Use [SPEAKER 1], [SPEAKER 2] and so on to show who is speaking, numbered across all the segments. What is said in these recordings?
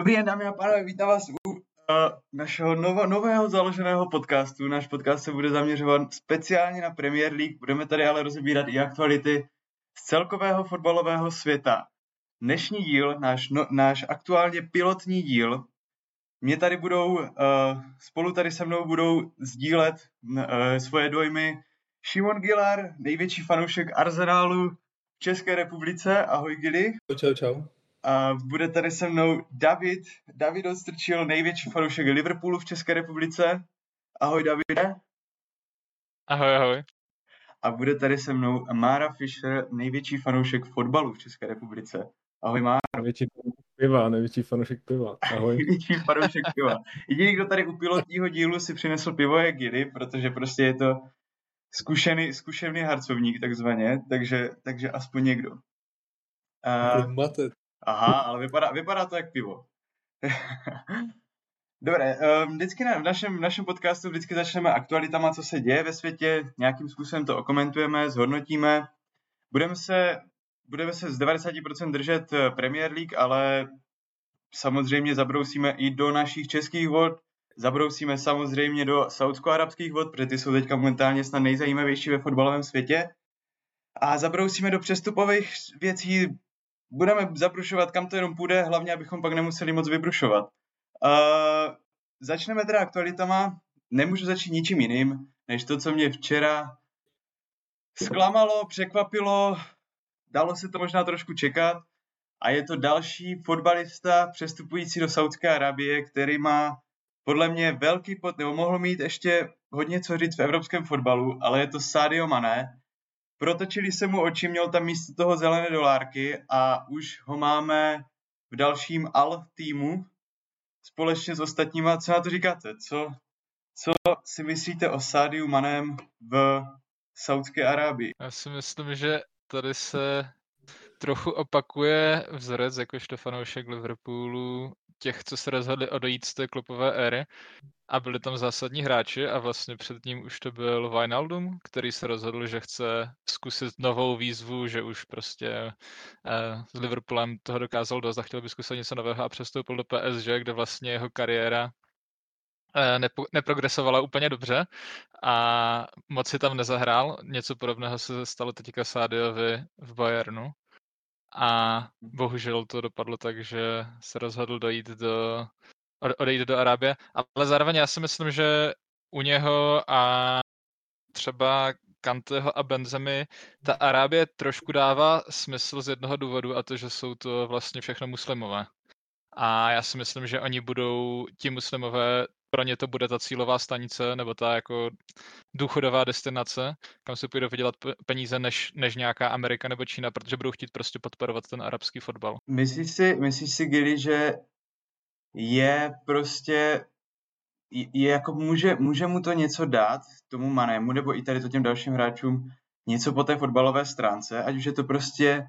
[SPEAKER 1] Dobrý den, dámy a pánové, vítám vás u uh, našeho novo, nového založeného podcastu. Náš podcast se bude zaměřovat speciálně na Premier League, budeme tady ale rozebírat i aktuality z celkového fotbalového světa. Dnešní díl, náš, no, náš aktuálně pilotní díl, mě tady budou, uh, spolu tady se mnou budou sdílet uh, svoje dojmy Šimon Gilar, největší fanoušek Arsenálu v České republice. Ahoj Gili.
[SPEAKER 2] Čau, čau.
[SPEAKER 1] A bude tady se mnou David. David Odstrčil, největší fanoušek Liverpoolu v České republice. Ahoj Davide.
[SPEAKER 3] Ahoj, ahoj.
[SPEAKER 1] A bude tady se mnou Mára Fischer, největší fanoušek fotbalu v České republice. Ahoj Mára.
[SPEAKER 2] Největší piva, největší fanoušek piva. Ahoj.
[SPEAKER 1] největší fanoušek piva. Jediný, kdo tady u pilotního dílu si přinesl pivo je Gily, protože prostě je to zkušený, zkušený harcovník takzvaně, takže, takže aspoň někdo.
[SPEAKER 2] Uh,
[SPEAKER 1] Aha, ale vypadá, vypadá to jak pivo. Dobré, um, vždycky na, v, našem, v našem podcastu vždycky začneme aktualitama, co se děje ve světě, nějakým způsobem to okomentujeme, zhodnotíme. Budeme se, budeme se z 90% držet eh, Premier League, ale samozřejmě zabrousíme i do našich českých vod, zabrousíme samozřejmě do saudsko-arabských vod, protože ty jsou teďka momentálně snad nejzajímavější ve fotbalovém světě. A zabrousíme do přestupových věcí, budeme zabrušovat, kam to jenom půjde, hlavně abychom pak nemuseli moc vybrušovat. Uh, začneme teda aktualitama. Nemůžu začít ničím jiným, než to, co mě včera zklamalo, překvapilo, dalo se to možná trošku čekat a je to další fotbalista přestupující do Saudské Arabie, který má podle mě velký pot, nebo mohl mít ještě hodně co říct v evropském fotbalu, ale je to Sadio Mané, protočili se mu oči, měl tam místo toho zelené dolárky a už ho máme v dalším Al týmu společně s ostatníma. Co na to říkáte? Co, co si myslíte o Sádiu Manem v Saudské Arábii?
[SPEAKER 3] Já si myslím, že tady se trochu opakuje vzorec, jakožto fanoušek Liverpoolu, těch, co se rozhodli odejít z té klubové éry a byli tam zásadní hráči a vlastně před ním už to byl Wijnaldum, který se rozhodl, že chce zkusit novou výzvu, že už prostě eh, s Liverpoolem toho dokázal dost a chtěl by zkusit něco nového a přestoupil do PSG, kde vlastně jeho kariéra eh, neprogresovala úplně dobře a moc si tam nezahrál. Něco podobného se stalo teďka Sádiovi v Bayernu. A bohužel to dopadlo tak, že se rozhodl dojít do, odejít do Arábie. Ale zároveň já si myslím, že u něho a třeba Kanteho a Benzemi ta Arábie trošku dává smysl z jednoho důvodu a to, že jsou to vlastně všechno muslimové. A já si myslím, že oni budou, ti muslimové pro ně to bude ta cílová stanice nebo ta jako důchodová destinace, kam se půjdou vydělat peníze než, než nějaká Amerika nebo Čína, protože budou chtít prostě podporovat ten arabský fotbal.
[SPEAKER 1] Myslíš si, myslíš si Gili, že je prostě je jako může, může mu to něco dát, tomu Manému, nebo i tady to těm dalším hráčům, něco po té fotbalové stránce, ať už je to prostě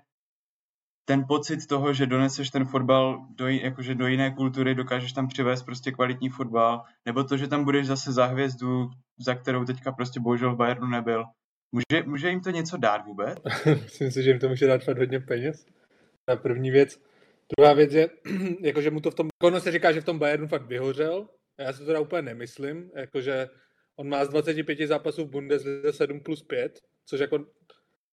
[SPEAKER 1] ten pocit toho, že doneseš ten fotbal do, jakože do jiné kultury, dokážeš tam přivést prostě kvalitní fotbal, nebo to, že tam budeš zase za hvězdu, za kterou teďka prostě bohužel v Bayernu nebyl. Může, může jim to něco dát vůbec?
[SPEAKER 2] Myslím si, že jim to může dát fakt hodně peněz. Ta první věc. Druhá věc je, jakože mu to v tom, ono se říká, že v tom Bayernu fakt vyhořel. Já si to teda úplně nemyslím, jakože on má z 25 zápasů v Bundeslize 7 plus 5, což jako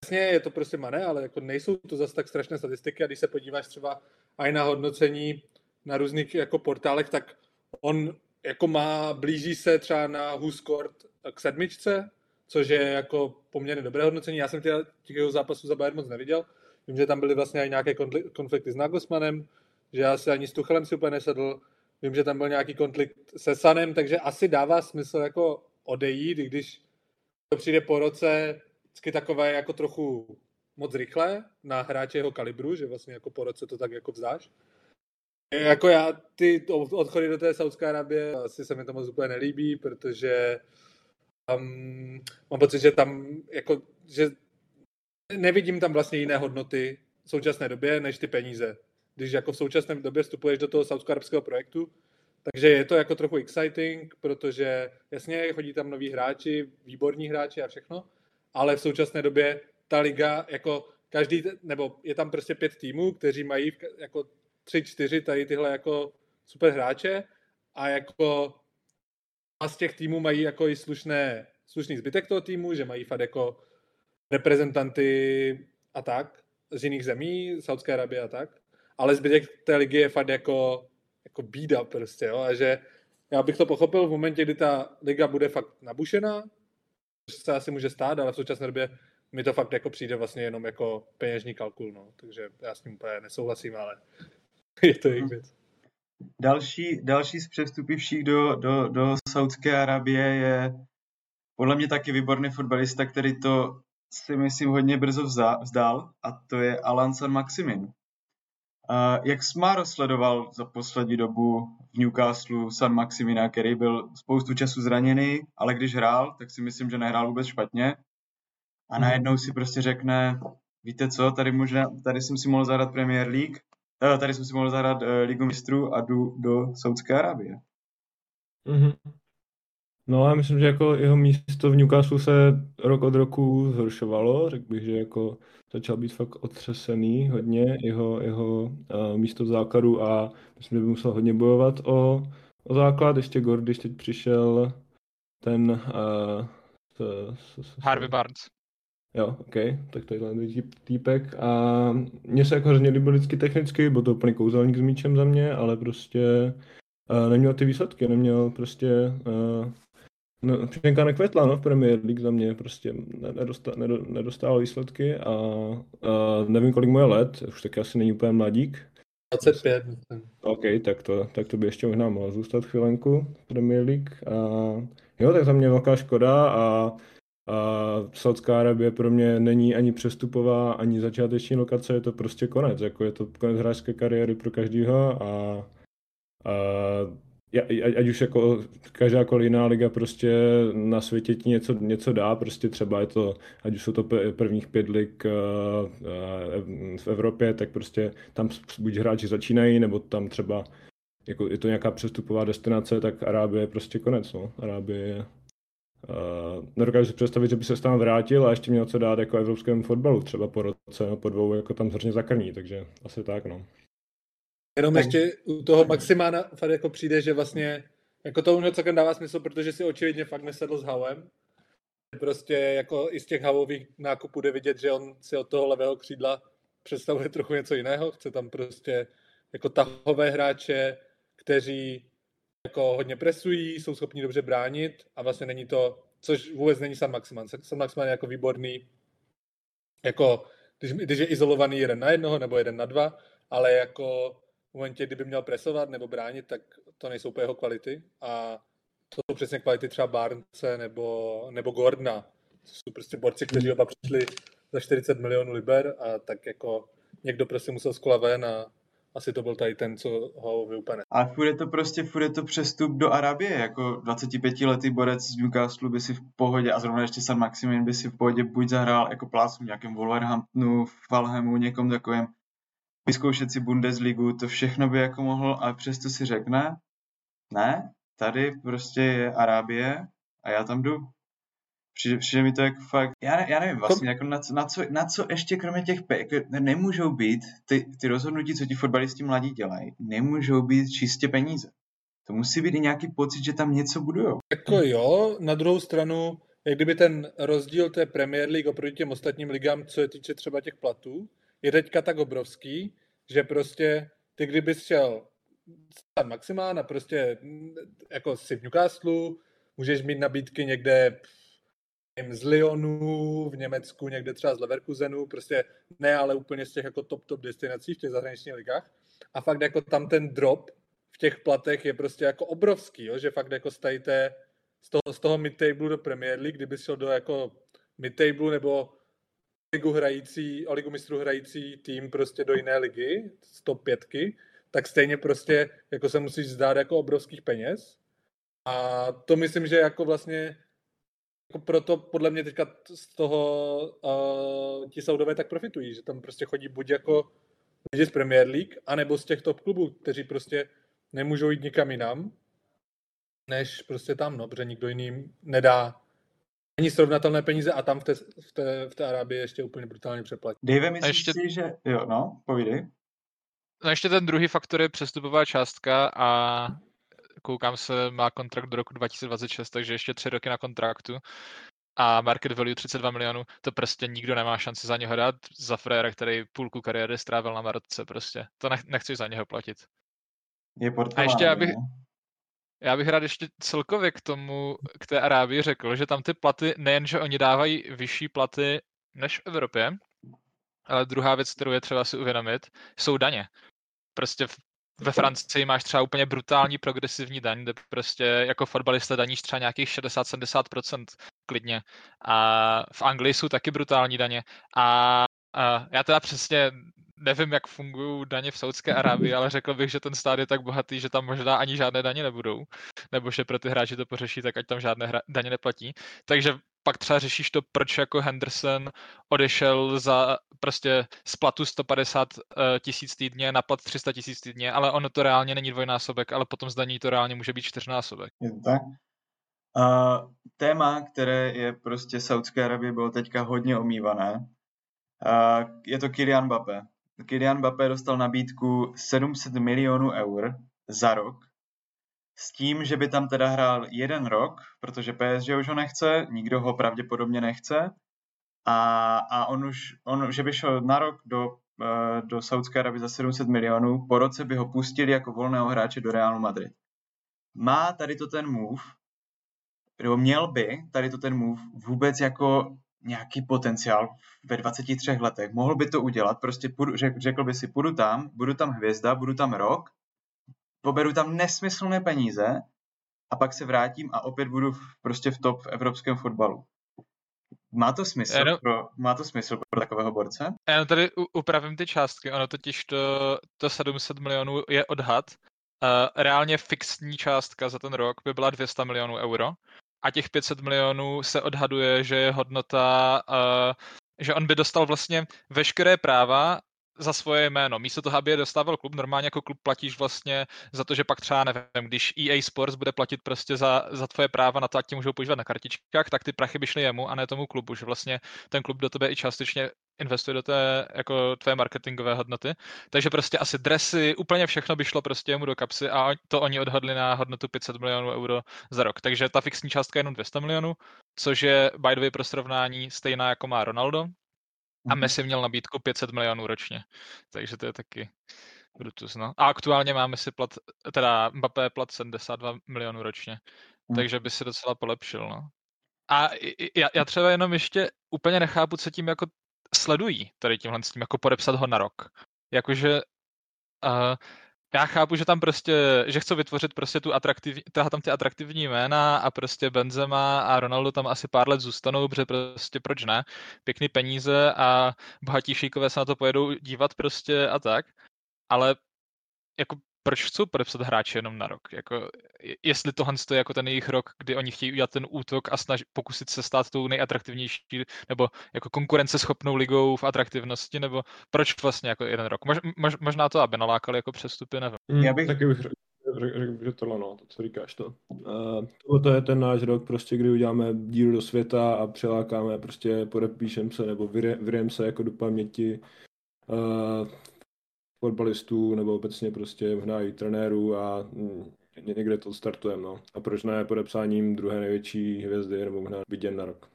[SPEAKER 2] Jasně, je to prostě mané, ale jako nejsou to zase tak strašné statistiky a když se podíváš třeba i na hodnocení na různých jako portálech, tak on jako má, blíží se třeba na Huskort k sedmičce, což je jako poměrně dobré hodnocení. Já jsem těch jeho zápasů za Bayern moc neviděl. Vím, že tam byly vlastně i nějaké konflikty s Nagelsmannem, že já si ani s Tuchelem si úplně nesedl. Vím, že tam byl nějaký konflikt se Sanem, takže asi dává smysl jako odejít, když to přijde po roce, vždycky takové jako trochu moc rychle na hráče jeho kalibru, že vlastně jako po roce to tak jako vzdáš. Jako já, ty odchody do té Saudské Arabie, asi se mi to moc úplně nelíbí, protože um, mám pocit, že tam jako, že nevidím tam vlastně jiné hodnoty v současné době, než ty peníze. Když jako v současné době vstupuješ do toho saudsko-arabského projektu, takže je to jako trochu exciting, protože jasně chodí tam noví hráči, výborní hráči a všechno, ale v současné době ta liga jako každý, nebo je tam prostě pět týmů, kteří mají jako tři, čtyři tady tyhle jako super hráče a jako a z těch týmů mají jako i slušné, slušný zbytek toho týmu, že mají fakt jako reprezentanty a tak z jiných zemí, Saudské Arabie a tak, ale zbytek té ligy je fakt jako, jako bída prostě, jo, a že já bych to pochopil v momentě, kdy ta liga bude fakt nabušená, se asi může stát, ale v současné době mi to fakt jako přijde vlastně jenom jako peněžní kalkul, no. takže já s tím úplně nesouhlasím, ale je to jejich věc.
[SPEAKER 1] Další, další z přestupivších do, do, do Saudské Arabie je podle mě taky výborný fotbalista, který to si myslím hodně brzo vzdal a to je Alan San Maximin. Uh, jak Smaro sledoval za poslední dobu v Newcastle San Maximina, který byl spoustu času zraněný, ale když hrál, tak si myslím, že nehrál vůbec špatně. A mhm. najednou si prostě řekne, víte co, tady, možná, tady jsem si mohl zahrát Premier League, eh, tady jsem si mohl zahrát uh, Ligu mistrů a jdu do Saudské Arábie.
[SPEAKER 4] Mm-hmm. No a myslím, že jako jeho místo v Newcastle se rok od roku zhoršovalo. Řekl bych, že jako začal být fakt otřesený hodně jeho, jeho uh, místo v základu a myslím, že by musel hodně bojovat o, o základ. Ještě Gord, když teď přišel ten uh,
[SPEAKER 3] s, s, s, Harvey Barnes.
[SPEAKER 4] Jo, OK, tak to je ten týpek a mně se jako hrozně líbil vždycky technicky, byl to úplně kouzelník s míčem za mě, ale prostě uh, neměl ty výsledky, neměl prostě uh, No, Pšenka nekvetla no, v Premier League za mě, prostě nedostal, nedostal výsledky a, a, nevím, kolik mu je let, už taky asi není úplně mladík.
[SPEAKER 2] 25, myslím.
[SPEAKER 4] OK, tak to, tak to by ještě možná mohlo zůstat chvilenku v Premier League. A, jo, tak za mě velká škoda a, a Saudská Arabie pro mě není ani přestupová, ani začáteční lokace, je to prostě konec, jako je to konec hráčské kariéry pro každýho a, a ať už jako každá jiná liga prostě na světě ti něco, něco dá, prostě třeba je to, ať už jsou to prvních pět lig eh, eh, v Evropě, tak prostě tam buď hráči začínají, nebo tam třeba jako je to nějaká přestupová destinace, tak Arábie je prostě konec, no. Arábie je Uh, nedokážu si představit, že by se tam vrátil a ještě měl co dát jako evropskému fotbalu, třeba po roce, no, po dvou, jako tam zhrně zakrní, takže asi tak, no.
[SPEAKER 2] Jenom tak. ještě u toho Maximána fakt jako přijde, že vlastně jako to už celkem dává smysl, protože si očividně fakt nesedl s Havem. Prostě jako i z těch Havových nákupů jde vidět, že on si od toho levého křídla představuje trochu něco jiného. Chce tam prostě jako tahové hráče, kteří jako hodně presují, jsou schopni dobře bránit a vlastně není to, což vůbec není San Maximan. San Maximan je jako výborný, jako když, když je izolovaný jeden na jednoho nebo jeden na dva, ale jako momentě, kdyby měl presovat nebo bránit, tak to nejsou úplně jeho kvality a to jsou přesně kvality třeba Barnce nebo, nebo Gordona. To jsou prostě borci, kteří oba přišli za 40 milionů liber a tak jako někdo prostě musel z kola ven a asi to byl tady ten, co ho vyupane.
[SPEAKER 1] A furt je to prostě, furt je to přestup do Arabie, jako 25 letý borec z Newcastle by si v pohodě, a zrovna ještě San Maximin by si v pohodě buď zahrál jako plásku v nějakém Wolverhamptonu, v Falhamu, někom takovém, vyzkoušet si Bundesligu, to všechno by jako mohl, ale přesto si řekne, ne, tady prostě je Arábie a já tam jdu. Přijde, přijde mi to jako fakt, já, ne, já nevím vlastně, jako na, co, na, co, na co ještě kromě těch jako nemůžou být ty, ty rozhodnutí, co ti fotbalisti mladí dělají, nemůžou být čistě peníze. To musí být i nějaký pocit, že tam něco budujou.
[SPEAKER 2] Jako jo, na druhou stranu, jak kdyby ten rozdíl té Premier League oproti těm ostatním ligám, co je týče třeba těch platů, je teďka tak obrovský, že prostě ty kdybys šel stát maximálna, prostě jako si v Newcastle, můžeš mít nabídky někde z Lyonu, v Německu, někde třeba z Leverkusenu, prostě ne, ale úplně z těch jako top, top destinací v těch zahraničních ligách. A fakt jako tam ten drop v těch platech je prostě jako obrovský, jo? že fakt jako stajte z toho, z toho mid-table do Premier League, kdyby šel do jako mid-table nebo ligu hrající, o ligu mistrů hrající tým prostě do jiné ligy, z top pětky, tak stejně prostě jako se musíš zdát jako obrovských peněz. A to myslím, že jako vlastně jako proto podle mě teďka z toho uh, ti Saudové tak profitují, že tam prostě chodí buď jako lidi z Premier League, anebo z těch top klubů, kteří prostě nemůžou jít nikam jinam, než prostě tam, no, protože nikdo jiný nedá není srovnatelné peníze a tam v té, v té, v té Arábii ještě úplně brutálně přeplatí.
[SPEAKER 1] Dave, myslíš ještě... si, že... Jo, no, povídej.
[SPEAKER 3] No ještě ten druhý faktor je přestupová částka a koukám se, má kontrakt do roku 2026, takže ještě tři roky na kontraktu a market value 32 milionů, to prostě nikdo nemá šanci za něho dát za frajera, který půlku kariéry strávil na Marotce prostě. To nechci za něho platit.
[SPEAKER 1] Je
[SPEAKER 3] a ještě já bych, já bych rád ještě celkově k tomu, k té Arábii řekl, že tam ty platy, nejen, že oni dávají vyšší platy než v Evropě, ale druhá věc, kterou je třeba si uvědomit, jsou daně. Prostě v, ve Francii máš třeba úplně brutální progresivní daň, kde prostě jako fotbalista daníš třeba nějakých 60-70% klidně. A v Anglii jsou taky brutální daně. A, a já teda přesně nevím, jak fungují daně v Saudské Arábii, ale řekl bych, že ten stát je tak bohatý, že tam možná ani žádné daně nebudou. Nebo že pro ty hráči to pořeší, tak ať tam žádné hra- daně neplatí. Takže pak třeba řešíš to, proč jako Henderson odešel za prostě z platu 150 eh, tisíc týdně na plat 300 tisíc týdně, ale ono to reálně není dvojnásobek, ale potom zdaní to reálně může být čtyřnásobek.
[SPEAKER 1] Je to tak? Uh, téma, které je prostě Saudské Arabie, bylo teďka hodně omývané. Uh, je to Kylian Mbappé. Kylian Mbappé dostal nabídku 700 milionů eur za rok s tím, že by tam teda hrál jeden rok, protože PSG už ho nechce, nikdo ho pravděpodobně nechce a, a on už, on, že by šel na rok do, uh, do Saudské Arabie za 700 milionů, po roce by ho pustili jako volného hráče do Realu Madrid. Má tady to ten move, nebo měl by tady to ten move vůbec jako nějaký potenciál ve 23 letech. Mohl by to udělat, prostě půjdu, řekl by si, půjdu tam, budu tam hvězda, budu tam rok poberu tam nesmyslné peníze a pak se vrátím a opět budu v, prostě v top v evropském fotbalu. Má to smysl, no, pro, má to smysl pro takového borce?
[SPEAKER 3] Já tady upravím ty částky, ono totiž to, to 700 milionů je odhad. Uh, reálně fixní částka za ten rok by byla 200 milionů euro a těch 500 milionů se odhaduje, že je hodnota, uh, že on by dostal vlastně veškeré práva za svoje jméno. Místo toho, aby je dostával klub, normálně jako klub platíš vlastně za to, že pak třeba, nevím, když EA Sports bude platit prostě za, za tvoje práva na to, ať tě můžou používat na kartičkách, tak ty prachy by šly jemu a ne tomu klubu, že vlastně ten klub do tebe i částečně investuje do té jako tvé marketingové hodnoty. Takže prostě asi dresy, úplně všechno by šlo prostě jemu do kapsy a to oni odhadli na hodnotu 500 milionů euro za rok. Takže ta fixní částka je jenom 200 milionů, což je by the way pro srovnání stejná jako má Ronaldo, a mhm. Messi měl nabídku 500 milionů ročně. Takže to je taky Brutus, no. A aktuálně máme si plat, teda Mbappé plat 72 milionů ročně. Hmm. Takže by si docela polepšil, no. A já, já třeba jenom ještě úplně nechápu, co tím jako sledují tady tímhle s tím, jako podepsat ho na rok. Jakože uh, já chápu, že tam prostě, že chcou vytvořit prostě tu atraktivní, tam ty atraktivní jména a prostě Benzema a Ronaldo tam asi pár let zůstanou, protože prostě proč ne, pěkný peníze a bohatí šejkové se na to pojedou dívat prostě a tak, ale jako proč chcou podepsat hráče jenom na rok? Jako, jestli tohle je jako ten jejich rok, kdy oni chtějí udělat ten útok a snaž, pokusit se stát tou nejatraktivnější nebo jako konkurenceschopnou ligou v atraktivnosti, nebo proč vlastně jako jeden rok? Mož, mož, možná to, aby nalákali jako přestupy, nevím.
[SPEAKER 4] Mm, Já bych... Taky bych řekl, že tohle, no, to, co říkáš to. Uh, tohle je ten náš rok, prostě, kdy uděláme díru do světa a přelákáme, prostě podepíšem se nebo vyrijem se jako do paměti uh, fotbalistů nebo obecně prostě možná i trenérů a mm, někde to startujeme. No. A proč ne podepsáním druhé největší hvězdy nebo možná viděn na rok.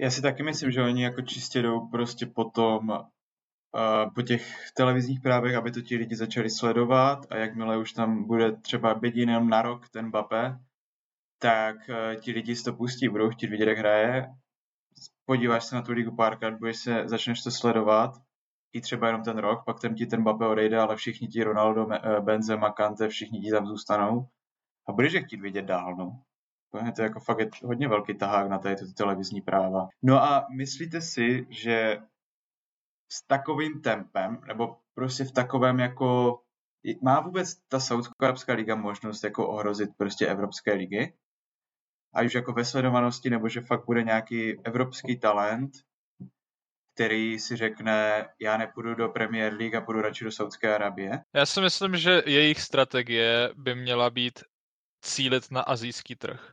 [SPEAKER 1] Já si taky myslím, že oni jako čistě jdou prostě potom uh, po těch televizních právech, aby to ti lidi začali sledovat a jakmile už tam bude třeba být jenom na rok ten Bape, tak uh, ti lidi si to pustí, budou chtít vidět, jak hraje, podíváš se na tu ligu párkrát, budeš se, začneš to sledovat i třeba jenom ten rok, pak ten ti ten Mbappé odejde, ale všichni ti Ronaldo, eh, Benzema, Kante, všichni ti tam zůstanou a budeš je chtít vidět dál, no. To je jako fakt je hodně velký tahák na této televizní práva. No a myslíte si, že s takovým tempem, nebo prostě v takovém jako má vůbec ta Saudsko-Arabská liga možnost jako ohrozit prostě Evropské ligy? A už jako ve sledovanosti, nebo že fakt bude nějaký evropský talent, který si řekne, já nepůjdu do Premier League a půjdu radši do Saudské Arabie?
[SPEAKER 3] Já si myslím, že jejich strategie by měla být cílit na azijský trh.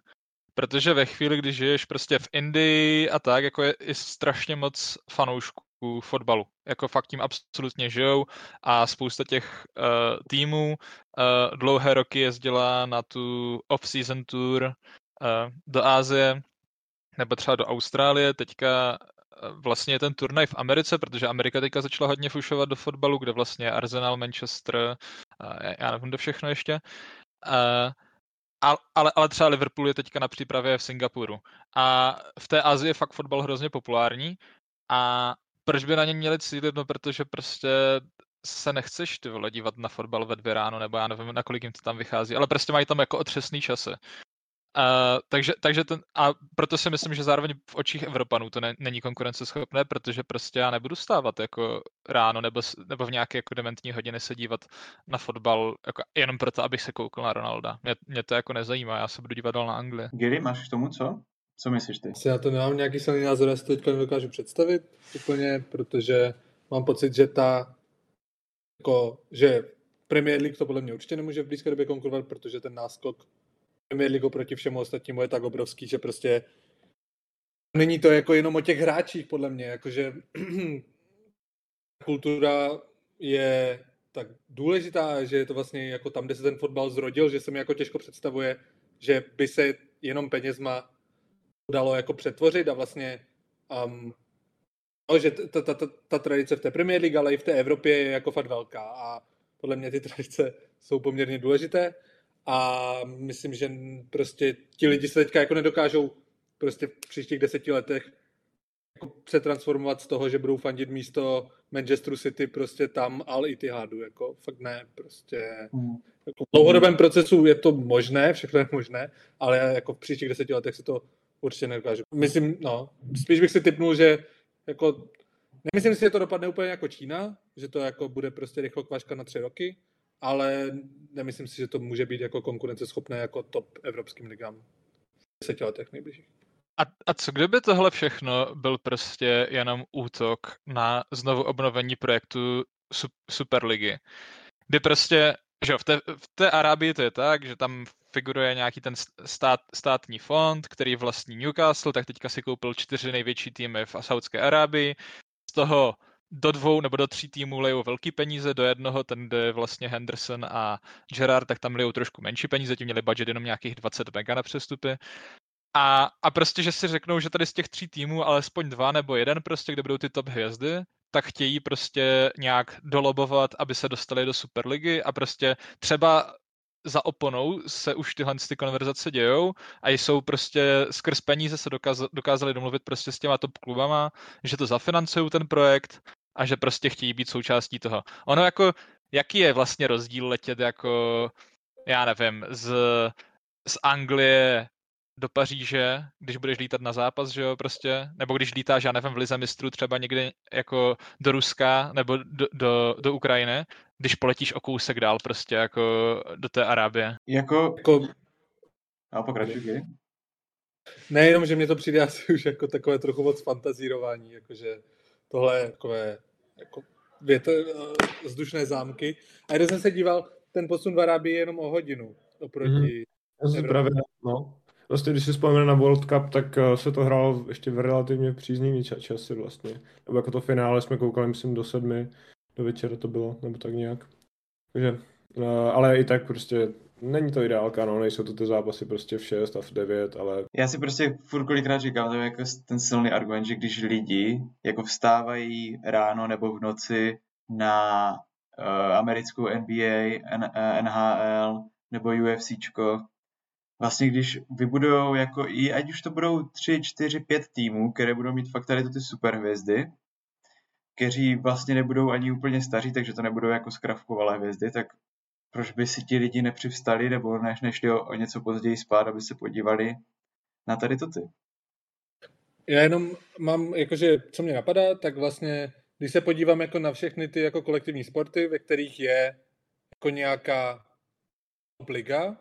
[SPEAKER 3] Protože ve chvíli, kdy žiješ prostě v Indii a tak, jako je, je strašně moc fanoušků fotbalu. Jako fakt tím absolutně žijou a spousta těch uh, týmů uh, dlouhé roky jezdila na tu off-season tour uh, do Ázie nebo třeba do Austrálie. Teďka vlastně ten turnaj v Americe, protože Amerika teďka začala hodně fušovat do fotbalu, kde vlastně Arsenal, Manchester, já nevím, do všechno ještě. Ale, ale třeba Liverpool je teďka na přípravě v Singapuru. A v té Azii je fakt fotbal hrozně populární. A proč by na ně měli cílit? No, protože prostě se nechceš ty vole dívat na fotbal ve dvě ráno, nebo já nevím, na kolik jim to tam vychází, ale prostě mají tam jako otřesný časy. Uh, takže, takže ten, a proto si myslím, že zároveň v očích Evropanů to ne, není konkurenceschopné, protože prostě já nebudu stávat jako ráno nebo, nebo v nějaké jako dementní hodiny se dívat na fotbal jako jenom proto, abych se koukal na Ronalda. Mě, mě to jako nezajímá, já se budu dívat dál na Anglii.
[SPEAKER 1] Gary, máš k tomu co? Co myslíš ty?
[SPEAKER 2] Já to nemám nějaký silný názor, já si to teďka nedokážu představit úplně, protože mám pocit, že ta jako, že Premier League to podle mě určitě nemůže v blízké době konkurovat, protože ten náskok Premier League proti všemu ostatnímu je tak obrovský, že prostě není to jako jenom o těch hráčích, podle mě, jakože kultura je tak důležitá, že je to vlastně jako tam, kde se ten fotbal zrodil, že se mi jako těžko představuje, že by se jenom penězma dalo jako přetvořit a vlastně um, no, že ta, ta, ta, ta tradice v té Premier League, ale i v té Evropě je jako fakt velká a podle mě ty tradice jsou poměrně důležité a myslím, že prostě ti lidi se teďka jako nedokážou prostě v příštích deseti letech jako přetransformovat z toho, že budou fandit místo Manchesteru City prostě tam Al Ittihadu, jako fakt ne, prostě mm. jako v dlouhodobém procesu je to možné, všechno je možné, ale jako v příštích deseti letech se to určitě nedokážu. Myslím, no, spíš bych si typnul, že jako nemyslím si, že to dopadne úplně jako Čína, že to jako bude prostě rychlokvaška na tři roky, ale nemyslím si, že to může být jako konkurenceschopné jako top evropským ligám v deseti letech nejbližších.
[SPEAKER 3] A, a co kdyby tohle všechno byl prostě jenom útok na znovu obnovení projektu Superligy? Kdy prostě, že v té, v té Arábii to je tak, že tam figuruje nějaký ten stát, státní fond, který vlastní Newcastle, tak teďka si koupil čtyři největší týmy v Saudské Arábii. Z toho do dvou nebo do tří týmů lejou velký peníze, do jednoho, ten jde vlastně Henderson a Gerard, tak tam lejou trošku menší peníze, tím měli budget jenom nějakých 20 mega na přestupy. A, a prostě, že si řeknou, že tady z těch tří týmů alespoň dva nebo jeden prostě, kde budou ty top hvězdy, tak chtějí prostě nějak dolobovat, aby se dostali do Superligy a prostě třeba za oponou se už tyhle ty konverzace dějou a jsou prostě skrz peníze se dokázali, dokázali domluvit prostě s těma top klubama, že to zafinancují ten projekt a že prostě chtějí být součástí toho. Ono jako, jaký je vlastně rozdíl letět jako, já nevím, z, z Anglie do Paříže, když budeš lítat na zápas, že jo, prostě, nebo když lítáš, já nevím, v Lize mistrů třeba někde jako do Ruska nebo do, do, do Ukrajiny, když poletíš o kousek dál prostě jako do té Arábie.
[SPEAKER 1] Jako... jako... A pokračuj,
[SPEAKER 2] Nejenom, že mě to přijde asi už jako takové trochu moc fantazírování, jakože tohle je takové jako větr, eh, vzdušné zámky. A když jsem se díval, ten posun v Arábii je jenom o hodinu oproti
[SPEAKER 4] mm. právě, no. Vlastně, když si vzpomínám na World Cup, tak eh, se to hrálo ještě v relativně příznivý časy vlastně. Nebo jako to finále jsme koukali, myslím, do sedmi, do večera to bylo, nebo tak nějak. Takže, eh, ale i tak prostě není to ideálka, no, nejsou to ty zápasy prostě v 6 a v 9, ale...
[SPEAKER 1] Já si prostě furt kolikrát říkám, to je jako ten silný argument, že když lidi jako vstávají ráno nebo v noci na uh, americkou NBA, N- NHL nebo UFCčko, vlastně když vybudujou jako i, ať už to budou 3, 4, 5 týmů, které budou mít fakt tady ty superhvězdy, kteří vlastně nebudou ani úplně staří, takže to nebudou jako skravkovalé hvězdy, tak proč by si ti lidi nepřivstali nebo než nešli o, o něco později spát, aby se podívali na tady to ty.
[SPEAKER 2] Já jenom mám, jakože, co mě napadá, tak vlastně, když se podívám jako na všechny ty jako kolektivní sporty, ve kterých je jako nějaká liga,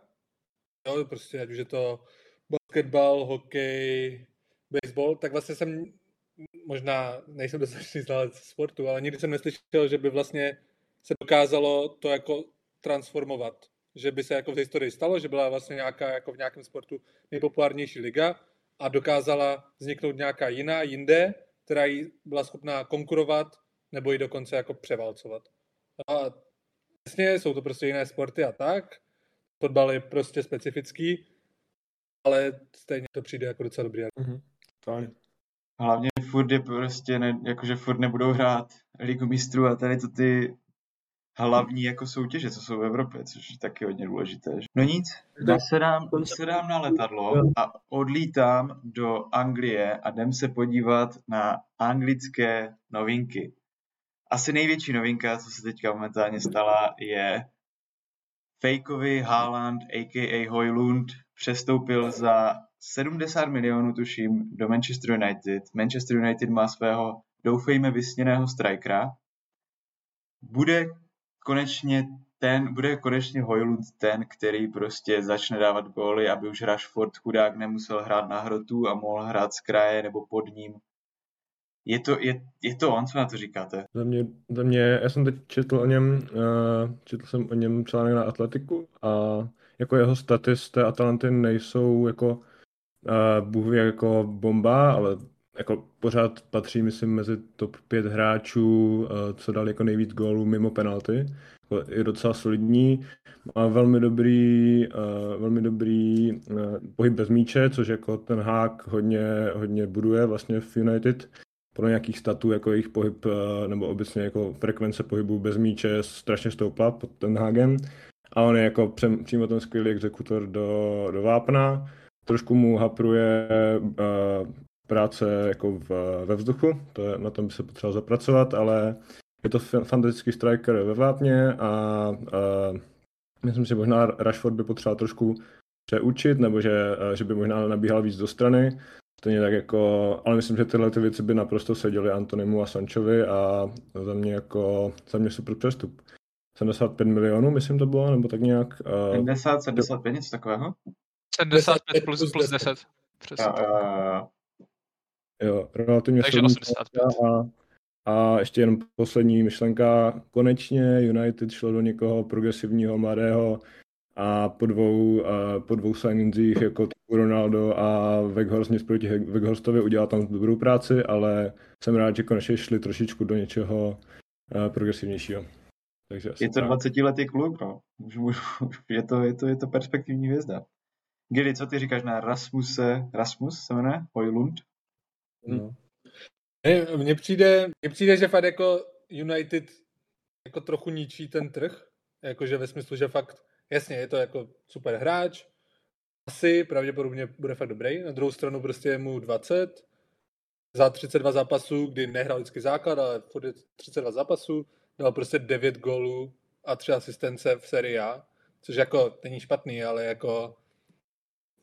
[SPEAKER 2] jo, prostě ať už je to basketbal, hokej, baseball, tak vlastně jsem možná nejsem dostatečný znalec sportu, ale nikdy jsem neslyšel, že by vlastně se dokázalo to jako transformovat. Že by se jako v historii stalo, že byla vlastně nějaká jako v nějakém sportu nejpopulárnější liga a dokázala vzniknout nějaká jiná, jinde, která jí byla schopná konkurovat nebo ji dokonce jako převálcovat. A jasně, jsou to prostě jiné sporty a tak. Fotbal je prostě specifický, ale stejně to přijde jako docela dobrý.
[SPEAKER 4] Mhm. Fajn.
[SPEAKER 1] Hlavně furt je prostě, ne, jakože furt nebudou hrát Ligu mistrů a tady to ty hlavní jako soutěže, co jsou v Evropě, což je taky hodně důležité. že? No nic, nasedám, nasedám na letadlo a odlítám do Anglie a jdem se podívat na anglické novinky. Asi největší novinka, co se teďka momentálně stala, je fakeový Haaland, a.k.a. Hojlund, přestoupil za 70 milionů, tuším, do Manchester United. Manchester United má svého, doufejme, vysněného strikera. Bude konečně ten, bude konečně Hojlund ten, který prostě začne dávat góly, aby už Rashford chudák nemusel hrát na hrotu a mohl hrát z kraje nebo pod ním. Je to, je, je to on, co na to říkáte?
[SPEAKER 4] Za mě, za mě, já jsem teď četl o něm, uh, četl jsem o něm článek na Atletiku a jako jeho staty z té Atalanty nejsou jako uh, Bůh jako bomba, ale jako pořád patří, myslím, mezi top 5 hráčů, uh, co dali jako nejvíc gólů mimo penalty. Je docela solidní, má velmi dobrý, uh, velmi dobrý uh, pohyb bez míče, což jako ten hák hodně, hodně buduje vlastně v United pro nějakých statů, jako jejich pohyb, nebo obecně jako frekvence pohybu bez míče strašně stoupla pod ten Hagen. A on je jako přem, přímo ten skvělý exekutor do, do vápna. Trošku mu hapruje uh, práce jako v, ve vzduchu, to je, na tom by se potřeboval zapracovat, ale je to fantastický striker ve vápně a uh, myslím si, že možná Rashford by potřeboval trošku přeučit, nebo že, že by možná nabíhal víc do strany, Stejně tak jako, ale myslím, že tyhle ty věci by naprosto seděly Antonimu a Sančovi a za mě jako, za mě super přestup. 75 milionů, myslím to bylo, nebo tak nějak.
[SPEAKER 1] 70, 75, něco takového?
[SPEAKER 3] 75 plus, plus 10. Přesně.
[SPEAKER 1] Jo,
[SPEAKER 4] relativně
[SPEAKER 3] Takže 85.
[SPEAKER 4] A, a ještě jenom poslední myšlenka. Konečně United šlo do někoho progresivního, mladého, a po dvou, po dvou signingsích jako Ronaldo a Weghorst nic proti Weghorstovi udělal tam dobrou práci, ale jsem rád, že konečně šli trošičku do něčeho uh, progresivnějšího.
[SPEAKER 1] Takže je to 20 letý kluk, no. Je, to, je, to, je to perspektivní hvězda. Gili, co ty říkáš na Rasmuse, Rasmus se jmenuje? Hojlund?
[SPEAKER 2] No. Mně přijde, mně přijde, že fakt jako United jako trochu ničí ten trh, jakože ve smyslu, že fakt Jasně, je to jako super hráč, asi pravděpodobně bude fakt dobrý. Na druhou stranu prostě je mu 20, za 32 zápasů, kdy nehrál vždycky základ, ale furt 32 zápasů, dal prostě 9 gólů a 3 asistence v sérii A, což jako není špatný, ale jako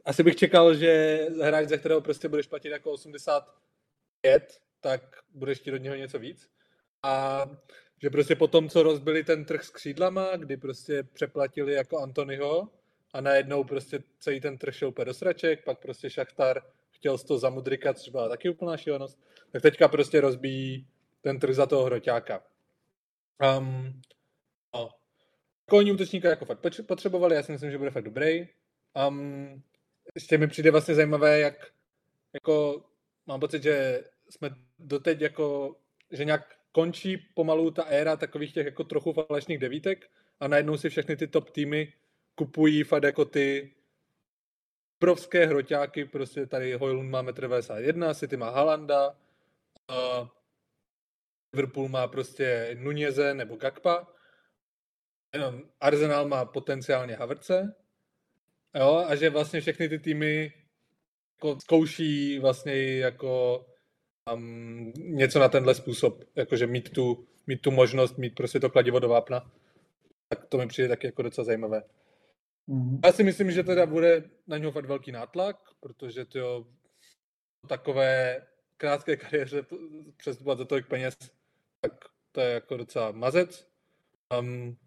[SPEAKER 2] asi bych čekal, že hráč, ze kterého prostě budeš platit jako 85, tak budeš ti od něho něco víc. A že prostě po tom, co rozbili ten trh s křídlama, kdy prostě přeplatili jako Antonyho a najednou prostě celý ten trh šel úplně do sraček, pak prostě Šachtar chtěl z toho zamudrikat, což byla taky úplná šílenost, tak teďka prostě rozbíjí ten trh za toho hroťáka. Um, no. Kolní útočníka jako fakt potřebovali, já si myslím, že bude fakt dobrý. Um, ještě mi přijde vlastně zajímavé, jak jako mám pocit, že jsme doteď jako, že nějak končí pomalu ta éra takových těch jako trochu falešných devítek a najednou si všechny ty top týmy kupují fakt jako ty obrovské hroťáky, prostě tady Hoylund má 1,91 m, City má Halanda, Liverpool má prostě Nuneze nebo Gakpa, Arsenal má potenciálně Haverce, jo, a že vlastně všechny ty týmy jako zkouší vlastně jako um, něco na tenhle způsob, jakože mít tu, mít tu možnost, mít prostě to kladivo do vápna, tak to mi přijde taky jako docela zajímavé. Mm-hmm. Já si myslím, že teda bude na něho fakt velký nátlak, protože to takové krátké kariéře přestupovat za tolik peněz, tak to je jako docela mazec. Um,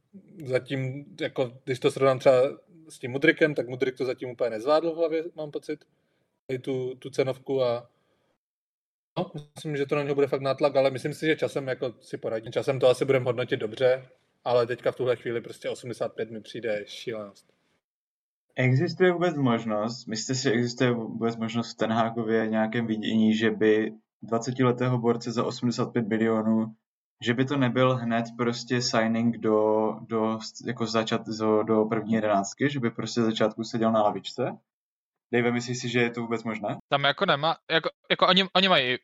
[SPEAKER 2] zatím, jako, když to srovnám třeba s tím Mudrikem, tak Mudrik to zatím úplně nezvládl v hlavě, mám pocit, i tu, tu cenovku a No, myslím, že to na něho bude fakt nátlak, ale myslím si, že časem jako si poradí. Časem to asi budeme hodnotit dobře, ale teďka v tuhle chvíli prostě 85 mi přijde šílenost.
[SPEAKER 1] Existuje vůbec možnost, myslíte si, že existuje vůbec možnost v Tenhákově nějakém vidění, že by 20-letého borce za 85 milionů, že by to nebyl hned prostě signing do, do, jako začat, do, do první jedenáctky, že by prostě začátku seděl na lavičce? Dave, myslíš si, že je to vůbec možné?
[SPEAKER 3] Tam jako nemá, jako, jako oni, oni mají,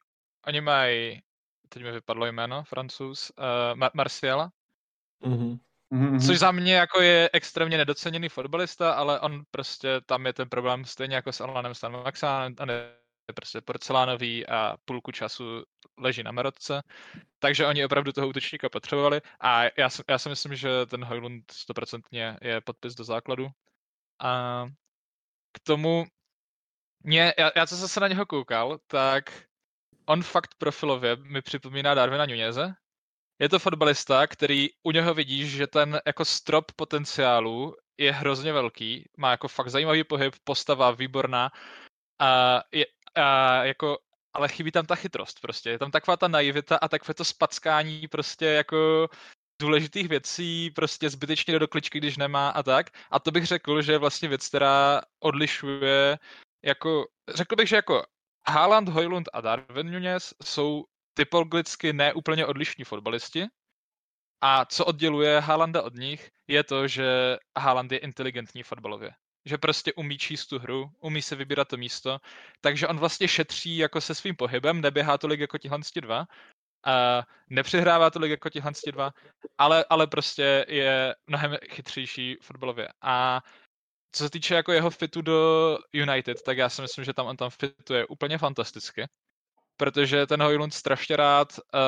[SPEAKER 3] oni mají, teď mi vypadlo jméno, francouz, uh, Mar- Marciala,
[SPEAKER 4] Mm-hmm.
[SPEAKER 1] Mm-hmm.
[SPEAKER 3] což za mě jako je extrémně nedoceněný fotbalista, ale on prostě, tam je ten problém stejně jako s Alanem Stanmaxanem, on je prostě porcelánový a půlku času leží na merotce, takže oni opravdu toho útočníka potřebovali a já si, já si myslím, že ten Hojlund stoprocentně je podpis do základu. A k tomu, mě, já, já co jsem se na něho koukal, tak on fakt profilově mi připomíná Darwina Nuneze. Je to fotbalista, který u něho vidíš, že ten jako strop potenciálu je hrozně velký, má jako fakt zajímavý pohyb, postava výborná a, je, a jako, ale chybí tam ta chytrost prostě, je tam taková ta naivita a takové to spackání prostě jako důležitých věcí prostě zbytečně do kličky, když nemá a tak. A to bych řekl, že je vlastně věc, která odlišuje jako, řekl bych, že jako Haaland, Hojlund a Darwin Nunez jsou typologicky neúplně odlišní fotbalisti. A co odděluje Haalanda od nich, je to, že Haaland je inteligentní fotbalově. Že prostě umí číst tu hru, umí se vybírat to místo, takže on vlastně šetří jako se svým pohybem, neběhá tolik jako tihle dva, a nepřihrává tolik jako tihle dva, ale, ale prostě je mnohem chytřejší fotbalově. A co se týče jako jeho fitu do United, tak já si myslím, že tam on tam fituje úplně fantasticky, protože ten Hojlund strašně rád uh,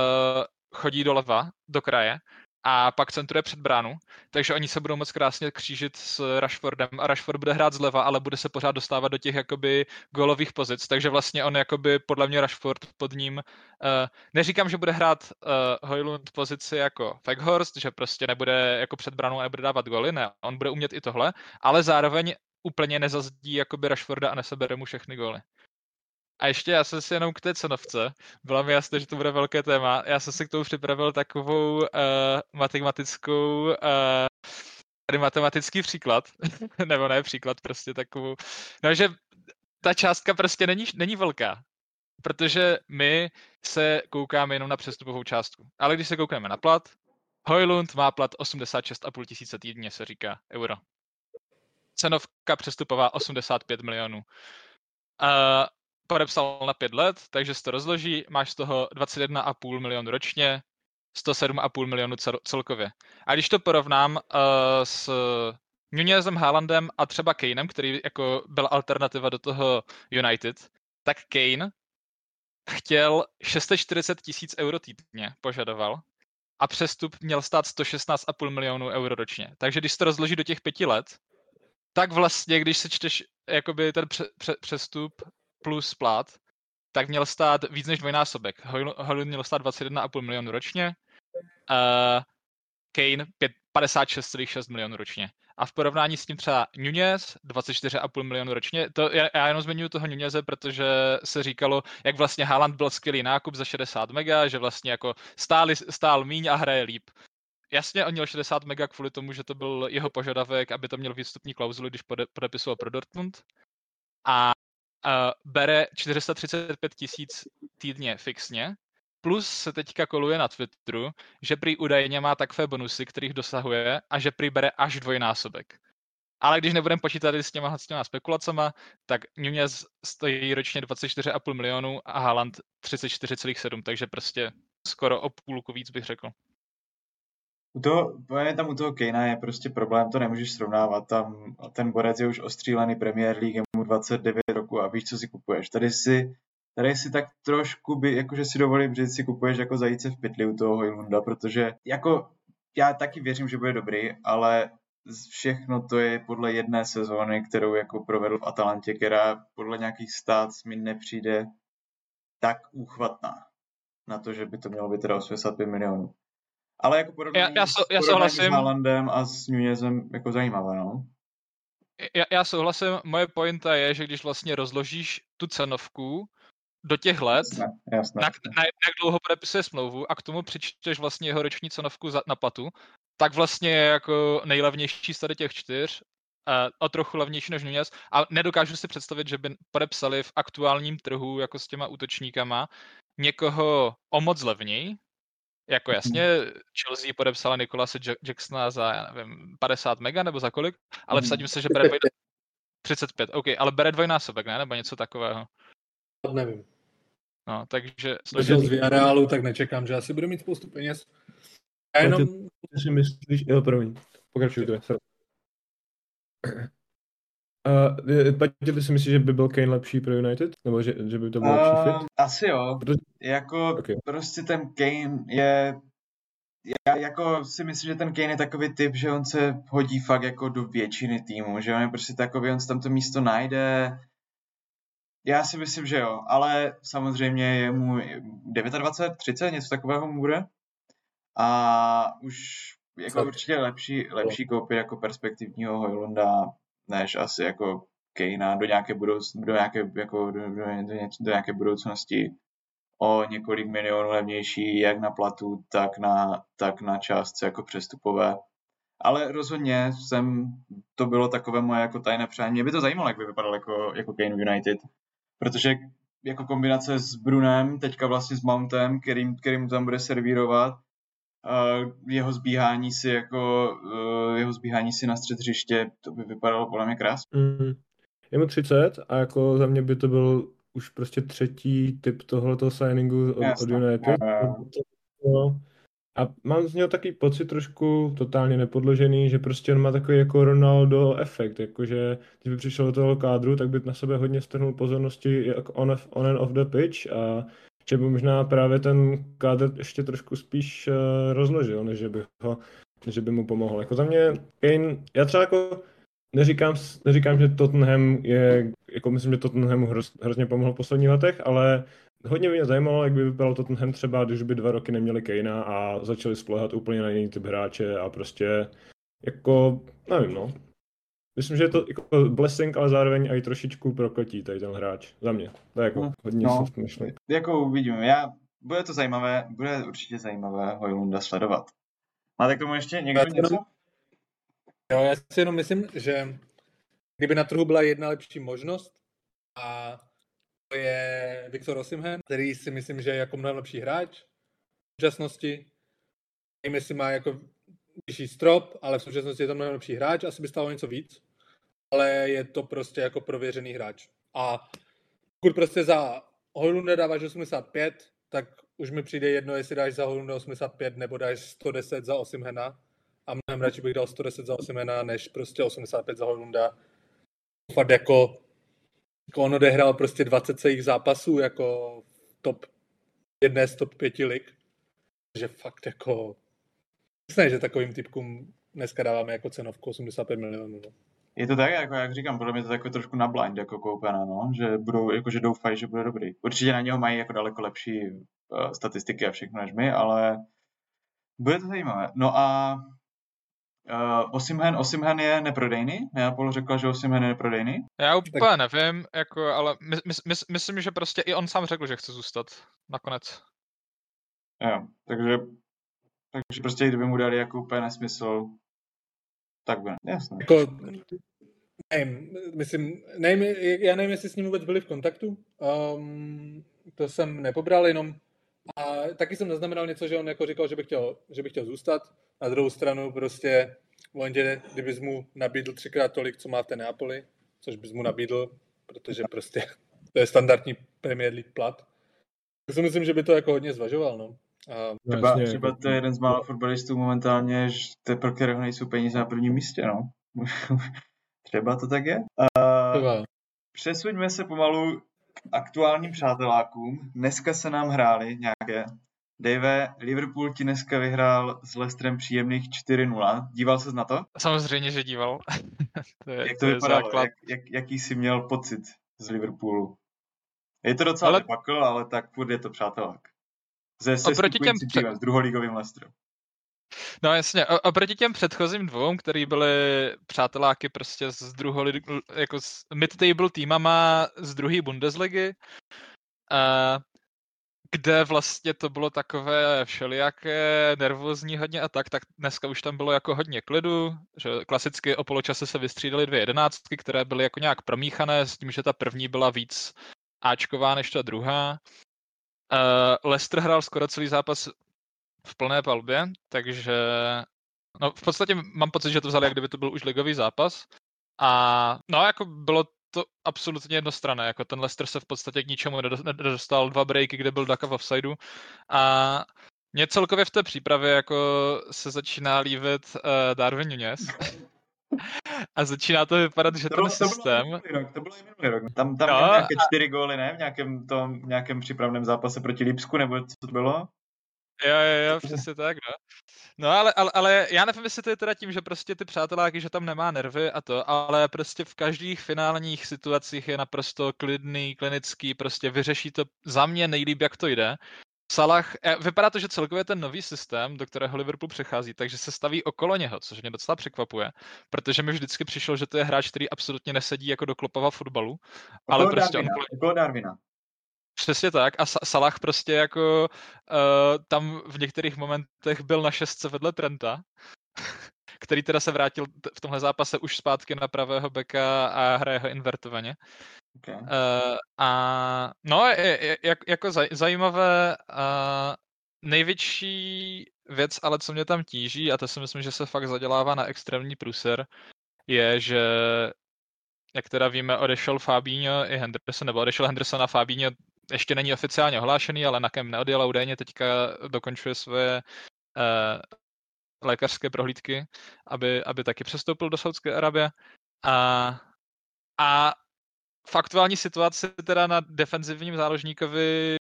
[SPEAKER 3] chodí doleva, do kraje, a pak centruje před bránu, takže oni se budou moc krásně křížit s Rashfordem a Rashford bude hrát zleva, ale bude se pořád dostávat do těch jakoby golových pozic, takže vlastně on jakoby podle mě Rashford pod ním, uh, neříkám, že bude hrát uh, Hojlund pozici jako Weghorst, že prostě nebude jako před bránou a nebude dávat goly, ne, on bude umět i tohle, ale zároveň úplně nezazdí jakoby Rashforda a nesebere mu všechny góly. A ještě já jsem si jenom k té cenovce, bylo mi jasné, že to bude velké téma, já jsem si k tomu připravil takovou uh, matematickou, uh, tady matematický příklad, nebo ne příklad, prostě takovou, no že ta částka prostě není, není velká, protože my se koukáme jenom na přestupovou částku. Ale když se koukneme na plat, Hojlund má plat 86,5 tisíce týdně, se říká euro. Cenovka přestupová 85 milionů. Uh, podepsal na pět let, takže se to rozloží, máš z toho 21,5 milionu ročně, 107,5 milionů celkově. A když to porovnám uh, s Nunezem, Haalandem a třeba Kanem, který jako byl alternativa do toho United, tak Kane chtěl 640 tisíc euro týdně, požadoval, a přestup měl stát 116,5 milionů euro ročně. Takže když se to rozloží do těch pěti let, tak vlastně, když se čteš jakoby ten pře- pře- přestup plus plat, tak měl stát víc než dvojnásobek. Hollywood měl stát 21,5 milionů ročně, uh, Kane 56,6 milionů ročně. A v porovnání s tím třeba Nunez 24,5 milionů ročně, to já, já jenom zmiňuji toho Nuneze, protože se říkalo, jak vlastně Haaland byl skvělý nákup za 60 mega, že vlastně jako stáli, stál míň a hraje líp. Jasně, on měl 60 mega kvůli tomu, že to byl jeho požadavek, aby to měl výstupní klauzuli, když pode, podepisoval pro Dortmund. A uh, bere 435 tisíc týdně fixně, plus se teďka koluje na Twitteru, že prý údajně má takové bonusy, kterých dosahuje a že prý bere až dvojnásobek. Ale když nebudeme počítat s těma, s těma spekulacema, tak Nunez stojí ročně 24,5 milionů a Haaland 34,7, takže prostě skoro o půlku víc bych řekl.
[SPEAKER 1] U toho, tam u toho Kejna je prostě problém, to nemůžeš srovnávat. Tam ten borec je už ostřílený Premier League, mu 29 roku a víš, co si kupuješ. Tady si, tady si tak trošku, by, jakože si dovolím říct, si kupuješ jako zajíce v pytli u toho Hojlunda, protože jako já taky věřím, že bude dobrý, ale všechno to je podle jedné sezóny, kterou jako provedl v Atalantě, která podle nějakých stát mi nepřijde tak úchvatná na to, že by to mělo být teda 85 milionů. Ale jako porovnání, já, já, so, já souhlasím. s Haalandem a s Nunezem jako zajímavé, no.
[SPEAKER 3] Já, já souhlasím, moje pointa je, že když vlastně rozložíš tu cenovku do těch let, jasné, jasné. Na, na, jak dlouho podepisuje smlouvu a k tomu přičteš vlastně jeho roční cenovku za, na platu, tak vlastně je jako nejlevnější z tady těch čtyř, uh, o trochu levnější než Nunez a nedokážu si představit, že by podepsali v aktuálním trhu jako s těma útočníkama někoho o moc levněji, jako jasně, Chelsea podepsala Nikolase Jacksona za, já nevím, 50 mega nebo za kolik, ale
[SPEAKER 2] Mhm.
[SPEAKER 3] vsadím se, že bere dvoj... 35, OK, ale bere dvojnásobek, ne? Nebo něco takového.
[SPEAKER 2] Nevím.
[SPEAKER 3] No, takže...
[SPEAKER 2] Došel z Villarealu, tak nečekám, že asi bude mít spoustu peněz. Já jenom,
[SPEAKER 4] Ty si myslíš, jo, promiň, pokračuj to. sorry. Uh, ty si myslíš, že by byl Kane lepší pro United? Nebo že, že by to byl lepší
[SPEAKER 1] Uh,
[SPEAKER 4] fit?
[SPEAKER 1] asi jo.
[SPEAKER 4] Protože-
[SPEAKER 1] Jako
[SPEAKER 4] Okay.
[SPEAKER 1] prostě ten Kane je já jako si myslím, že ten Kane je takový typ, že on se hodí fakt jako do většiny týmu, že on je prostě takový, on si tam to místo najde. Já si myslím, že jo, ale samozřejmě je mu 29, 30, něco takového mu bude. A už jako určitě lepší, lepší koupit jako perspektivního Hojlunda, než asi jako Kejna do nějaké, budouc, do nějaké, jako do, do, do, ně- do nějaké budoucnosti o několik milionů levnější, jak na platu, tak na, tak na částce jako přestupové. Ale rozhodně jsem, to bylo takové moje jako tajné přání. Mě by to zajímalo, jak by vypadal jako, jako Kane United. Protože jako kombinace s Brunem, teďka vlastně s Mountem, kterým, kterým tam bude servírovat, jeho zbíhání si jako, uh, jeho zbíhání si na střed hřiště, to by vypadalo podle mě krásně.
[SPEAKER 4] Mm. Je mu 30 a jako za mě by to byl už prostě třetí typ tohoto signingu od, od. United. No. A mám z něho takový pocit trošku totálně nepodložený, že prostě on má takový jako Ronaldo efekt, jakože když by přišel do toho kádru, tak by na sebe hodně strhnul pozornosti jak on, on and off the pitch a že by možná právě ten kádr ještě trošku spíš uh, rozložil, než by, ho, než by mu pomohl. Jako za mě Kane, já třeba jako neříkám, neříkám, že Tottenham je, jako myslím, že Tottenhamu hroz, hrozně pomohl v posledních letech, ale hodně by mě zajímalo, jak by vypadal Tottenham třeba, když by dva roky neměli Kejna a začali spolehat úplně na jiný typ hráče a prostě jako, nevím no. Myslím, že je to jako blessing, ale zároveň i trošičku prokotí tady ten hráč. Za mě. To je jako
[SPEAKER 1] No,
[SPEAKER 4] hodně
[SPEAKER 1] no.
[SPEAKER 4] soft myšlenka.
[SPEAKER 1] Jako uvidíme. Já, bude to zajímavé, bude určitě zajímavé Hojlunda sledovat. Máte k tomu ještě někdo
[SPEAKER 2] Já jenom-
[SPEAKER 1] něco?
[SPEAKER 2] jo, já si jenom myslím, že kdyby na trhu byla jedna lepší možnost a to je Viktor Osimhen, který si myslím, že je jako mnohem lepší hráč v současnosti. Nevím, jestli má jako vyšší strop, ale v současnosti je to mnohem lepší hráč, asi by stálo něco víc, ale je to prostě jako prověřený hráč. A pokud prostě za Hojlunda dáváš 85, tak už mi přijde jedno, jestli dáš za Hojlunda 85 nebo dáš 110 za Osimhena a mnohem radši bych dal 110 za Osimhena, než prostě 85 za Hojlunda. Fakt jako, jako on odehrál prostě 20 celých zápasů jako top jedné z top 5 lig. že fakt jako Myslím, že takovým typkům dneska dáváme jako cenovku 85 milionů. No.
[SPEAKER 1] Je to tak, jako jak říkám, podle mě to takové trošku na blind jako koupená, no, že budou, jako že doufají, že bude dobrý. Určitě na něho mají jako daleko lepší uh, statistiky a všechno než my, ale bude to zajímavé. No a uh, Osimhen, Osimhen je neprodejný? Neapol řekla, že Osimhen je neprodejný?
[SPEAKER 3] Já úplně nevím, jako, ale my, my, my, myslím, že prostě i on sám řekl, že chce zůstat nakonec.
[SPEAKER 1] Jo, takže, takže prostě kdyby mu dali jako úplně nesmysl, tak by, jasně.
[SPEAKER 2] Jako, nevím, myslím, nevím, já nevím, jestli s ním vůbec byli v kontaktu, um, to jsem nepobral, jenom a taky jsem zaznamenal něco, že on jako říkal, že by chtěl, že by chtěl zůstat. Na druhou stranu prostě, on tě, kdybys mu nabídl třikrát tolik, co má v té Neapoli, což bys mu nabídl, protože prostě to je standardní Premier League plat, tak si myslím, že by to jako hodně zvažoval, no. A
[SPEAKER 1] Třeba,
[SPEAKER 4] Jasně,
[SPEAKER 1] třeba
[SPEAKER 4] jako-
[SPEAKER 1] to je jeden z mála fotbalistů momentálně, že to, pro kterého nejsou peníze na prvním místě, no. třeba to tak je. Uh, přesuňme se pomalu k aktuálním přátelákům. Dneska se nám hráli nějaké. Dave, Liverpool ti dneska vyhrál s Leicesterem příjemných 4-0. Díval ses na to?
[SPEAKER 3] Samozřejmě, že díval. to je,
[SPEAKER 1] Jak to
[SPEAKER 3] je
[SPEAKER 1] vypadalo?
[SPEAKER 3] základ.
[SPEAKER 1] Jak, jak, jaký jsi měl pocit z Liverpoolu? Je to docela
[SPEAKER 3] Ale-
[SPEAKER 1] ale... debakl, ale tak furt je to přátelák. Ze
[SPEAKER 3] Oproti těm
[SPEAKER 1] sestupujícím
[SPEAKER 3] pře-
[SPEAKER 1] týmem, s druholigovým Leicesterem.
[SPEAKER 3] No jasně, o- oproti těm předchozím dvou, který byly přáteláky prostě z druholi, jako s mid-table týmama z druhé Bundesligy, a kde vlastně to bylo takové všelijaké, nervózní hodně a tak, tak dneska už tam bylo jako hodně klidu, že klasicky o poločase se vystřídaly dvě jedenáctky, které byly jako nějak promíchané s tím, že ta první byla víc Ačková než ta druhá. Uh, Leicester hrál skoro celý zápas v plné palbě, takže no, v podstatě mám pocit, že to vzali, jak kdyby to byl už ligový zápas. A no, jako bylo to absolutně jednostranné, jako ten Leicester se v podstatě k ničemu nedostal, dva breaky, kde byl Daka v offsideu a mě celkově v té přípravě jako se začíná líbit uh, Darwin Nunez. A začíná to vypadat, že to ten bylo, systém...
[SPEAKER 1] To bylo, rok, to bylo i minulý rok. Tam, tam no, nějaké čtyři góly, ne? V nějakém, tom, nějakém přípravném zápase proti Lipsku, nebo co to bylo?
[SPEAKER 3] Jo, jo, jo, přesně tak, no. No ale, ale, ale já nevím, jestli to je teda tím, že prostě ty přáteláky, že tam nemá nervy a to, ale prostě v každých finálních situacích je naprosto klidný, klinický, prostě vyřeší to za mě nejlíp, jak to jde. Salah, eh, vypadá to, že celkově ten nový systém, do kterého Liverpool přechází, takže se staví okolo něho, což mě docela překvapuje, protože mi vždycky přišlo, že to je hráč, který absolutně nesedí jako do klopava fotbalu.
[SPEAKER 1] Okolo ale prostě Darwina, on... okolo Darwina.
[SPEAKER 3] Přesně tak a Salah prostě jako uh, tam v některých momentech byl na šestce vedle Trenta, který teda se vrátil v tomhle zápase už zpátky na pravého beka a hraje ho invertovaně. Okay. Uh, a no, jak, jako zaj, zajímavé, uh, největší věc, ale co mě tam tíží, a to si myslím, že se fakt zadělává na extrémní pruser, je, že jak teda víme, odešel Fabinho i Henderson, nebo odešel Henderson a Fabinho ještě není oficiálně ohlášený, ale na kem neodjel údajně teďka dokončuje svoje uh, lékařské prohlídky, aby, aby taky přestoupil do Saudské Arabie. A, a v aktuální situaci teda na defenzivním záložníkovi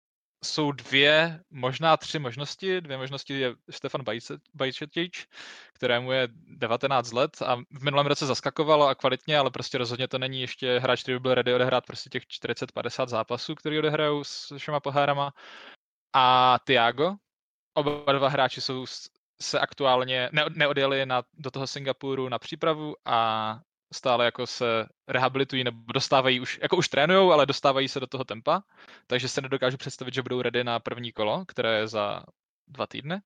[SPEAKER 3] jsou dvě, možná tři možnosti. Dvě možnosti je Stefan Bajčetič, kterému je 19 let a v minulém roce zaskakovalo a kvalitně, ale prostě rozhodně to není ještě hráč, který by byl ready odehrát prostě těch 40-50 zápasů, který odehrajou s všema pohárama. A Tiago, oba dva hráči jsou se aktuálně ne, neodjeli na, do toho Singapuru na přípravu a stále jako se rehabilitují nebo dostávají už, jako už trénujou, ale dostávají se do toho tempa, takže se nedokážu představit, že budou ready na první kolo, které je za dva týdny.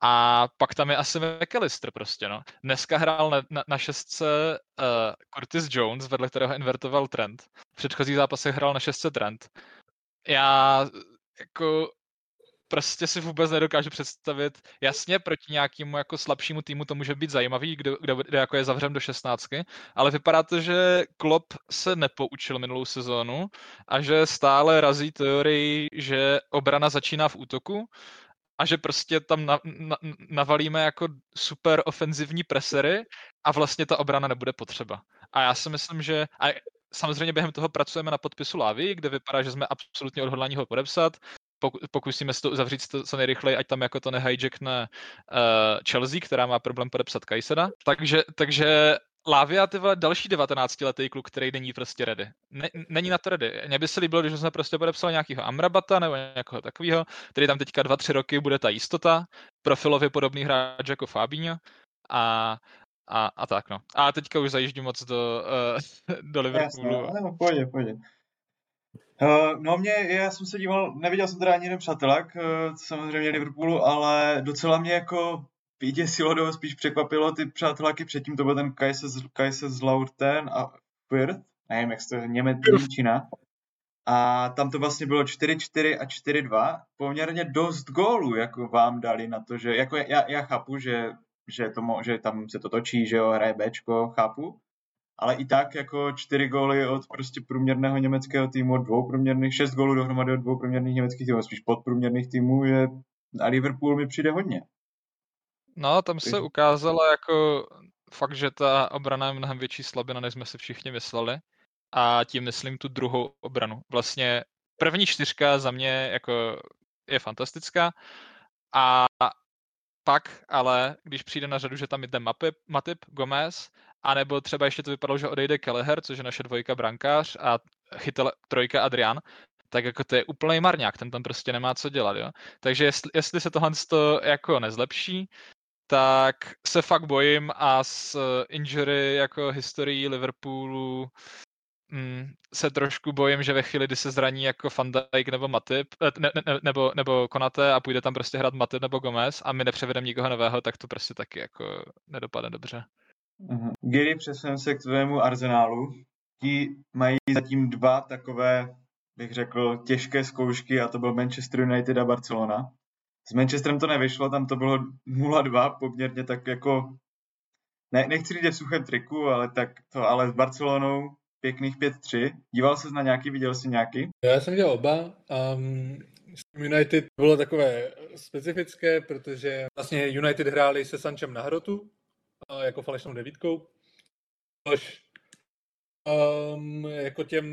[SPEAKER 3] A pak tam je asi McAllister prostě, no. Dneska hrál na, na, na šestce uh, Curtis Jones, vedle kterého invertoval Trent. V předchozích zápasech hrál na šestce Trent. Já jako prostě si vůbec nedokážu představit. Jasně, proti nějakému jako slabšímu týmu to může být zajímavý, kde, kde, kde jako je zavřem do 16, ale vypadá to, že Klopp se nepoučil minulou sezónu a že stále razí teorii, že obrana začíná v útoku a že prostě tam na, na, navalíme jako super ofenzivní presery a vlastně ta obrana nebude potřeba. A já si myslím, že a samozřejmě během toho pracujeme na podpisu Lávy, kde vypadá, že jsme absolutně odhodlaní ho podepsat pokusíme se to uzavřít co nejrychleji, ať tam jako to nehijackne uh, Chelsea, která má problém podepsat Kajseda. Takže, takže Lavia, ty vole, další 19-letý kluk, který není prostě ready. Ne, není na to ready. Mně by se líbilo, když jsme prostě podepsali nějakého Amrabata nebo nějakého takového, který tam teďka 2-3 roky bude ta jistota, profilově podobný hráč jako Fabinho a, a, a tak no. A teďka už zajíždím moc do, uh, do Liverpoolu.
[SPEAKER 1] Jasně, no, pojď, pojď. Uh, no mě, já jsem se díval, neviděl jsem teda ani jeden přátelák, uh, samozřejmě Liverpoolu, ale docela mě jako vyděsilo, nebo spíš překvapilo ty přáteláky předtím, to byl ten Kaiser Laurten a Firth, nevím, jak se to Němec, Němčina. A tam to vlastně bylo 4-4 a 4-2. Poměrně dost gólů jako vám dali na to, že jako já, já chápu, že, že, to, že tam se to točí, že jo, hraje Bčko, chápu ale i tak jako čtyři góly od prostě průměrného německého týmu, od dvou průměrných, šest gólů dohromady od dvou průměrných německých týmů, spíš podprůměrných týmů je a Liverpool mi přijde hodně.
[SPEAKER 3] No, tam se ukázalo jako fakt, že ta obrana je mnohem větší slabina, než jsme si všichni mysleli. A tím myslím tu druhou obranu. Vlastně první čtyřka za mě jako je fantastická. A pak ale, když přijde na řadu, že tam jde Matip, Matip Gomez a nebo třeba ještě to vypadalo, že odejde Kelleher, což je naše dvojka brankář a chytel trojka Adrian, tak jako to je úplný marňák, ten tam prostě nemá co dělat, jo. Takže jestli, jestli se tohle to jako nezlepší, tak se fakt bojím a s injury jako historií Liverpoolu mm, se trošku bojím, že ve chvíli, kdy se zraní jako Van Dijk nebo Matip, eh, ne, ne, nebo, nebo Konate a půjde tam prostě hrát Matip nebo Gomez a my nepřevedeme nikoho nového, tak to prostě taky jako nedopadne dobře.
[SPEAKER 1] Uh-huh. Gary, přesuneme se k tvému arzenálu. Ti mají zatím dva takové bych řekl, těžké zkoušky a to byl Manchester United a Barcelona. S Manchesterem to nevyšlo, tam to bylo 0-2, poměrně tak jako, ne, nechci říct v suchém triku, ale tak to, ale s Barcelonou pěkných 5-3. Díval se na nějaký, viděl jsi nějaký?
[SPEAKER 2] Já jsem viděl oba. Um, United bylo takové specifické, protože vlastně United hráli se Sanchem na hrotu, jako falešnou devítkou, což um, jako těm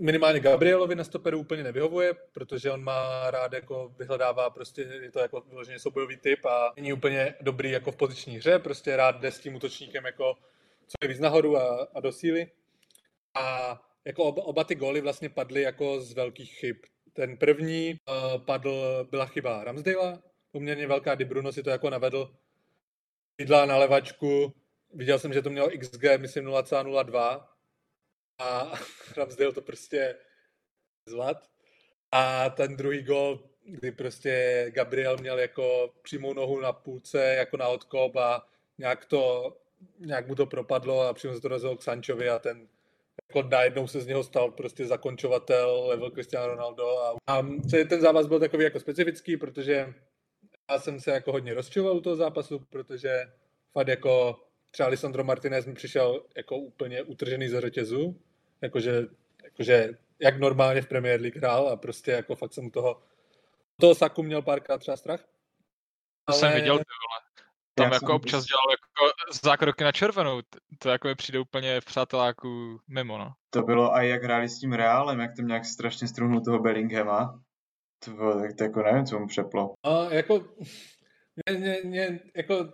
[SPEAKER 2] minimálně Gabrielovi na stoperu úplně nevyhovuje, protože on má rád jako vyhledává prostě, je to jako vyloženě soubojový typ a není úplně dobrý jako v poziční hře, prostě rád jde s tím útočníkem jako co je víc nahoru a, a do síly. A jako oba, oba ty góly vlastně padly jako z velkých chyb. Ten první uh, padl, byla chyba Ramsdale, poměrně velká, kdy Bruno si to jako navedl jídla na levačku, viděl jsem, že to mělo XG, myslím 0,02 a Ramsdale to prostě zlat. A ten druhý gol, kdy prostě Gabriel měl jako přímou nohu na půlce, jako na odkop a nějak to, nějak mu to propadlo a přímo se to rozhodl k Sančovi a ten jako najednou se z něho stal prostě zakončovatel level Cristiano Ronaldo. A, a ten zápas byl takový jako specifický, protože já jsem se jako hodně rozčiloval u toho zápasu, protože fakt jako třeba Lisandro Martinez mi přišel jako úplně utržený ze řetězu, jakože, jakože jak normálně v Premier League hrál a prostě jako fakt jsem toho, toho Saku měl párkrát třeba strach. To
[SPEAKER 3] ale... jsem viděl, ty vole. Tam Já jako občas dělal jako zákroky na červenou. To jako mi přijde úplně v přáteláku mimo, no.
[SPEAKER 1] To bylo a jak hráli s tím Reálem, jak tam nějak strašně struhnul toho Bellinghama. To bylo, tak to jako nevím, co mu přeplo.
[SPEAKER 2] A jako, mě, mě, mě, jako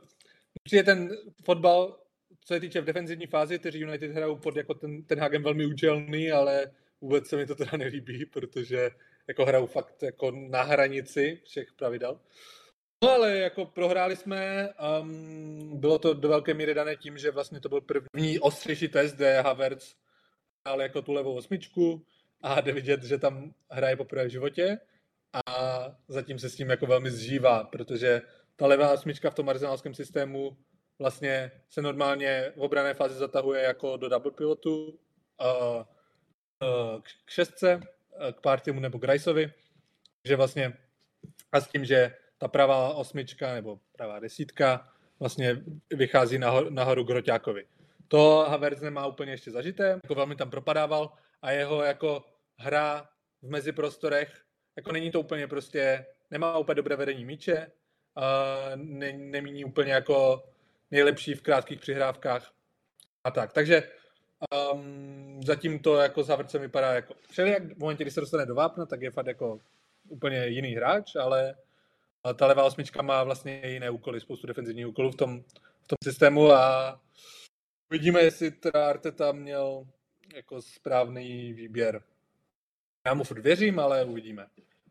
[SPEAKER 2] je ten fotbal, co se týče v defenzivní fázi, kteří United hrajou pod jako ten, ten Hagen velmi účelný, ale vůbec se mi to teda nelíbí, protože jako hrajou fakt jako na hranici všech pravidel. No ale jako prohráli jsme, um, bylo to do velké míry dané tím, že vlastně to byl první ostřejší test, kde Havertz hrál jako tu levou osmičku a jde vidět, že tam hraje poprvé v životě a zatím se s tím jako velmi zžívá, protože ta levá osmička v tom arzenálském systému vlastně se normálně v obrané fázi zatahuje jako do double pivotu uh, k šestce, k Partiemu nebo k Riceovi, že vlastně a s tím, že ta pravá osmička nebo pravá desítka vlastně vychází nahoru, nahoru k Hroťákovi. To Havertz nemá úplně ještě zažité, jako velmi tam propadával a jeho jako hra v meziprostorech, jako není to úplně prostě, nemá úplně dobré vedení míče, ne, nemíní úplně jako nejlepší v krátkých přihrávkách a tak. Takže um, zatím to jako závrce vypadá jako všelijak. V momentě, kdy se dostane do vápna, tak je fakt jako úplně jiný hráč, ale ta levá osmička má vlastně jiné úkoly, spoustu defenzivních úkolů v tom, v tom systému a uvidíme, jestli teda Arteta měl jako správný výběr. Já mu furt věřím, ale uvidíme.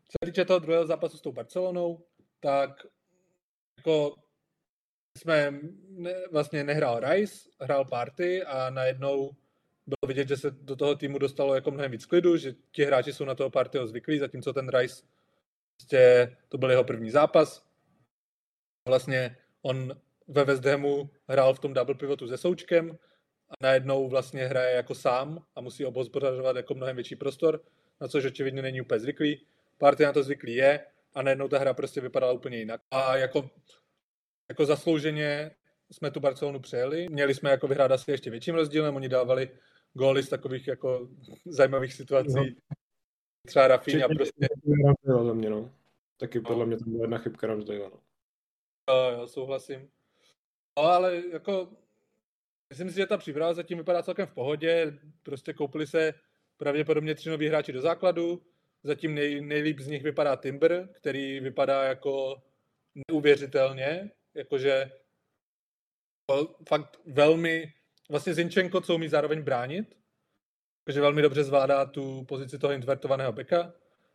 [SPEAKER 2] Co se týče toho druhého zápasu s tou Barcelonou, tak jako jsme ne, vlastně nehrál Rice, hrál Party a najednou bylo vidět, že se do toho týmu dostalo jako mnohem víc klidu, že ti hráči jsou na toho Partyho zvyklí, zatímco ten Rice prostě to byl jeho první zápas. Vlastně on ve West Hamu hrál v tom double pivotu se Součkem a najednou vlastně hraje jako sám a musí obozbořovat jako mnohem větší prostor, na což očividně není úplně zvyklý. Party na to zvyklý je a najednou ta hra prostě vypadala úplně jinak. A jako, jako zaslouženě jsme tu Barcelonu přejeli. Měli jsme jako vyhrát asi ještě větším rozdílem, oni dávali góly z takových jako zajímavých situací. No. Třeba Rafinha prostě.
[SPEAKER 4] za mě, no. Taky podle no. mě to byla jedna chybka Ramsdale, no.
[SPEAKER 2] Jo, jo, souhlasím. No, ale jako myslím si, že ta příprava zatím vypadá celkem v pohodě. Prostě koupili se pravděpodobně tři noví hráči do základu. Zatím nej, nejlíp z nich vypadá Timber, který vypadá jako neuvěřitelně, jakože fakt velmi, vlastně Zinčenko, co umí zároveň bránit, takže velmi dobře zvládá tu pozici toho invertovaného beka,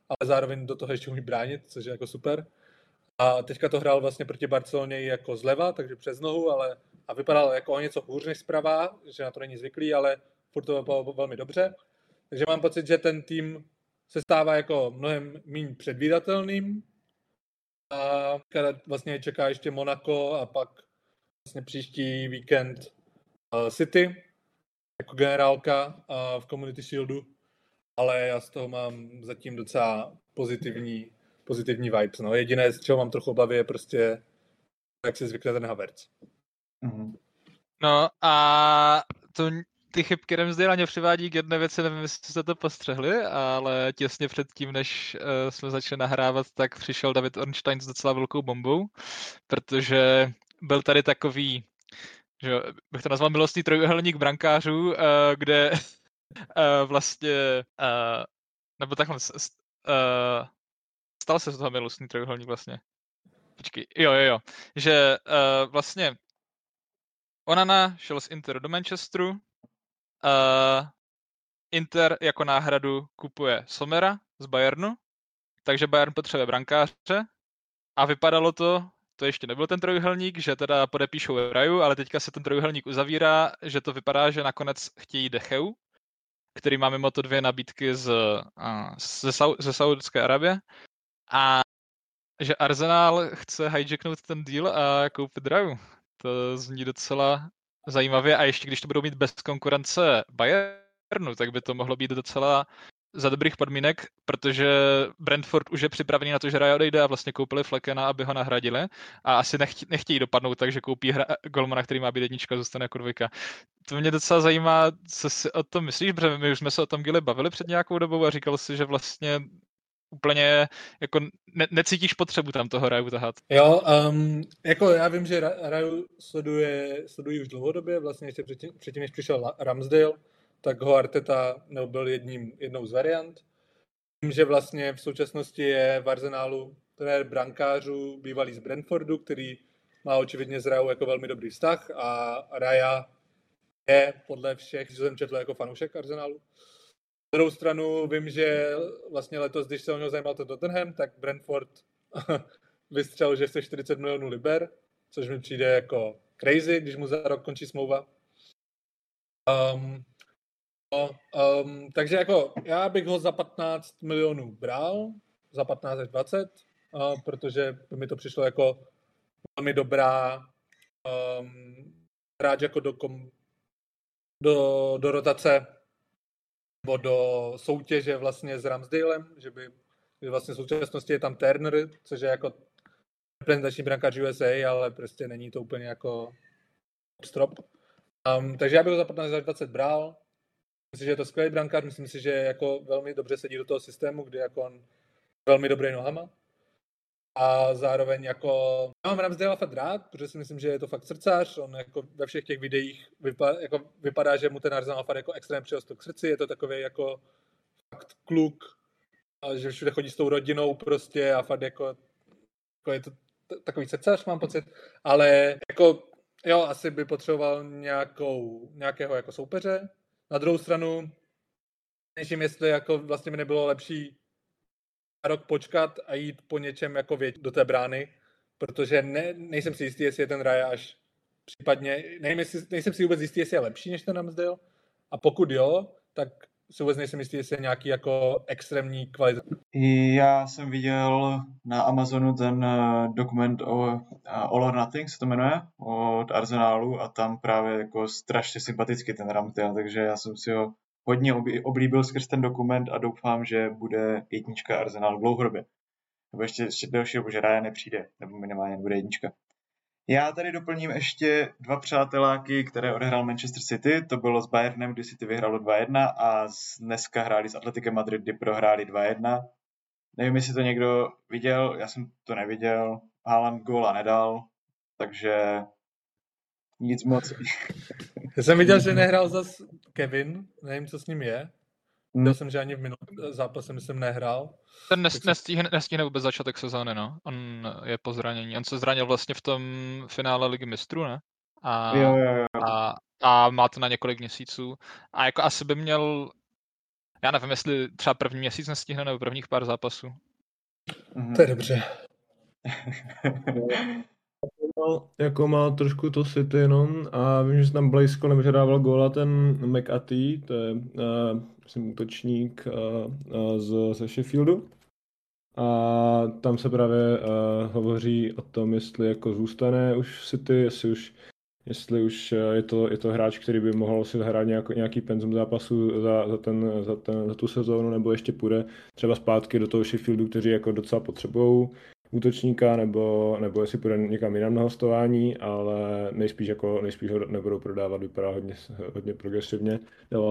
[SPEAKER 2] ale zároveň do toho ještě umí bránit, což je jako super. A teďka to hrál vlastně proti Barceloně jako zleva, takže přes nohu, ale a vypadal jako o něco hůř než zprava, že na to není zvyklý, ale furt to bylo velmi dobře. Takže mám pocit, že ten tým se stává jako mnohem méně předvídatelným. A vlastně čeká ještě Monaco a pak vlastně příští víkend uh, City jako generálka v Community Shieldu. ale já z toho mám zatím docela pozitivní, pozitivní vibes. No. Jediné, z čeho mám trochu obavy, je prostě, jak si zvykne ten Havertz.
[SPEAKER 3] Mm-hmm. No a to ty chybky mě přivádí k jedné věci, nevím, jestli jste to postřehli, ale těsně před tím, než uh, jsme začali nahrávat, tak přišel David Ornstein s docela velkou bombou, protože byl tady takový, že bych to nazval milostný trojuhelník brankářů, uh, kde uh, vlastně, uh, nebo takhle, uh, stal se z toho milostný trojuhelník vlastně. Počkej, jo, jo, jo, že uh, vlastně Onana šel z Interu do Manchesteru, uh, Inter jako náhradu kupuje Somera z Bayernu, takže Bayern potřebuje brankáře a vypadalo to, to ještě nebyl ten trojuhelník, že teda podepíšou Raju, ale teďka se ten trojuhelník uzavírá, že to vypadá, že nakonec chtějí Decheu, který má mimo to dvě nabídky z, ze, ze Saudské Arabie a že Arsenal chce hijacknout ten deal a koupit Raju. To zní docela zajímavě a ještě když to budou mít bez konkurence Bayernu, tak by to mohlo být docela za dobrých podmínek, protože Brentford už je připravený na to, že Raja odejde a vlastně koupili Flekena, aby ho nahradili a asi nechtí, nechtějí dopadnout tak, že koupí hra, Golmana, který má být jednička a zůstane jako dvojka. To mě docela zajímá, co si o tom myslíš, protože my už jsme se o tom Gili bavili před nějakou dobou a říkal si, že vlastně úplně jako ne, necítíš potřebu tam toho Raju tahat.
[SPEAKER 2] Jo, um, jako já vím, že Raju sleduje, sledují už dlouhodobě, vlastně ještě předtím, předtím než přišel Ramsdale, tak ho Arteta byl jedním, jednou z variant. Vím, že vlastně v současnosti je v Arsenálu trenér brankářů, bývalý z Brentfordu, který má očividně s Rajou jako velmi dobrý vztah a Raja je podle všech, co jsem četl jako fanoušek Arsenálu, druhou stranu vím, že vlastně letos, když se o něho zajímal to Tottenham, tak Brentford vystřelil, že chce 40 milionů liber, což mi přijde jako crazy, když mu za rok končí smlouva. Um, no, um, takže jako já bych ho za 15 milionů bral, za 15 až 20, uh, protože by mi to přišlo jako velmi dobrá um, hráč jako do, kom, do, do rotace nebo do soutěže vlastně s Ramsdalem, že by, že vlastně v současnosti je tam Turner, což je jako reprezentační brankář USA, ale prostě není to úplně jako strop. Um, takže já bych ho za 15 až 20 bral. Myslím si, že je to skvělý brankář, myslím si, že jako velmi dobře sedí do toho systému, kdy jako on velmi dobrý nohama a zároveň jako já mám Ramsdale fakt rád, protože si myslím, že je to fakt srdcař, on jako ve všech těch videích vypadá, jako vypadá že mu ten Arsenal fakt jako extrém přirostl k srdci, je to takový jako fakt kluk, a že všude chodí s tou rodinou prostě a fakt jako, jako je to t- takový srdcař, mám pocit, ale jako jo, asi by potřeboval nějakou, nějakého jako soupeře. Na druhou stranu, nevím, jestli jako vlastně by nebylo lepší rok počkat a jít po něčem jako věť do té brány, protože ne, nejsem si jistý, jestli je ten Raja až případně, nevím, jestli, nejsem si vůbec jistý, jestli je lepší než ten Ramsdale a pokud jo, tak si vůbec nejsem jistý, jestli je nějaký jako extrémní kvalita.
[SPEAKER 1] Já jsem viděl na Amazonu ten eh, dokument o uh, All or Nothing, se to jmenuje, od Arsenálu a tam právě jako strašně sympatický ten Ramsdale, takže já jsem si ho hodně oblíbil skrz ten dokument a doufám, že bude jednička Arsenal dlouhodobě. Nebo ještě, ještě delší dobu, že Raya nepřijde, nebo minimálně bude jednička. Já tady doplním ještě dva přáteláky, které odehrál Manchester City. To bylo s Bayernem, kdy City vyhrálo 2-1 a dneska hráli s Atletikem Madrid, kdy prohráli 2-1. Nevím, jestli to někdo viděl, já jsem to neviděl. Haaland góla nedal, takže nic moc.
[SPEAKER 2] Já jsem viděl, že nehrál zas Kevin, nevím, co s ním je. Hmm. Viděl jsem, že ani v minulém zápase myslím nehrál.
[SPEAKER 3] Ten nes, nestihne, nestihne vůbec začátek sezóny, no. On je po zranění. On se zranil vlastně v tom finále ligy mistrů, ne? A,
[SPEAKER 1] jo, jo, jo.
[SPEAKER 3] a, a má to na několik měsíců. A jako asi by měl, já nevím, jestli třeba první měsíc nestihne nebo prvních pár zápasů.
[SPEAKER 2] Mm-hmm. To je dobře.
[SPEAKER 4] jako má trošku to City, no, a vím, že tam blízko, nebo že dával góla ten McAtee, to je, uh, myslím, útočník uh, uh, z, ze Sheffieldu. A tam se právě uh, hovoří o tom, jestli jako zůstane už v City, jestli už jestli už je to, je to hráč, který by mohl si zahrát nějak, nějaký penzum zápasu za, za, ten, za, ten, za tu sezónu, nebo ještě půjde třeba zpátky do toho Sheffieldu, kteří jako docela potřebují útočníka, nebo, nebo jestli půjde někam jinam na hostování, ale nejspíš, jako, nejspíš ho nebudou prodávat, vypadá hodně, hodně progresivně.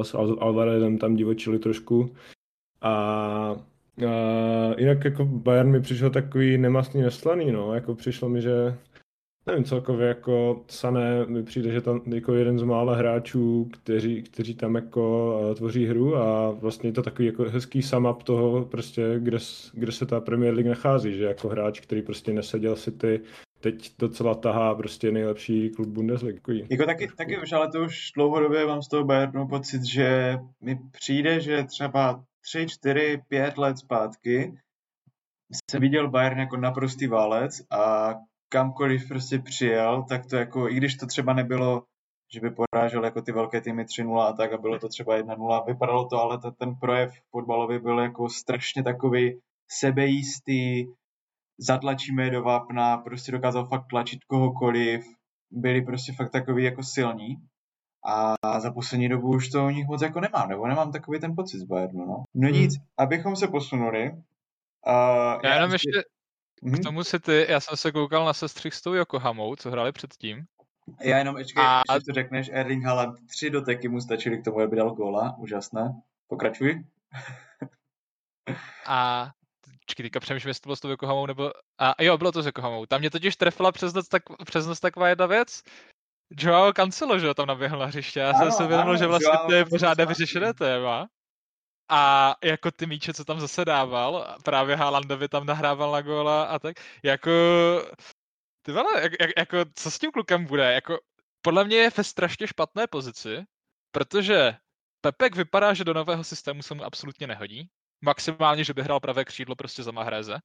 [SPEAKER 4] S Alvarezem tam divočili trošku. A, a jinak jako Bayern mi přišel takový nemastný, neslaný, no, jako přišlo mi, že nevím, celkově jako Sané mi přijde, že tam jako jeden z mála hráčů, kteří, kteří tam jako uh, tvoří hru a vlastně je to takový jako hezký sum up toho prostě, kde, kde se ta Premier League nachází, že jako hráč, který prostě neseděl si ty teď docela tahá prostě nejlepší klub Bundesligy.
[SPEAKER 1] Jako taky, taky už, ale to už dlouhodobě mám z toho Bayernu pocit, že mi přijde, že třeba 3, 4, 5 let zpátky jsem viděl Bayern jako naprostý válec a kamkoliv prostě přijel, tak to jako, i když to třeba nebylo, že by porážel jako ty velké týmy 3-0 a tak a bylo to třeba 1-0, vypadalo to, ale ten projev fotbalový byl jako strašně takový sebejistý, zatlačíme je do vápna, prostě dokázal fakt tlačit kohokoliv, byli prostě fakt takový jako silní a za poslední dobu už to u nich moc jako nemám, nebo nemám takový ten pocit z Bayernu, no. No nic, hmm. abychom se posunuli.
[SPEAKER 3] Uh, já jenom ještě. K tomu si ty, já jsem se koukal na sestřih s tou Yokohamou, co hráli předtím.
[SPEAKER 1] Já jenom, ečkej, a... když to řekneš, Erling Haaland, tři doteky mu stačily k tomu, aby dal góla, úžasné. Pokračuj.
[SPEAKER 3] a Čekaj, teďka přemýšlím, jestli to bylo s tou Yokohamou, nebo... A jo, bylo to s Yokohamou. Tam mě totiž trefila přes noc, tak, přes noc taková jedna věc. Joao Cancelo, že jo, tam naběhl na hřiště. Já ano, jsem si uvědomil, že vlastně to je pořád nevyřešené téma. A jako ty míče, co tam zase dával, právě Haalandovi tam nahrával na góla a tak, jako, ty vole, jak, jak, jako, co s tím klukem bude, jako, podle mě je ve strašně špatné pozici, protože Pepek vypadá, že do nového systému se mu absolutně nehodí, maximálně, že by hrál pravé křídlo prostě za Mahreze,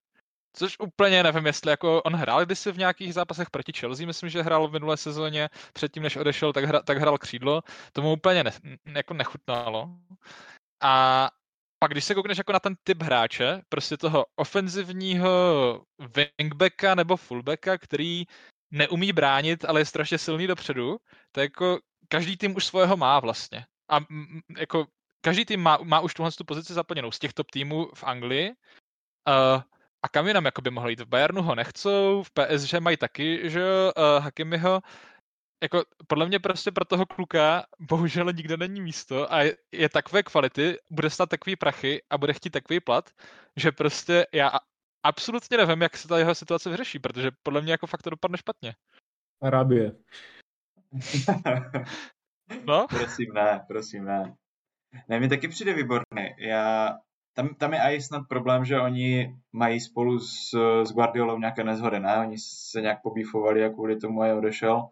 [SPEAKER 3] Což úplně nevím, jestli jako on hrál kdysi v nějakých zápasech proti Chelsea, myslím, že hrál v minulé sezóně, předtím než odešel, tak, hra, tak hrál křídlo, tomu úplně ne, jako nechutnalo. A pak když se koukneš jako na ten typ hráče, prostě toho ofenzivního wingbacka nebo fullbacka, který neumí bránit, ale je strašně silný dopředu, tak jako každý tým už svého má vlastně. A jako každý tým má, má už tuhle tu pozici zaplněnou z těch top týmů v Anglii. Uh, a kam jinam jako by mohl jít? V Bayernu ho nechcou, v PSG mají taky, že uh, Hakimiho, jako podle mě prostě pro toho kluka bohužel nikde není místo a je, je takové kvality, bude stát takový prachy a bude chtít takový plat, že prostě já absolutně nevím, jak se ta jeho situace vyřeší, protože podle mě jako fakt to dopadne špatně.
[SPEAKER 4] Arábie.
[SPEAKER 1] no? Prosím ne, prosím ne. Ne, mi taky přijde výborný. Já, tam, tam je i snad problém, že oni mají spolu s, s Guardiolou nějaké nezhody, ne? Oni se nějak pobífovali a kvůli tomu je odešel.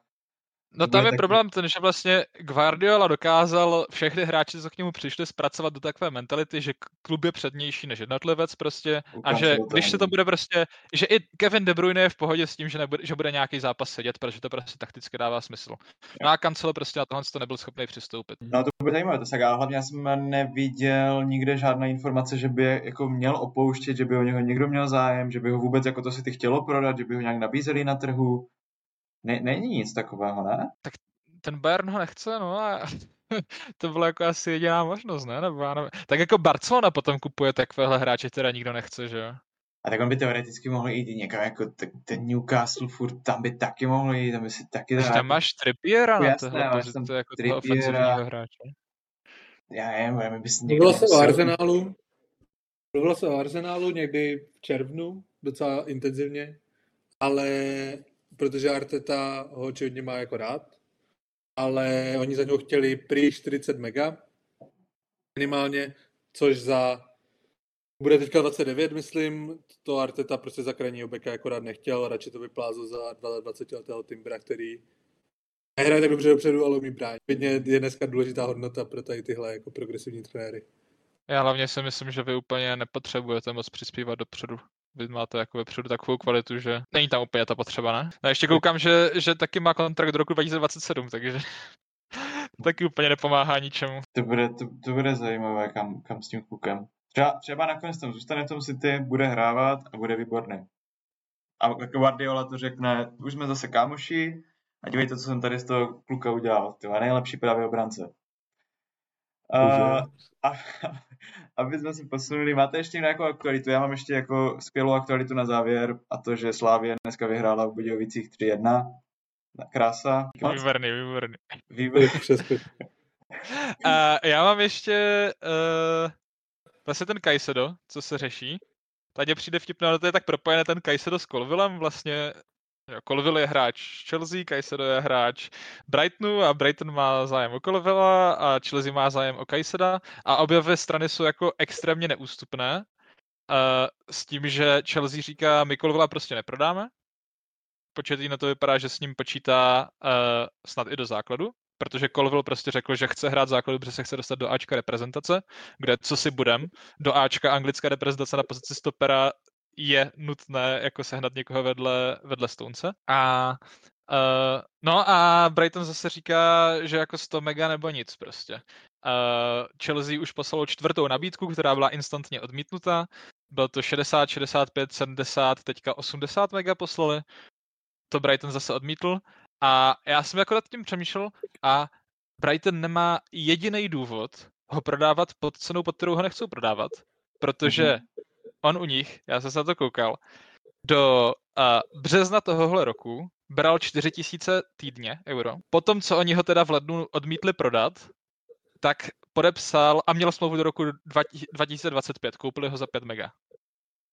[SPEAKER 3] No tam je taky... problém ten, že vlastně Guardiola dokázal všechny hráči, co k němu přišli, zpracovat do takové mentality, že klub je přednější než jednotlivec prostě a že když se to bude prostě, že i Kevin De Bruyne je v pohodě s tím, že, nebude, že bude nějaký zápas sedět, protože to prostě takticky dává smysl. No a Cancelo prostě na tohle to nebyl schopný přistoupit.
[SPEAKER 1] No to bude zajímavé, to se hlavně já jsem neviděl nikde žádné informace, že by jako měl opouštět, že by o něho někdo měl zájem, že by ho vůbec jako to si ty chtělo prodat, že by ho nějak nabízeli na trhu. Ne, není nic takového, ne?
[SPEAKER 3] Tak ten Bayern ho nechce, no a to byla jako asi jediná možnost, ne? Nebo já nevím. Tak jako Barcelona potom kupuje takovéhle hráče, teda nikdo nechce, že jo?
[SPEAKER 1] A tak on by teoreticky mohl jít někam jako ten Newcastle furt, tam by taky mohl jít, tam by si taky
[SPEAKER 3] dál. Tam máš Trippiera na tohle pozici, jako toho ofenzivního hráče.
[SPEAKER 1] Já nevím, my bys
[SPEAKER 2] někdo... Mluvilo se o Arsenálu, mluvilo se o Arsenálu někdy v červnu, docela intenzivně, ale protože Arteta ho očividně má jako rád, ale oni za něho chtěli prý 40 mega minimálně, což za bude teďka 29, myslím, to Arteta prostě za krajního beka jako rád nechtěl, radši to vyplázl za 20 letého Timbra, který nehraje tak dobře dopředu, ale umí bránit. je dneska důležitá hodnota pro tady tyhle jako progresivní trenéry.
[SPEAKER 3] Já hlavně si myslím, že vy úplně nepotřebujete moc přispívat dopředu vy máte jako vepředu takovou kvalitu, že není tam úplně ta potřeba, ne? No ještě koukám, že, že taky má kontrakt do roku 2027, takže taky úplně nepomáhá ničemu.
[SPEAKER 1] To bude, to, to bude zajímavé, kam, kam s tím klukem. Třeba, třeba nakonec tam zůstane v tom City, bude hrávat a bude výborný. A Guardiola to řekne, už jsme zase kámoši, A dívejte, co jsem tady z toho kluka udělal. To je nejlepší právě obránce. A, a, aby jsme se posunuli, máte ještě nějakou aktualitu? Já mám ještě jako skvělou aktualitu na závěr a to, že Slávě dneska vyhrála v Budějovicích 3-1. Krása.
[SPEAKER 3] Výborný, výborný.
[SPEAKER 1] Výborný.
[SPEAKER 3] a já mám ještě uh, vlastně ten Kajsedo, co se řeší. Tady přijde vtipné, ale to je tak propojené ten Kajsedo s Colvillem, vlastně Colville je hráč Chelsea, Kajsedo je hráč Brightonu a Brighton má zájem o Colvilla a Chelsea má zájem o Kajseda a obě dvě strany jsou jako extrémně neústupné uh, s tím, že Chelsea říká, my Colvilla prostě neprodáme. Početý na to vypadá, že s ním počítá uh, snad i do základu, protože Colville prostě řekl, že chce hrát základu, protože se chce dostat do Ačka reprezentace, kde co si budem, do Ačka anglická reprezentace na pozici stopera je nutné jako sehnat někoho vedle, vedle Stonce. A Uh, no a Brighton zase říká, že jako 100 mega nebo nic prostě. Uh, Chelsea už poslalo čtvrtou nabídku, která byla instantně odmítnuta. Bylo to 60, 65, 70, teďka 80 mega poslali. To Brighton zase odmítl. A já jsem jako nad tím přemýšlel a Brighton nemá jediný důvod ho prodávat pod cenou, pod kterou ho nechcou prodávat. Protože mm-hmm on u nich, já jsem se na to koukal, do uh, března tohohle roku bral 4000 týdně euro. Potom, co oni ho teda v lednu odmítli prodat, tak podepsal a měl smlouvu do roku 2025, koupili ho za 5 mega.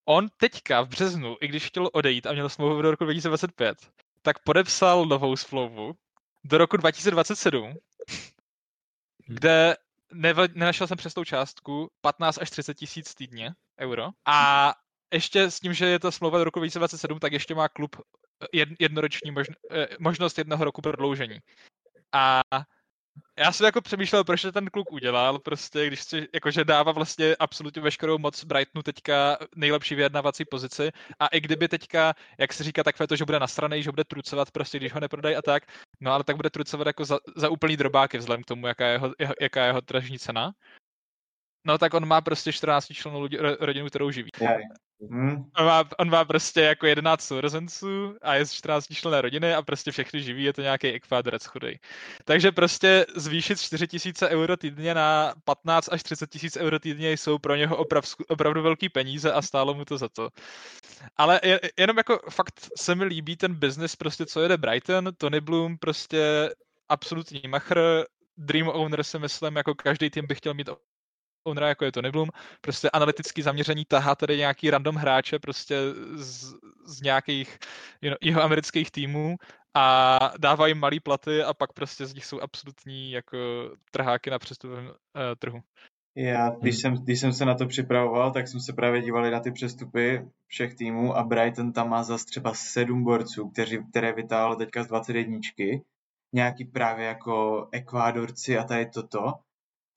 [SPEAKER 3] On teďka v březnu, i když chtěl odejít a měl smlouvu do roku 2025, tak podepsal novou smlouvu do roku 2027, hm. Kde nenašel jsem přesnou částku 15 až 30 tisíc týdně euro. A ještě s tím, že je to smlouva do roku 2027, tak ještě má klub jednoroční možn- eh, možnost jednoho roku prodloužení. A já jsem jako přemýšlel, proč to ten kluk udělal, prostě, když si, jakože dává vlastně absolutně veškerou moc Brightonu teďka nejlepší vyjednávací pozici a i kdyby teďka, jak se říká takové to, že bude nasranej, že bude trucovat prostě, když ho neprodají a tak, no ale tak bude trucovat jako za, za úplný drobáky vzhledem k tomu, jaká je jeho, jaká je jeho tržní cena. No tak on má prostě 14 členů rodinu, kterou živí.
[SPEAKER 1] Yeah. Hmm.
[SPEAKER 3] On, má, on má prostě jako 11 sourozenců a je z 14 členné rodiny a prostě všechny živí, je to nějaký ekvádorec chudej. Takže prostě zvýšit 4 tisíce euro týdně na 15 až 30 tisíc euro týdně jsou pro něho oprav, opravdu velký peníze a stálo mu to za to. Ale je, jenom jako fakt se mi líbí ten business prostě, co jede Brighton, Tony Bloom prostě absolutní machr, Dream Owner si myslím, jako každý tým by chtěl mít ownera, jako je to Bloom, prostě analytický zaměření tahá tady nějaký random hráče prostě z, z nějakých you know, jeho amerických týmů a dávají malý platy a pak prostě z nich jsou absolutní jako trháky na přestupovém uh, trhu.
[SPEAKER 1] Já, když jsem, když jsem se na to připravoval, tak jsem se právě dívali na ty přestupy všech týmů a Brighton tam má zase třeba sedm borců, kteří, které vytáhl teďka z 21. Nějaký právě jako Ekvádorci a tady toto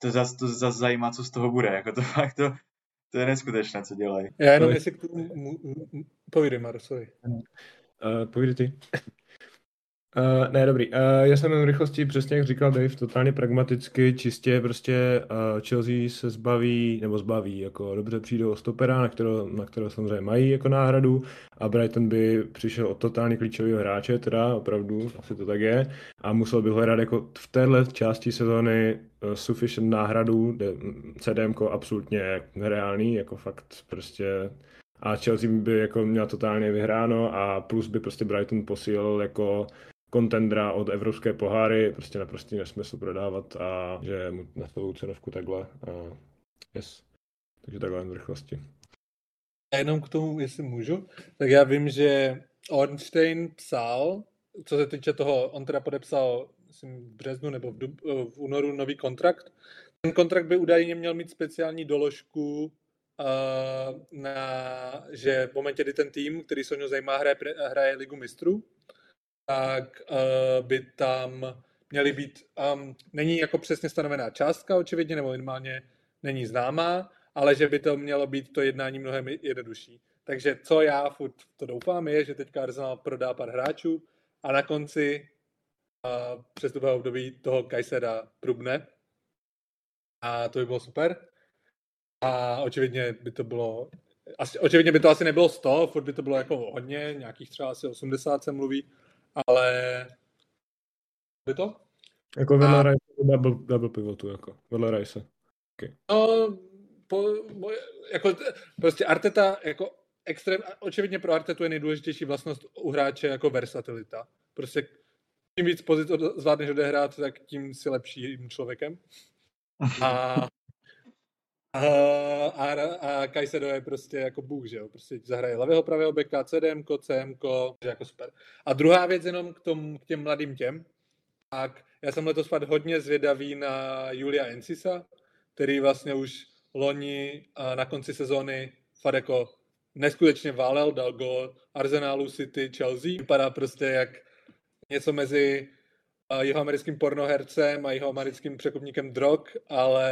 [SPEAKER 1] to zase to zas zajímá, co z toho bude. Jako to fakt to, to je neskutečné, co dělají.
[SPEAKER 2] Já jenom jestli k tomu... Povídej, Mar, sorry. Uh,
[SPEAKER 4] povídej ty. Uh, ne, dobrý. Uh, já jsem jen rychlosti, přesně jak říkal Dave, totálně pragmaticky, čistě prostě uh, Chelsea se zbaví, nebo zbaví, jako dobře přijdou o stopera, na kterého, na kterého samozřejmě mají jako náhradu a Brighton by přišel o totálně klíčového hráče, teda opravdu, asi to tak je, a musel by hledat jako v téhle části sezóny uh, sufficient náhradu, CDM absolutně reálný, jako fakt prostě a Chelsea by jako měla totálně vyhráno a plus by prostě Brighton posílil jako kontendra od evropské poháry, prostě naprostý nesmysl prodávat a že mu na svou cenovku takhle. A yes. Takže takhle v rychlosti.
[SPEAKER 2] A jenom k tomu, jestli můžu, tak já vím, že Ornstein psal, co se týče toho, on teda podepsal myslím, v březnu nebo v, dub, v únoru nový kontrakt. Ten kontrakt by údajně měl mít speciální doložku, uh, na, že v momentě, kdy ten tým, který se o něj zajímá, hraje, hraje ligu mistrů, tak uh, by tam měly být, um, není jako přesně stanovená částka očividně, nebo minimálně není známá, ale že by to mělo být to jednání mnohem jednodušší. Takže co já furt to doufám je, že teďka Arsenal prodá pár hráčů a na konci uh, přestupového období toho Kajsera prubne. A to by bylo super. A očividně by to bylo, asi, očividně by to asi nebylo 100, furt by to bylo jako hodně, nějakých třeba asi 80 se mluví, ale Je to?
[SPEAKER 4] Jako vedle a... Rice, double, double pivotu, jako vedle Rice. Okay.
[SPEAKER 2] No, po, jako, prostě Arteta, jako extrém, očividně pro Artetu je nejdůležitější vlastnost u hráče jako versatilita. Prostě čím víc pozic zvládneš odehrát, tak tím si lepším člověkem. A, a, a, a Kajsedo je prostě jako bůh, že jo? Prostě zahraje levého, pravého beka, CDM, CM, jako super. A druhá věc jenom k, tom, k těm mladým těm, tak já jsem letos fakt hodně zvědavý na Julia Encisa, který vlastně už loni na konci sezóny fakt jako neskutečně válel, dal gol Arsenalu, City, Chelsea. Vypadá prostě jak něco mezi jeho americkým pornohercem a jeho americkým překupníkem drog, ale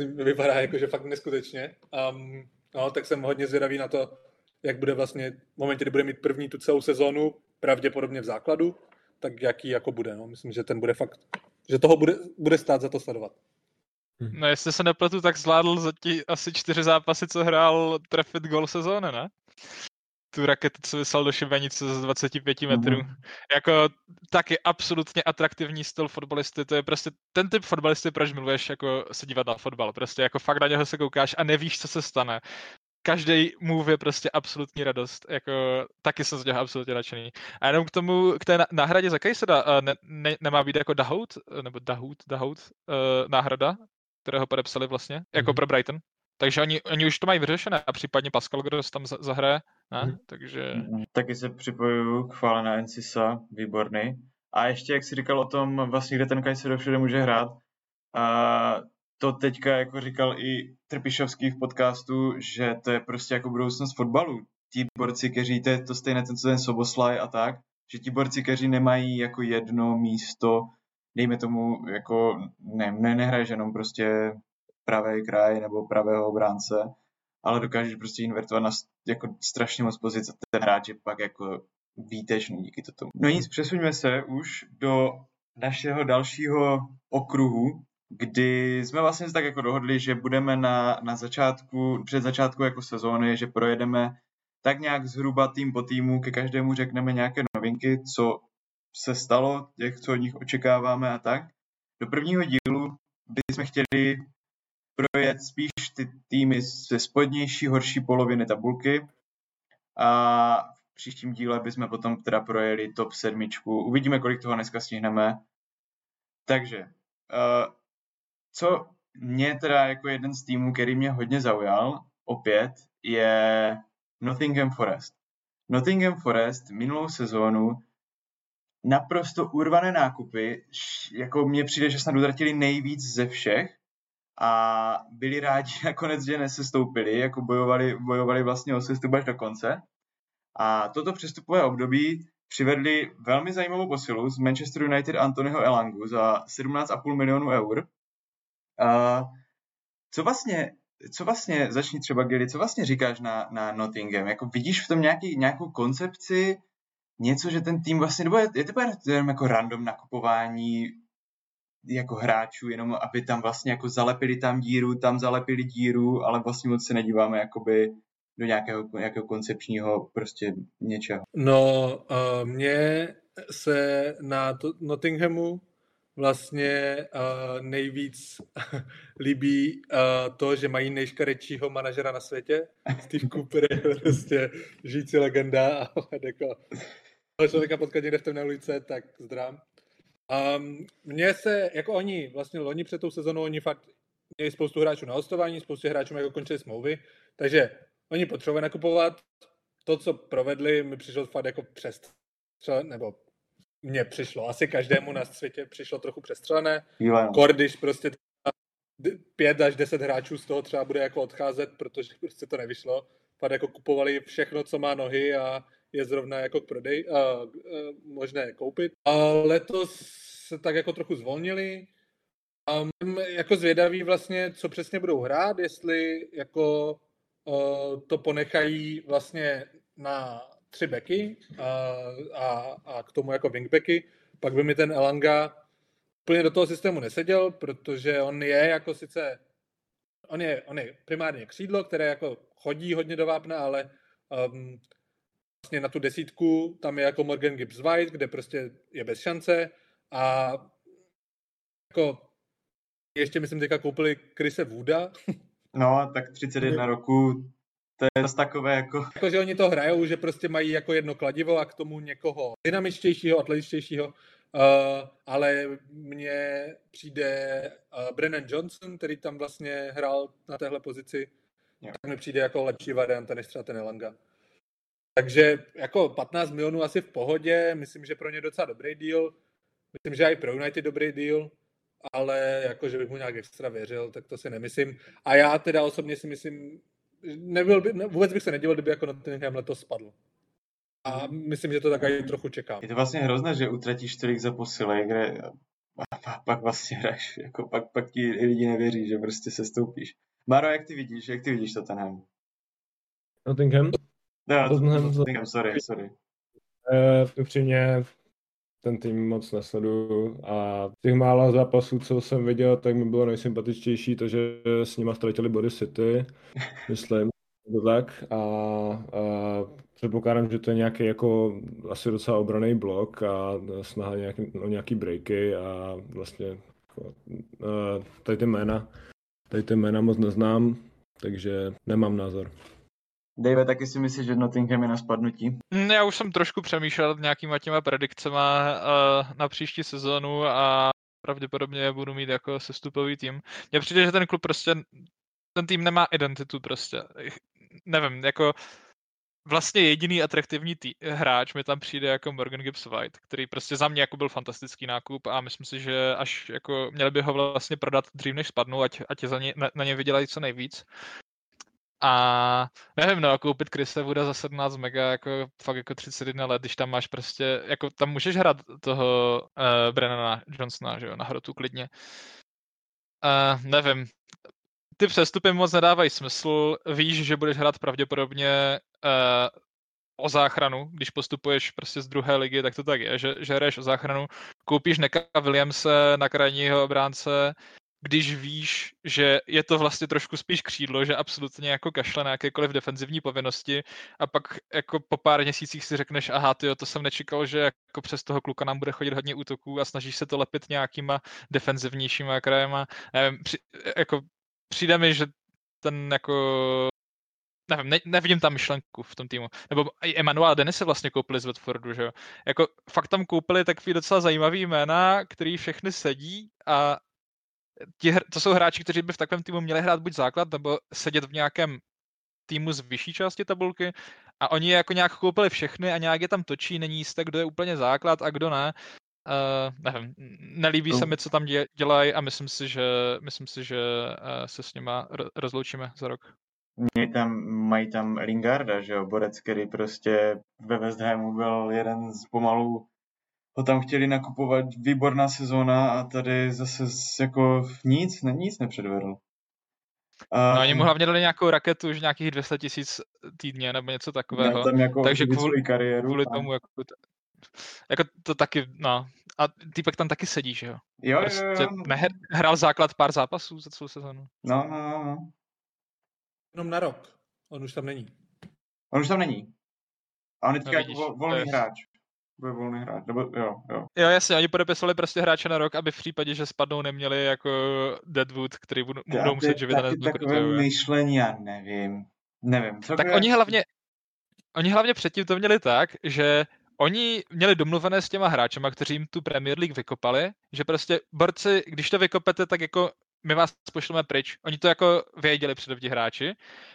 [SPEAKER 2] vypadá jako, že fakt neskutečně. Um, no, tak jsem hodně zvědavý na to, jak bude vlastně v momentě, kdy bude mít první tu celou sezónu, pravděpodobně v základu, tak jaký jako bude. No. Myslím, že ten bude fakt, že toho bude, bude stát za to sledovat.
[SPEAKER 3] Hm. No jestli se nepletu, tak zvládl za ti asi čtyři zápasy, co hrál trefit gol sezóny, ne? Tu raketu, co vyslal do šibenice z 25 metrů. Mm. Jako taky absolutně atraktivní styl fotbalisty, to je prostě ten typ fotbalisty, proč miluješ jako se dívat na fotbal. Prostě jako fakt na něho se koukáš a nevíš, co se stane každý move je prostě absolutní radost. Jako, taky jsem z něho absolutně nadšený. A jenom k tomu, k té náhradě za Kajseda, ne, ne, nemá být jako Dahout, nebo Dahout, Dahout, uh, náhrada, kterého podepsali vlastně, jako mm-hmm. pro Brighton. Takže oni, oni už to mají vyřešené a případně Pascal, kdo tam zahraje, ne? Mm-hmm. Takže...
[SPEAKER 1] Mhm. Taky se připojuju k chvále na Encisa, výborný. A ještě, jak jsi říkal o tom, vlastně, kde ten Kajsedo všude může hrát, a to teďka jako říkal i Trpišovský v podcastu, že to je prostě jako budoucnost fotbalu. Ti borci, kteří, to je to stejné ten, co ten Soboslaj a tak, že ti borci, kteří nemají jako jedno místo, dejme tomu, jako ne, ne nehraješ jenom prostě pravý kraj nebo pravého obránce, ale dokážeš prostě invertovat na jako strašně moc pozic a ten hráč je pak jako výtečný díky tomu. No nic, přesuňme se už do našeho dalšího okruhu, kdy jsme vlastně tak jako dohodli, že budeme na, na začátku, před začátku jako sezóny, že projedeme tak nějak zhruba tým po týmu, ke každému řekneme nějaké novinky, co se stalo, těch, co od nich očekáváme a tak. Do prvního dílu bychom chtěli projet spíš ty týmy ze spodnější, horší poloviny tabulky a v příštím díle bychom potom teda projeli top sedmičku. Uvidíme, kolik toho dneska stihneme. Takže, uh, co mě teda jako jeden z týmů, který mě hodně zaujal, opět, je Nottingham Forest. Nottingham Forest minulou sezónu naprosto urvané nákupy, jako mně přijde, že snad utratili nejvíc ze všech a byli rádi nakonec, že nesestoupili, jako bojovali, bojovali vlastně o sestup až do konce. A toto přestupové období přivedli velmi zajímavou posilu z Manchester United Antonyho Elangu za 17,5 milionů eur. A co vlastně, co vlastně, začni třeba Gilly, co vlastně říkáš na, na Nottingham? Jako vidíš v tom nějaký, nějakou koncepci, něco, že ten tým vlastně, nebo je, je to jenom jako random nakupování jako hráčů, jenom aby tam vlastně jako zalepili tam díru, tam zalepili díru, ale vlastně moc se nedíváme jakoby do nějakého, nějakého koncepčního prostě něčeho.
[SPEAKER 2] No, uh, mně se na to, Nottinghamu vlastně uh, nejvíc líbí uh, to, že mají nejškarečího manažera na světě. Steve Cooper je prostě žijící legenda a jako člověka potkat někde v temné ulice, tak zdrám. Um, mně se, jako oni, vlastně loni před tou sezónou, oni fakt měli spoustu hráčů na hostování, spoustu hráčů jako končili smlouvy, takže oni potřebovali nakupovat. To, co provedli, mi přišlo fakt jako přes nebo mně přišlo, asi každému na světě přišlo trochu přestřelené. Kor, když prostě pět až deset hráčů z toho třeba bude jako odcházet, protože prostě to nevyšlo. Fakt jako kupovali všechno, co má nohy a je zrovna jako k prodej, a, a, možné koupit. A letos se tak jako trochu zvolnili. A jako zvědaví vlastně, co přesně budou hrát, jestli jako uh, to ponechají vlastně na tři beky a, a, a k tomu jako wingbacky, pak by mi ten Elanga úplně do toho systému neseděl, protože on je jako sice, on je, on je primárně křídlo, které jako chodí hodně do vápna, ale um, vlastně na tu desítku tam je jako Morgan Gibbs White, kde prostě je bez šance A jako ještě myslím teďka koupili Krise Wooda.
[SPEAKER 1] No, tak 31 roku, to je zase takové jako...
[SPEAKER 2] Jako, že oni to hrajou, že prostě mají jako jedno kladivo a k tomu někoho dynamičtějšího, atletičtějšího, uh, ale mně přijde uh, Brennan Johnson, který tam vlastně hrál na téhle pozici, jo. tak mi přijde jako lepší varianta než třeba ten Elanga. Takže jako 15 milionů asi v pohodě, myslím, že pro ně docela dobrý deal. Myslím, že i pro United dobrý deal, ale jako, že bych mu nějak extra věřil, tak to si nemyslím. A já teda osobně si myslím, nebyl by, ne, vůbec bych se nedivil, kdyby jako Nottingham letos spadl. A myslím, že to tak i trochu čekám.
[SPEAKER 1] Je to vlastně hrozné, že utratíš tolik za posily, kde a pak vlastně hraješ, jako pak, pak ti lidi nevěří, že prostě se stoupíš. Maro, jak ty vidíš, jak ty vidíš Tottenham?
[SPEAKER 4] Nottingham?
[SPEAKER 1] No, Tottenham, Tottenham sorry, sorry.
[SPEAKER 4] Uh, upřímně ten tým moc nesleduju a těch málo zápasů, co jsem viděl, tak mi bylo nejsympatičtější to, že s nima ztratili body City, myslím, to tak a, a předpokládám, že to je nějaký jako asi docela obraný blok a snaha nějaký, o nějaký breaky a vlastně jako, tady ty jména, tady ty jména moc neznám, takže nemám názor.
[SPEAKER 1] Dave, taky si myslíš, že Nottingham je na spadnutí?
[SPEAKER 3] Mm, já už jsem trošku přemýšlel nad nějakýma těma predikcema uh, na příští sezónu a pravděpodobně budu mít jako sestupový tým. Mně přijde, že ten klub prostě, ten tým nemá identitu prostě. Nevím, jako vlastně jediný atraktivní tý, hráč mi tam přijde jako Morgan Gibbs White, který prostě za mě jako byl fantastický nákup a myslím si, že až jako měli by ho vlastně prodat dřív než spadnou, ať, ať za ně, na, na ně vydělají co nejvíc. A nevím, no, koupit Krise Wooda za 17 mega, jako fakt jako 31 let, když tam máš prostě, jako tam můžeš hrát toho uh, Brennana Johnsona, že jo, na hrotu klidně. Uh, nevím, ty přestupy moc nedávají smysl, víš, že budeš hrát pravděpodobně uh, o záchranu, když postupuješ prostě z druhé ligy, tak to tak je, že, že hraješ o záchranu, koupíš Neka Williamse na krajního obránce, když víš, že je to vlastně trošku spíš křídlo, že absolutně jako kašle na jakékoliv defenzivní povinnosti a pak jako po pár měsících si řekneš, aha, tyjo, to jsem nečekal, že jako přes toho kluka nám bude chodit hodně útoků a snažíš se to lepit nějakýma defenzivnějšíma krajema. Nevím, při, jako přijde mi, že ten jako nevím, ne, nevidím tam myšlenku v tom týmu. Nebo i Emanuela Denise vlastně koupili z Watfordu, že jo. Jako fakt tam koupili takový docela zajímavý jména, který všechny sedí a ti, to jsou hráči, kteří by v takovém týmu měli hrát buď základ, nebo sedět v nějakém týmu z vyšší části tabulky a oni je jako nějak koupili všechny a nějak je tam točí, není jisté, kdo je úplně základ a kdo ne. Uh, nevím, nelíbí no. se mi, co tam dělají a myslím si, že, myslím si, že uh, se s nima rozloučíme za rok.
[SPEAKER 1] Mají tam, mají tam Lingarda, že jo, borec, který prostě ve West Hamu byl jeden z pomalu ho tam chtěli nakupovat, výborná sezóna a tady zase jako nic, ne, nic nepředvedl.
[SPEAKER 3] A, no oni mu hlavně dali nějakou raketu už nějakých 200 tisíc týdně nebo něco takového.
[SPEAKER 1] Tam jako Takže kvůli, kariéru,
[SPEAKER 3] kvůli a... tomu jako, jako to taky, no. A týpek tam taky sedí, že jo?
[SPEAKER 1] Jo, prostě jo, jo.
[SPEAKER 3] Nehr, hrál základ pár zápasů za celou sezónu.
[SPEAKER 1] No, no, no, no.
[SPEAKER 2] Jenom na rok. On už tam není.
[SPEAKER 1] On už tam není. A on je no, jako volný hráč bude volný hráč, nebo jo, jo. Jo,
[SPEAKER 3] jasně, oni podepisovali prostě hráče na rok, aby v případě, že spadnou, neměli jako Deadwood, který budou, budou muset živit
[SPEAKER 1] na takové myšlení, já nevím. Nevím.
[SPEAKER 3] Co tak oni hlavně, oni hlavně předtím to měli tak, že oni měli domluvené s těma hráčema, kteří jim tu Premier League vykopali, že prostě borci, když to vykopete, tak jako my vás pošleme pryč. Oni to jako věděli předem ti hráči.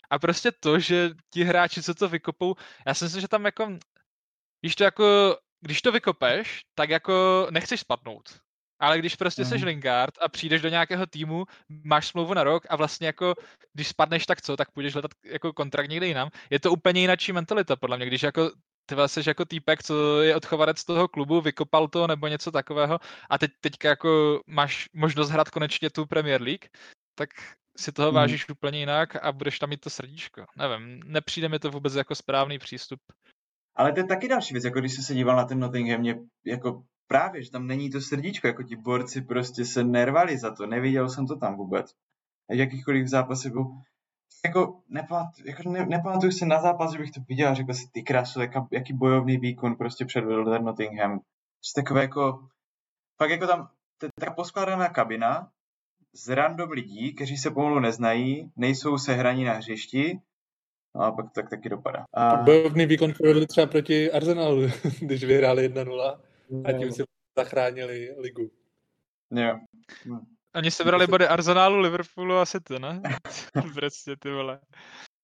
[SPEAKER 3] A prostě to, že ti hráči, co to vykopou, já si myslím, že tam jako, když to jako když to vykopeš, tak jako nechceš spadnout. Ale když prostě mm. seš mhm. Lingard a přijdeš do nějakého týmu, máš smlouvu na rok a vlastně jako, když spadneš, tak co, tak půjdeš letat jako kontrakt někde jinam. Je to úplně jináčí mentalita, podle mě, když jako ty vlastně jako týpek, co je odchovanec toho klubu, vykopal to nebo něco takového a teď teďka jako máš možnost hrát konečně tu Premier League, tak si toho mhm. vážíš mm. úplně jinak a budeš tam mít to srdíčko. Nevím, nepřijde mi to vůbec jako správný přístup.
[SPEAKER 1] Ale to je taky další věc, jako když jsem se díval na ten Nottingham, mě jako právě, že tam není to srdíčko, jako ti borci prostě se nervali za to, neviděl jsem to tam vůbec. A jakýchkoliv zápasech byl, jako, nepamatuju, jako ne, nepamatuju se na zápas, že bych to viděl a řekl si, ty krásu, jaký, jaký bojovný výkon prostě předvedl ten Nottingham. Prostě takové jako, fakt jako tam ta poskládaná kabina z random lidí, kteří se pomalu neznají, nejsou sehraní na hřišti, a pak tak taky dopadá. A,
[SPEAKER 2] Bojovný výkon provedli třeba proti Arsenalu, když vyhráli 1-0 a tím si zachránili ligu.
[SPEAKER 1] jo.
[SPEAKER 3] Oni sebrali body Arsenalu, Liverpoolu a City, ne? prostě ty vole.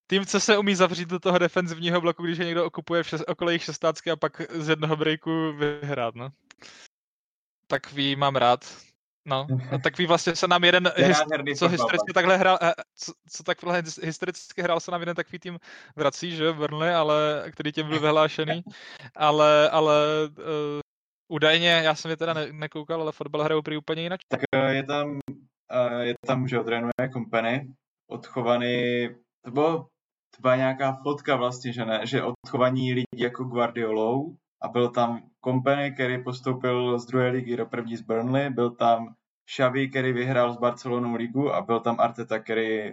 [SPEAKER 3] Tým, co se umí zavřít do toho defenzivního bloku, když je někdo okupuje v šest, okolo jejich šestácky a pak z jednoho breaku vyhrát, no. Takový mám rád. No, a takový vlastně se nám jeden,
[SPEAKER 1] To je
[SPEAKER 3] his,
[SPEAKER 1] nádherný
[SPEAKER 3] co historicky takhle hrál, eh, co, co takhle his- historicky hrál se nám jeden takový tým vrací, že, Burnley, ale, který tím byl vyhlášený, ale, ale uh, údajně, já jsem je teda ne, nekoukal, ale fotbal hrajou prý úplně jinak.
[SPEAKER 1] Tak eh, je tam, je tam, že jo, trénuje Company, odchovaný, to bylo, to byla nějaká fotka vlastně, že ne, že odchovaní lidi jako Guardiolou a byl tam Company, který postoupil z druhé ligy do první z Burnley, byl tam Xavi, který vyhrál s Barcelonou ligu a byl tam Arteta, který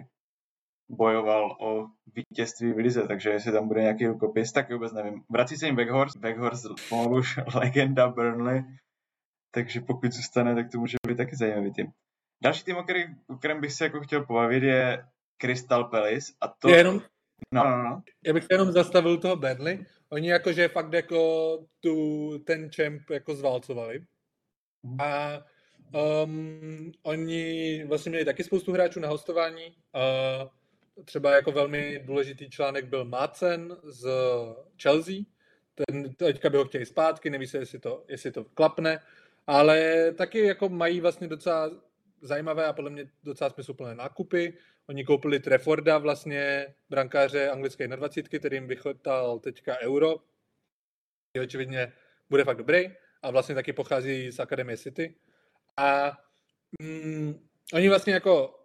[SPEAKER 1] bojoval o vítězství v lize, takže jestli tam bude nějaký rukopis, tak vůbec nevím. Vrací se jim Weghorst, Weghorst pomalu už legenda Burnley, takže pokud zůstane, tak to může být taky zajímavý tým. Další tým, o, který, o kterém bych se jako chtěl pobavit, je Crystal Palace a to...
[SPEAKER 2] Je jenom,
[SPEAKER 1] No, no, no.
[SPEAKER 2] já bych se jenom zastavil toho Burnley. Oni jakože fakt jako tu, ten champ jako zválcovali. A um, oni vlastně měli taky spoustu hráčů na hostování. Uh, třeba jako velmi důležitý článek byl Mácen z Chelsea. Ten teďka by ho chtěli zpátky, neví se, jestli to, jestli to klapne. Ale taky jako mají vlastně docela zajímavé a podle mě docela smysluplné nákupy. Oni koupili Trefforda, vlastně brankáře anglické 21, který jim vychotal teďka euro. Je očividně bude fakt dobrý a vlastně taky pochází z Akademie City. A mm, oni vlastně jako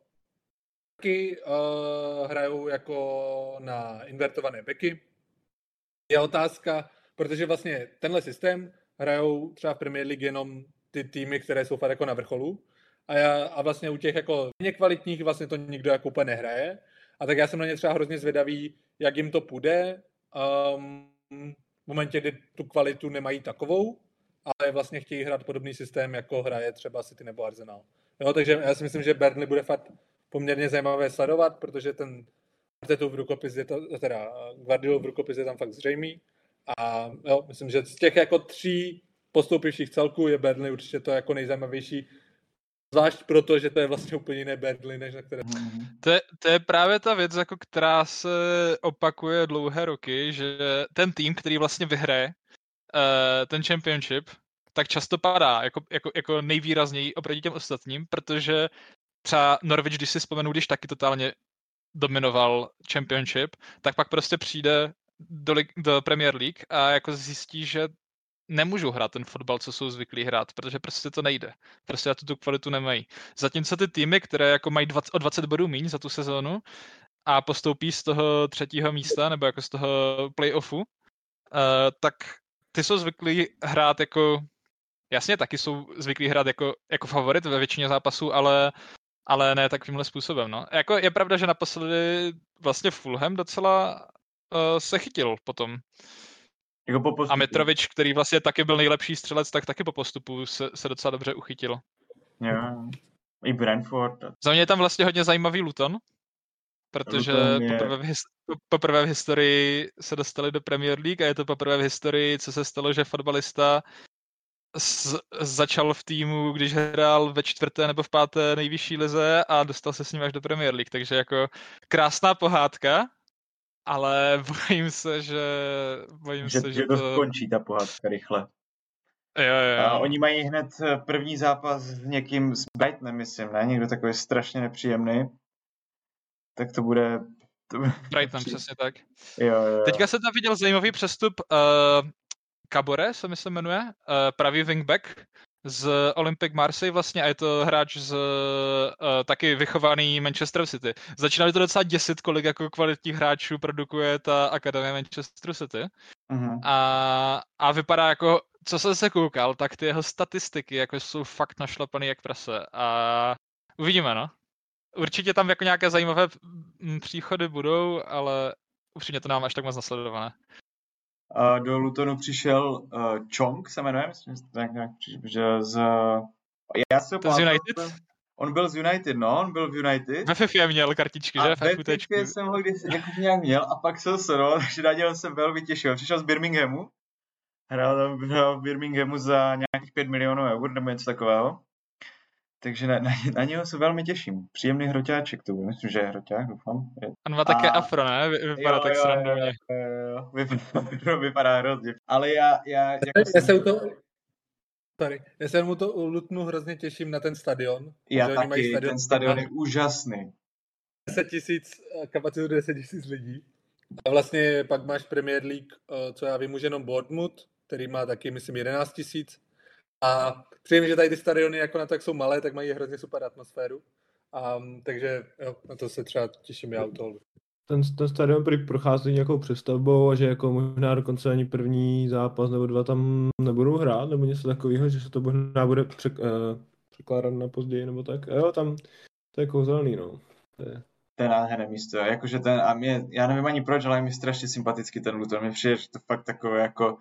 [SPEAKER 2] taky uh, hrajou jako na invertované beky. Je otázka, protože vlastně tenhle systém hrajou třeba v Premier League jenom ty týmy, které jsou fakt jako na vrcholu. A, já, a vlastně u těch jako méně kvalitních vlastně to nikdo jako úplně nehraje. A tak já jsem na ně třeba hrozně zvědavý, jak jim to půjde. Um, v momentě, kdy tu kvalitu nemají takovou, ale vlastně chtějí hrát podobný systém, jako hraje třeba City nebo Arsenal. Jo, takže já si myslím, že Burnley bude fakt poměrně zajímavé sledovat, protože ten v rukopis je to, teda Guardiola v rukopis je tam fakt zřejmý. A jo, myslím, že z těch jako tří postoupivších celků je Burnley určitě to jako nejzajímavější. Zvlášť proto, že to je vlastně úplně jiné Burnley, než na které...
[SPEAKER 3] To je, to je právě ta věc, jako která se opakuje dlouhé roky, že ten tým, který vlastně vyhraje uh, ten championship, tak často padá jako, jako, jako nejvýrazněji oproti těm ostatním, protože třeba Norwich, když si vzpomenu, když taky totálně dominoval championship, tak pak prostě přijde do, do Premier League a jako zjistí, že nemůžou hrát ten fotbal, co jsou zvyklí hrát, protože prostě to nejde. Prostě tu, tu kvalitu nemají. Zatímco ty týmy, které jako mají 20, o 20 bodů míň za tu sezónu a postoupí z toho třetího místa nebo jako z toho playoffu, uh, tak ty jsou zvyklí hrát jako jasně taky jsou zvyklí hrát jako, jako favorit ve většině zápasů, ale ale ne takovýmhle způsobem. No. Jako je pravda, že naposledy vlastně Fulham docela uh, se chytil potom.
[SPEAKER 1] Jako po postupu.
[SPEAKER 3] A Mitrovič, který vlastně taky byl nejlepší střelec, tak taky po postupu se, se docela dobře uchytil.
[SPEAKER 1] Jo. I Brentford.
[SPEAKER 3] Za mě je tam vlastně hodně zajímavý Luton, protože
[SPEAKER 1] Luton je-
[SPEAKER 3] poprvé, v his- poprvé v historii se dostali do Premier League a je to poprvé v historii, co se stalo, že fotbalista z- začal v týmu, když hrál ve čtvrté nebo v páté nejvyšší lize a dostal se s ním až do Premier League, takže jako krásná pohádka, ale bojím se, že bojím
[SPEAKER 1] Že,
[SPEAKER 3] se,
[SPEAKER 1] že to skončí ta pohádka rychle.
[SPEAKER 3] Jo, jo,
[SPEAKER 1] A oni mají hned eh, první zápas s někým s Brightonem, myslím, ne? Někdo takový strašně nepříjemný. Tak to bude... To bude
[SPEAKER 3] Brighton, přesně tak.
[SPEAKER 1] Jo, jo.
[SPEAKER 3] Teďka jsem tam viděl zajímavý přestup uh, Cabore, se myslím jmenuje, uh, pravý wingback z Olympic Marseille vlastně a je to hráč z uh, taky vychovaný Manchester City. Začínali to docela děsit, kolik jako kvalitních hráčů produkuje ta akademie Manchester City.
[SPEAKER 1] Mhm.
[SPEAKER 3] A, a vypadá jako, co jsem se koukal, tak ty jeho statistiky jako jsou fakt našlapaný jak prase. A uvidíme, no. Určitě tam jako nějaké zajímavé příchody budou, ale upřímně to nám až tak moc nasledované.
[SPEAKER 1] Uh, do Lutonu přišel uh, Chong, se jmenuje, myslím, že tak nějak, že z... Já se
[SPEAKER 3] To z United?
[SPEAKER 1] On byl z United, no, on byl v United.
[SPEAKER 3] Ve FIFA měl kartičky, že?
[SPEAKER 1] A ve FIFA jsem ho kdysi jako nějak měl a pak se no, takže na něho jsem velmi těšil. Přišel z Birminghamu, hrál tam v Birminghamu za nějakých 5 milionů eur nebo něco takového. Takže na, na, na něho se velmi těším. Příjemný hroťáček to bude. Myslím, že je hroťák, doufám.
[SPEAKER 3] On má také a... afro, ne? Vy, vypadá jo, tak srandovně.
[SPEAKER 1] Vypadá, vypadá hrozně. Ale já... já, jako
[SPEAKER 2] já jsem to, Sorry. Já se mu to Lutnu hrozně těším na ten stadion.
[SPEAKER 1] Já taky, mají stadion, ten stadion je úžasný.
[SPEAKER 2] 10 tisíc, kapacitu 10 tisíc lidí. A vlastně pak máš Premier League, eh, co já vím, už jenom Bournemouth, který má taky, myslím, 11 tisíc. A přijím, že tady ty stadiony jako na tak jsou malé, tak mají hrozně super atmosféru. Um, takže jo, na to se třeba těším já u toho
[SPEAKER 4] ten, ten stadion prochází nějakou přestavbou a že jako možná dokonce ani první zápas nebo dva tam nebudou hrát nebo něco takového, že se to možná bude přek, uh, překládat na později nebo tak. A jo, tam to je kouzelný, no. To je,
[SPEAKER 1] to je nádherné místo. Jakože ten, a mě, já nevím ani proč, ale mi strašně sympatický ten Luton. Mě přijde, že to fakt takové jako,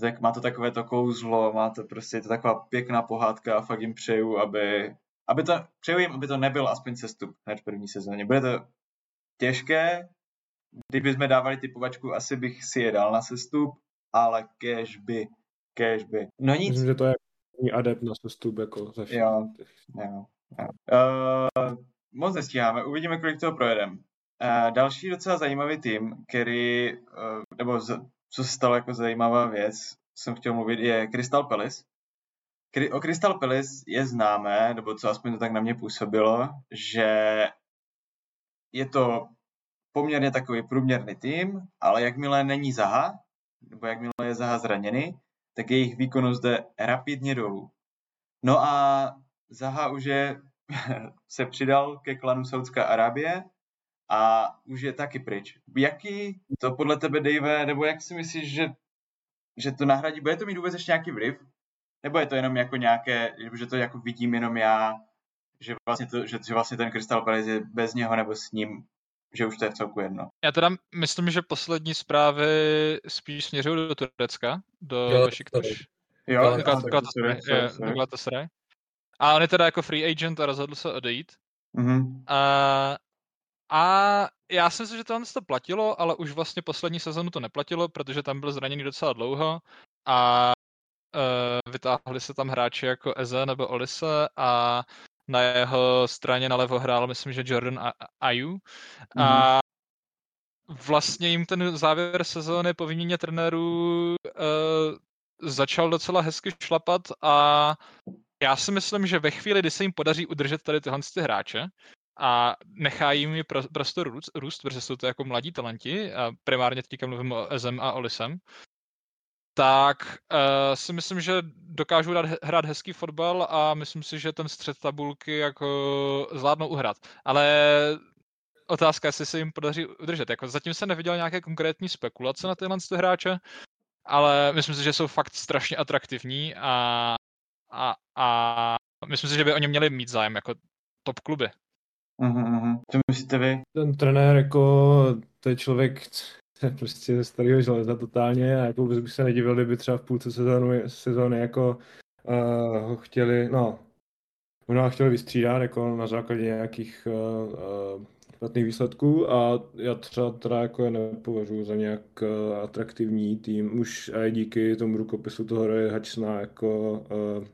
[SPEAKER 1] tak, má to takové to kouzlo, má to prostě, je to taková pěkná pohádka a fakt jim přeju, aby, aby to, přeju jim, aby to nebyl aspoň sestup hned v první sezóně. Bude to těžké. Kdybychom dávali typovačku, asi bych si je dal na sestup, ale cash by, cash by. No nic.
[SPEAKER 4] Myslím, že to je adept na sestup, jako ze všech.
[SPEAKER 1] Jo, jo, jo. Uh, moc nestíháme, uvidíme, kolik toho projedeme. Uh, další docela zajímavý tým, který, uh, nebo z, co se stalo jako zajímavá věc, jsem chtěl mluvit, je Crystal Palace. O Crystal Palace je známé, nebo co aspoň to tak na mě působilo, že je to poměrně takový průměrný tým, ale jakmile není Zaha, nebo jakmile je Zaha zraněný, tak jejich výkonnost jde rapidně dolů. No a Zaha už je, se přidal ke klanu Saudská Arábie a už je taky pryč. Jaký to podle tebe, Dave, nebo jak si myslíš, že, že to nahradí? Bude to mít vůbec ještě nějaký vliv? Nebo je to jenom jako nějaké, že to jako vidím jenom já že vlastně, to, že, že vlastně ten Crystal Palace je bez něho nebo s ním, že už to je v celku jedno.
[SPEAKER 3] Já teda myslím, že poslední zprávy spíš směřují do Turecka, do Besiktas.
[SPEAKER 1] Jo,
[SPEAKER 3] do Galatasaray. A on je teda jako free agent a rozhodl se odejít.
[SPEAKER 1] Mm-hmm.
[SPEAKER 3] A, a já si myslím, že to to platilo, ale už vlastně poslední sezonu to neplatilo, protože tam byl zraněný docela dlouho a uh, vytáhli se tam hráči jako Eze nebo Olise a na jeho straně nalevo hrál, myslím, že Jordan Ayu. Mm-hmm. A mhm. vlastně jim ten závěr sezóny po výměně trenérů uh, začal docela hezky šlapat a já si myslím, že ve chvíli, kdy se jim podaří udržet tady tyhle ty hráče a nechá jim je prostor růst, růst, protože jsou to jako mladí talenti, a primárně teďka mluvím o Ezem a Olisem, tak uh, si myslím, že dokážou dát, hrát hezký fotbal a myslím si, že ten střed tabulky jako zvládnou uhrát. Ale otázka, jestli se jim podaří udržet. Jako zatím se neviděl nějaké konkrétní spekulace na tyhle hráče, ale myslím si, že jsou fakt strašně atraktivní a, a, a myslím si, že by oni měli mít zájem jako top kluby.
[SPEAKER 1] Mm-hmm. Co myslíte vy?
[SPEAKER 4] Ten trenér jako, to je člověk, prostě ze starého železa totálně a jako bych se nedivil, kdyby třeba v půlce sezóny, sezóny jako uh, ho chtěli, no, možná chtěli vystřídat jako na základě nějakých uh, uh, výsledků a já třeba teda jako je nepovažuji za nějak uh, atraktivní tým, už i díky tomu rukopisu toho Roy Hutchisona jako uh,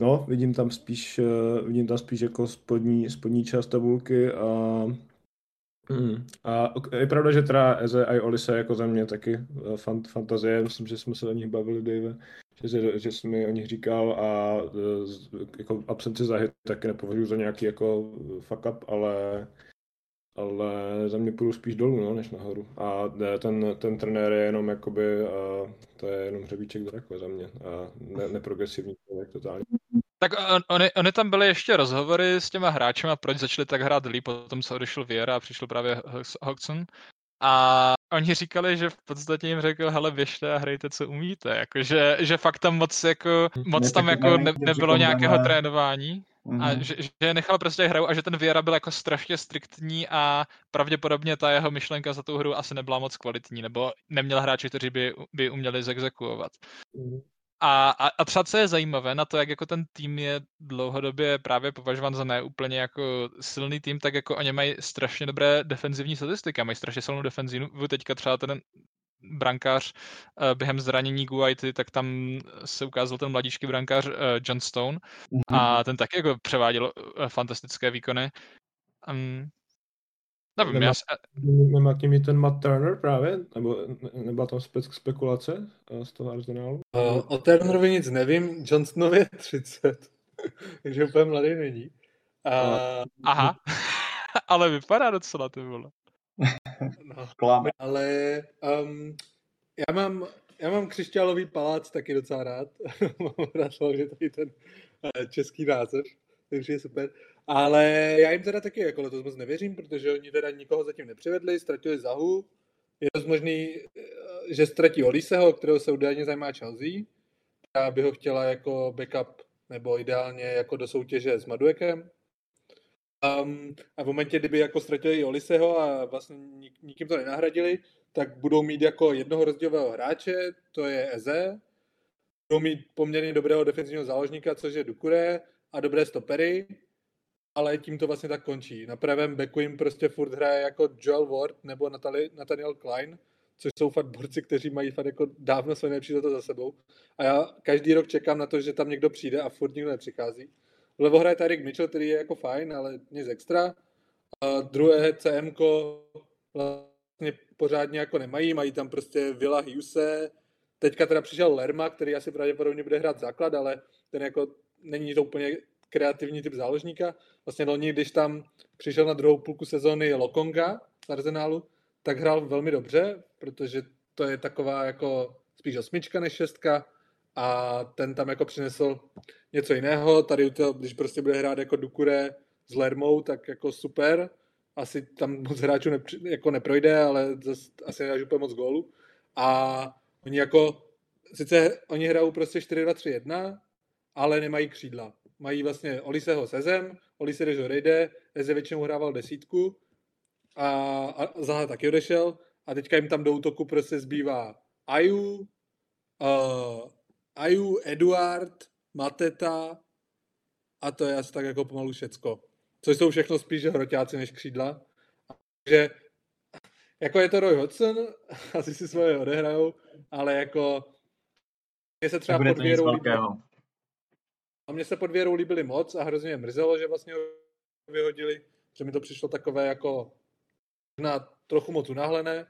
[SPEAKER 4] no, vidím tam spíš, uh, vidím tam spíš jako spodní, spodní část tabulky a Mm. A je pravda, že teda Eze a Olise jako za mě taky eh, fant, fantazie, myslím, že jsme se o nich bavili, Dave, že, že jsi mi o nich říkal a eh, jako absenci záhy taky nepovažuji za nějaký jako fuck up, ale ale za mě půjdu spíš dolů, no, než nahoru. A ten, ten trenér je jenom jakoby, a to je jenom hřebíček do rakve za mě. A ne, neprogresivní člověk totálně.
[SPEAKER 3] Tak on, oni, oni tam byly ještě rozhovory s těma hráčema, proč začali tak hrát líp, potom se odešel Viera a přišel právě Hodgson. A oni říkali, že v podstatě jim řekl, hele, běžte a hrajte, co umíte. Jako, že, že fakt tam moc, jako, moc tam jako ne, nebylo nějakého trénování. Mm-hmm. A že, že je nechal prostě hraju a že ten Viera byl jako strašně striktní a pravděpodobně ta jeho myšlenka za tu hru asi nebyla moc kvalitní, nebo neměl hráči, kteří by, by uměli zexekuovat. Mm-hmm. A, a, a třeba co je zajímavé na to, jak jako ten tým je dlouhodobě právě považován za neúplně jako silný tým, tak jako oni mají strašně dobré defenzivní statistiky, mají strašně silnou defenzivu. Teďka třeba ten brankář uh, během zranění Guaity, tak tam se ukázal ten mladíčký brankář uh, John Stone mm-hmm. a ten taky jako převáděl uh, fantastické výkony. Um,
[SPEAKER 4] nevím, nemá, já... Nemá k nimi ten Matt Turner právě? Nebo nebyla tam spe- spekulace z toho Arsenalu?
[SPEAKER 2] Uh, o Turnerovi nic nevím, Johnstonovi je 30, takže úplně mladý není.
[SPEAKER 3] Uh, Aha, ale vypadá docela ty vole.
[SPEAKER 2] No, ale um, já mám, já mám křišťálový palác taky docela rád. mám rád že tady ten uh, český název, takže je super. Ale já jim teda taky jako letos moc nevěřím, protože oni teda nikoho zatím nepřivedli, ztratili Zahu. Je dost možný, eh, že ztratí Oliseho, kterého se údajně zajímá Chelsea. Já by ho chtěla jako backup nebo ideálně jako do soutěže s Maduekem. Um, a v momentě, kdyby jako ztratili Oliseho a vlastně nik, nikým to nenahradili, tak budou mít jako jednoho rozdílového hráče, to je Eze, budou mít poměrně dobrého defenzivního záložníka, což je Dukure, a dobré stopery, ale tím to vlastně tak končí. Na pravém backu jim prostě furt hraje jako Joel Ward nebo Natali, Nathaniel Klein, což jsou fakt borci, kteří mají fakt jako dávno své nejlepší za to za sebou. A já každý rok čekám na to, že tam někdo přijde a furt nikdo nepřichází. Vlevo hraje Tarek Mitchell, který je jako fajn, ale nic extra. A druhé CM vlastně pořádně jako nemají, mají tam prostě Villa Hughes, teďka teda přišel Lerma, který asi pravděpodobně bude hrát základ, ale ten jako není to úplně kreativní typ záložníka. Vlastně loni, když tam přišel na druhou půlku sezóny Lokonga z Arsenálu, tak hrál velmi dobře, protože to je taková jako spíš osmička než šestka a ten tam jako přinesl něco jiného. Tady to, když prostě bude hrát jako Dukure s Lermou, tak jako super. Asi tam moc hráčů nepři, jako neprojde, ale zase asi nedáš úplně moc gólu. A oni jako, sice oni hrajou prostě 4-2-3-1, ale nemají křídla. Mají vlastně Oliseho se Zem, Olise Dežo Rejde, Eze většinou hrával desítku a, a Zaha taky odešel a teďka jim tam do útoku prostě zbývá Aju, uh, Aju, Eduard, Mateta a to je asi tak jako pomalu všecko. Což jsou všechno spíš hroťáci než křídla. Takže jako je to Roy Hodgson, asi si svoje odehrajou, ale jako mně se třeba pod věrou líbili, a mně se pod věrou líbili moc a hrozně mě mrzelo, že vlastně ho vyhodili, že mi to přišlo takové jako na trochu moc unáhlené.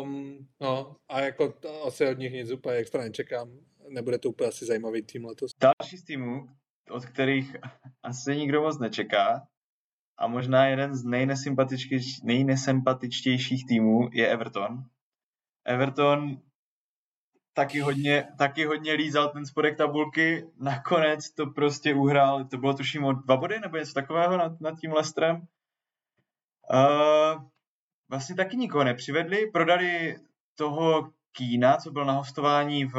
[SPEAKER 2] Um, no a jako asi od nich nic úplně extra nečekám nebude to úplně asi zajímavý tým letos.
[SPEAKER 1] Další z týmů, od kterých asi nikdo moc nečeká, a možná jeden z nejnesympatičtějších týmů je Everton. Everton taky hodně, taky hodně lízal ten spodek tabulky, nakonec to prostě uhrál, to bylo tuším o dva body nebo něco takového nad, nad tím Lestrem. Uh, vlastně taky nikoho nepřivedli, prodali toho Kína, co byl na hostování v,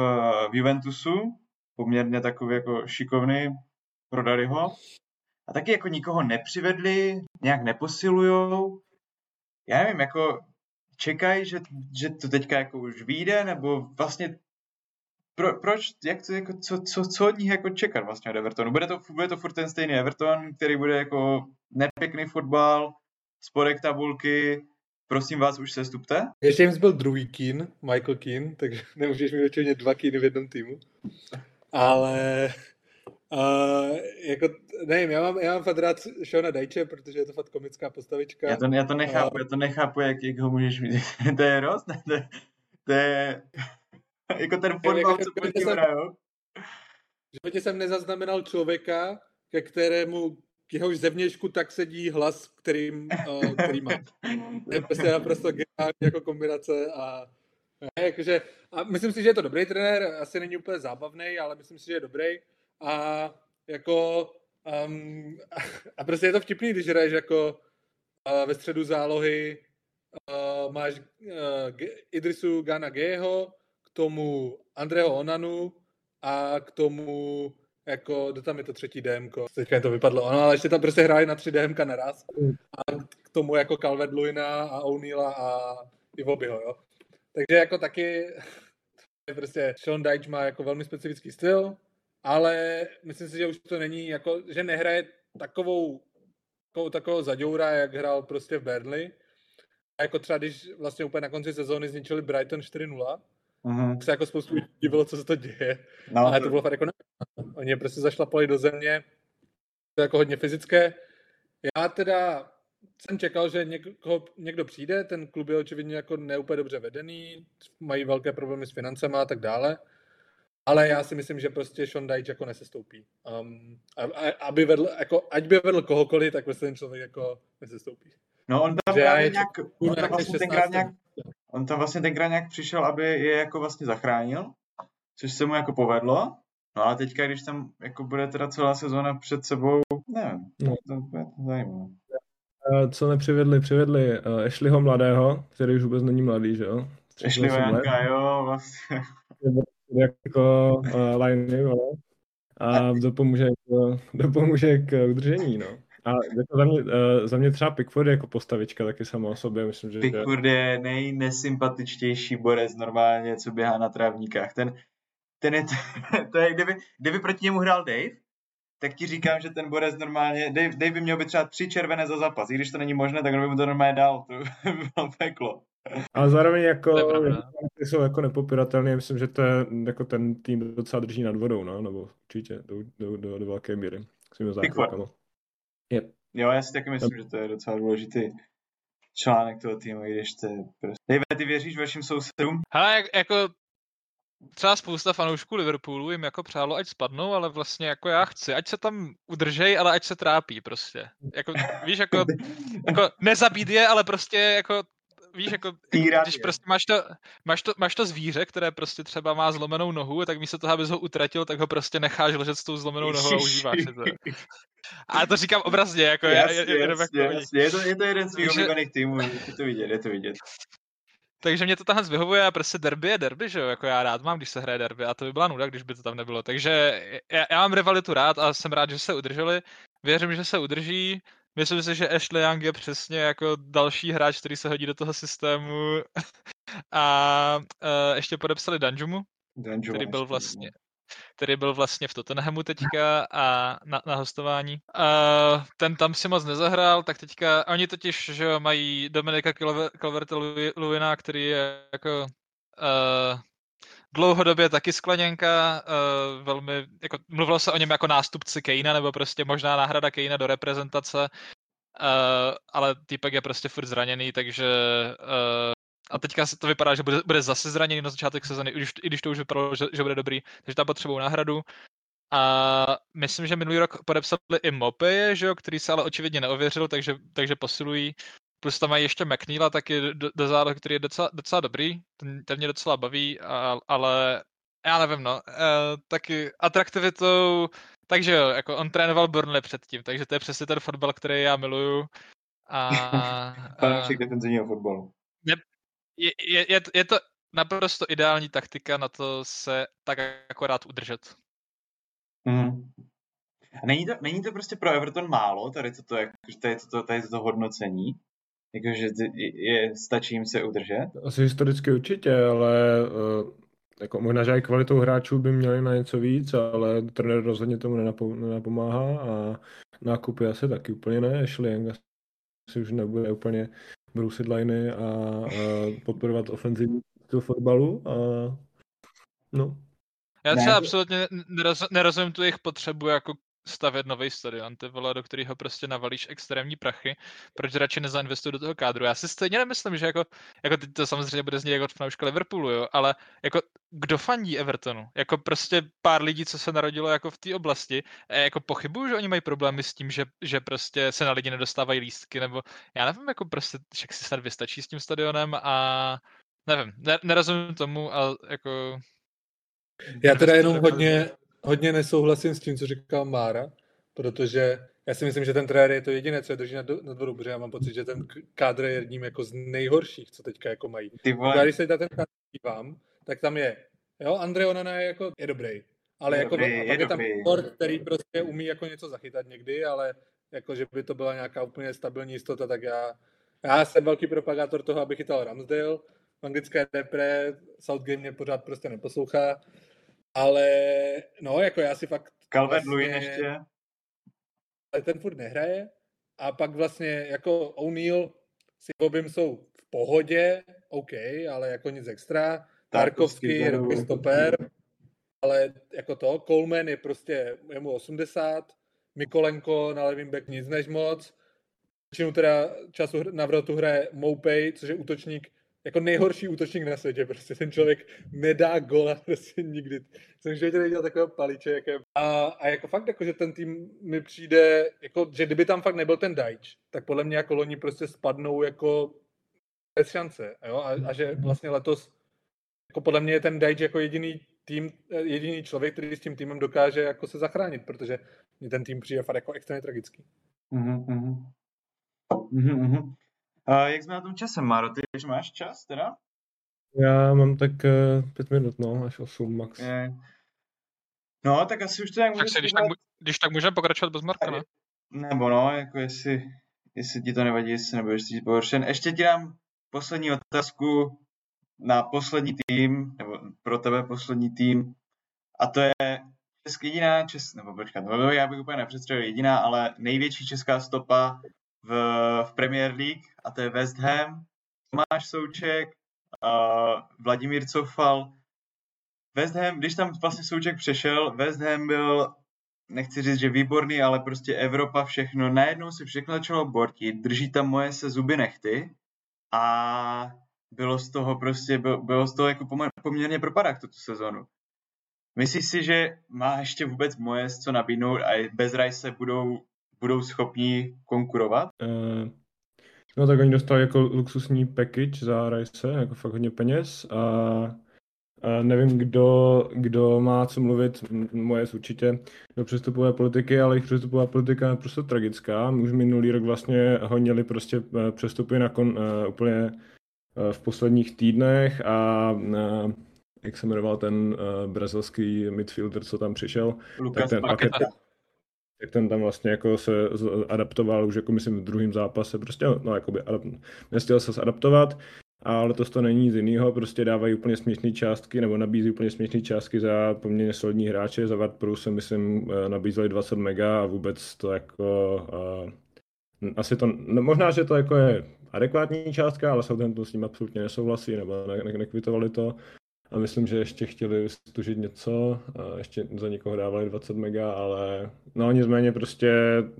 [SPEAKER 1] v Juventusu, poměrně takový jako šikovný, prodali ho. A taky jako nikoho nepřivedli, nějak neposilujou. Já nevím, jako čekají, že, že to teďka jako už vyjde, nebo vlastně pro, proč, jak to, jako, co, co, co od nich jako čekat vlastně od Evertonu? Bude to, bude to furt ten stejný Everton, který bude jako nepěkný fotbal, spodek tabulky, Prosím vás, už se stupte.
[SPEAKER 2] James byl druhý Keen, Michael Keen, takže nemůžeš mít určitě dva Keeny v jednom týmu. Ale uh, jako, nevím, já mám, já mám fakt rád Shona Dajče, protože je to fakt komická postavička.
[SPEAKER 1] Já to, já to nechápu, uh, já to nechápu, jak, jak ho můžeš mít. to je rost, to, to je jako ten fotbal, co proti.
[SPEAKER 2] V životě jsem nezaznamenal člověka, ke kterému k jehož zevnějšku tak sedí hlas, kterým, uh, který má. To je prostě naprosto geniální jako kombinace a ne, jakože, a myslím si, že je to dobrý trenér, asi není úplně zábavný, ale myslím si, že je dobrý a jako um, a prostě je to vtipný, když hraješ jako uh, ve středu zálohy uh, máš uh, Idrisu Gana Geho, k tomu Andreho Onanu a k tomu jako, kdo tam je to třetí DM, teďka to vypadlo, ano, ale ještě tam prostě hráli na tři DM naraz a k tomu jako Calvert Luina a O'Neilla a Ivobyho, jo. Takže jako taky prostě Sean Dyche má jako velmi specifický styl, ale myslím si, že už to není jako, že nehraje takovou, takovou, takovou zaďoura, jak hrál prostě v Burnley. A jako třeba, když vlastně úplně na konci sezóny zničili Brighton 4-0, mm-hmm. tak se jako spoustu lidí divilo, co se to děje. No, ale to bylo fakt jako. Oni je prostě zašlapali do země, to je jako hodně fyzické. Já teda jsem čekal, že někoho, někdo přijde, ten klub je očividně jako neúplně dobře vedený, mají velké problémy s financema a tak dále, ale já si myslím, že prostě Sean Dyche jako nesestoupí. Um, aby vedl, jako, ať by vedl kohokoliv, tak prostě ten člověk jako nesestoupí.
[SPEAKER 1] No on tam právě nějak, on tam vlastně tenkrát nějak, on tam vlastně tenkrát nějak přišel, aby je jako vlastně zachránil, což se mu jako povedlo, no a teďka, když tam jako bude teda celá sezóna před sebou, nevím, no. to, to zajímavé.
[SPEAKER 4] Co nepřivedli? Přivedli uh, Ashleyho mladého, který už vůbec není mladý, že jo?
[SPEAKER 1] Ashleyho Janka, jo, vlastně.
[SPEAKER 4] jako uh, liney, vole. A dopomůže, dopomůže k udržení, no. A jako za, mě, uh, za mě třeba Pickford je jako postavička taky sama o sobě, myslím, že...
[SPEAKER 1] Pickford je nejnesympatičtější borec normálně, co běhá na trávníkách. Ten, ten je, to, to je, kdyby, kdyby proti němu hrál Dave, tak ti říkám, že ten borec normálně, Dave, Dave by měl být třeba tři červené za zápas, i když to není možné, tak on by mu to normálně dal, to by bylo peklo.
[SPEAKER 4] Ale zároveň jako, ty jsou jako nepopiratelné, myslím, že to je, jako ten tým docela drží nad vodou, no, nebo určitě do, do, do, do velké míry. Svými záklukama.
[SPEAKER 1] Yep. Jo, já si taky myslím, yep. že to je docela důležitý článek toho týmu, i když to je prostě... Dave, ty věříš vašim sousedům?
[SPEAKER 3] Hele, jak, jako třeba spousta fanoušků Liverpoolu jim jako přálo, ať spadnou, ale vlastně jako já chci, ať se tam udržej, ale ať se trápí prostě. Jako, víš, jako, jako nezabít je, ale prostě jako víš, jako, když prostě máš to, máš, to, máš to zvíře, které prostě třeba má zlomenou nohu, tak místo toho, abys ho utratil, tak ho prostě necháš ležet s tou zlomenou nohou a užíváš si to. A to říkám obrazně, jako
[SPEAKER 1] jasně, je, je, jasně, jako jasně. Je, to, je to jeden z mých oblíbených týmů, je to vidět, je to vidět.
[SPEAKER 3] Takže mě to tahle vyhovuje a prostě derby je derby, že jo, jako já rád mám, když se hraje derby a to by byla nuda, když by to tam nebylo. Takže já, já mám rivalitu rád a jsem rád, že se udrželi. Věřím, že se udrží. Myslím si, že Ashley Young je přesně jako další hráč, který se hodí do toho systému. a uh, ještě podepsali Danjumu, Danjumu který byl vlastně který byl vlastně v Tottenhamu teďka a na, na hostování. Uh, ten tam si moc nezahrál, tak teďka, oni totiž, že mají Dominika Calverta Luina, který je jako uh, dlouhodobě taky skleněnka, uh, velmi, jako, mluvilo se o něm jako nástupci Kejna, nebo prostě možná náhrada Kejna do reprezentace, uh, ale týpek je prostě furt zraněný, takže uh, a teďka se to vypadá, že bude, bude zase zraněný na začátek sezony, i když, i když to už vypadalo, že, že bude dobrý, takže tam potřebují náhradu. A myslím, že minulý rok podepsali i Mopeje, že jo, který se ale očividně neověřil, takže, takže posilují. Plus tam mají ještě McNeila taky do, do zálohy, který je docela, docela dobrý, ten, ten mě docela baví, a, ale já nevím, no, e, taky atraktivitou, takže jo, jako on trénoval Burnley předtím, takže to je přesně ten fotbal, který já miluju. A,
[SPEAKER 1] a defenzivního fotbalu.
[SPEAKER 3] Ne, je, je, je, je to naprosto ideální taktika na to se tak akorát udržet.
[SPEAKER 1] Mm. Není to, není to prostě pro Everton málo, tady to, tady to, to, tady to hodnocení? Jakože je, je, stačí jim se udržet?
[SPEAKER 4] Asi historicky určitě, ale uh, jako možná, že i kvalitou hráčů by měli na něco víc, ale trenér rozhodně tomu nenapo, nenapomáhá a nákupy asi taky úplně ne. Ashley Young asi už nebude úplně brousit liney a, a podporovat ofenzivní styl fotbalu a no.
[SPEAKER 3] Já třeba ne. absolutně neroz, nerozumím tu jejich potřebu jako stavět nový stadion, ty vole, do kterého prostě navalíš extrémní prachy, proč radši nezainvestují do toho kádru. Já si stejně nemyslím, že jako, jako teď to samozřejmě bude znít jako fanouška Liverpoolu, jo, ale jako kdo fandí Evertonu? Jako prostě pár lidí, co se narodilo jako v té oblasti, jako pochybuju, že oni mají problémy s tím, že, že prostě se na lidi nedostávají lístky, nebo já nevím, jako prostě však si snad vystačí s tím stadionem a nevím, ne, nerozumím tomu a jako...
[SPEAKER 2] Já teda jenom hodně, hodně nesouhlasím s tím, co říkal Mára, protože já si myslím, že ten trenér je to jediné, co je drží na, na dvoru, protože já mám pocit, že ten kádr je jedním jako z nejhorších, co teďka jako mají. Ty vole. Já když se na ten kádr dívám, tak tam je, jo, Andrej Onana je jako, je dobrý, ale
[SPEAKER 1] Je
[SPEAKER 2] jako
[SPEAKER 1] dobrý, je
[SPEAKER 2] je tam. Ford, který prostě umí jako něco zachytat někdy, ale jako, že by to byla nějaká úplně stabilní jistota, tak já, já jsem velký propagátor toho, aby chytal Ramsdale. V anglické repre Southgate mě pořád prostě neposlouchá, ale no, jako já si fakt
[SPEAKER 1] Calvert
[SPEAKER 2] vlastně-
[SPEAKER 1] ještě.
[SPEAKER 2] ale ten furt nehraje. A pak vlastně jako O'Neill si objem jsou v pohodě, OK, ale jako nic extra. Tarkovský je
[SPEAKER 1] vzadu.
[SPEAKER 2] dobrý stoper, ale jako to, Coleman je prostě, je mu 80, Mikolenko na levým back nic než moc. Většinu teda času na vrotu hraje Moupej, což je útočník, jako nejhorší útočník na světě, prostě ten člověk nedá gola prostě nikdy. Jsem v životě neviděl takového paliče, jak je. A, a jako fakt, jako, že ten tým mi přijde, jako, že kdyby tam fakt nebyl ten Dajč, tak podle mě jako loni prostě spadnou jako bez šance, jo? A, a, že vlastně letos jako podle mě je ten Dajč jako jediný tým, jediný člověk, který s tím týmem dokáže jako se zachránit, protože mě ten tým přijde fakt jako extrémně tragický.
[SPEAKER 1] Mhm, mhm. A jak jsme na tom časem, Máro? Ty už máš čas teda?
[SPEAKER 4] Já mám tak uh, pět minut, no, až osm max.
[SPEAKER 1] Je. No, tak asi už to nějak
[SPEAKER 3] Tak se, když tak, když tak můžeme pokračovat bez Marka, ne?
[SPEAKER 1] Nebo no, jako jestli, jestli ti to nevadí, jestli nebudeš cítit pohoršen. Ještě ti dám poslední otázku na poslední tým, nebo pro tebe poslední tým. A to je česk, jediná, čes, nebo počkat, no, já bych úplně nepředstřelil jediná, ale největší česká stopa v, v Premier League a to je West Ham. Tomáš Souček, uh, Vladimír Coufal. West Ham, když tam vlastně Souček přešel, West Ham byl nechci říct, že výborný, ale prostě Evropa všechno, najednou se všechno začalo bortit, drží tam moje se zuby nechty a bylo z toho prostě, bylo, z toho jako poměrně propadák tuto sezonu. Myslíš si, že má ještě vůbec moje co nabídnout a bez Rice budou, budou schopní konkurovat?
[SPEAKER 4] Uh, no tak oni dostali jako luxusní package za Rice, jako fakt hodně peněz a, a nevím, kdo, kdo má co mluvit, moje určitě do přestupové politiky, ale jejich přestupová politika je prostě tragická. Už minulý rok vlastně honili prostě eh, přestupy na kon, uh, úplně eh, v posledních týdnech a uh, jak se jmenoval ten uh, brazilský midfielder, co tam přišel,
[SPEAKER 1] Lukas
[SPEAKER 4] ten
[SPEAKER 1] Paqueta.
[SPEAKER 4] Paqueta. Tak ten tam vlastně jako se adaptoval už jako myslím v druhém zápase, prostě no jakoby adap, nestihl se adaptovat, a letos to není nic jiného, prostě dávají úplně směšné částky, nebo nabízí úplně směšné částky za poměrně solidní hráče, za Vard Pro se myslím eh, nabízeli 20 mega a vůbec to jako uh, asi to, no, možná, že to jako je adekvátní částka, ale Southampton s tím absolutně nesouhlasí, nebo ne, ne, nekvitovali to. A myslím, že ještě chtěli stužit něco, a ještě za někoho dávali 20 mega, ale no nicméně prostě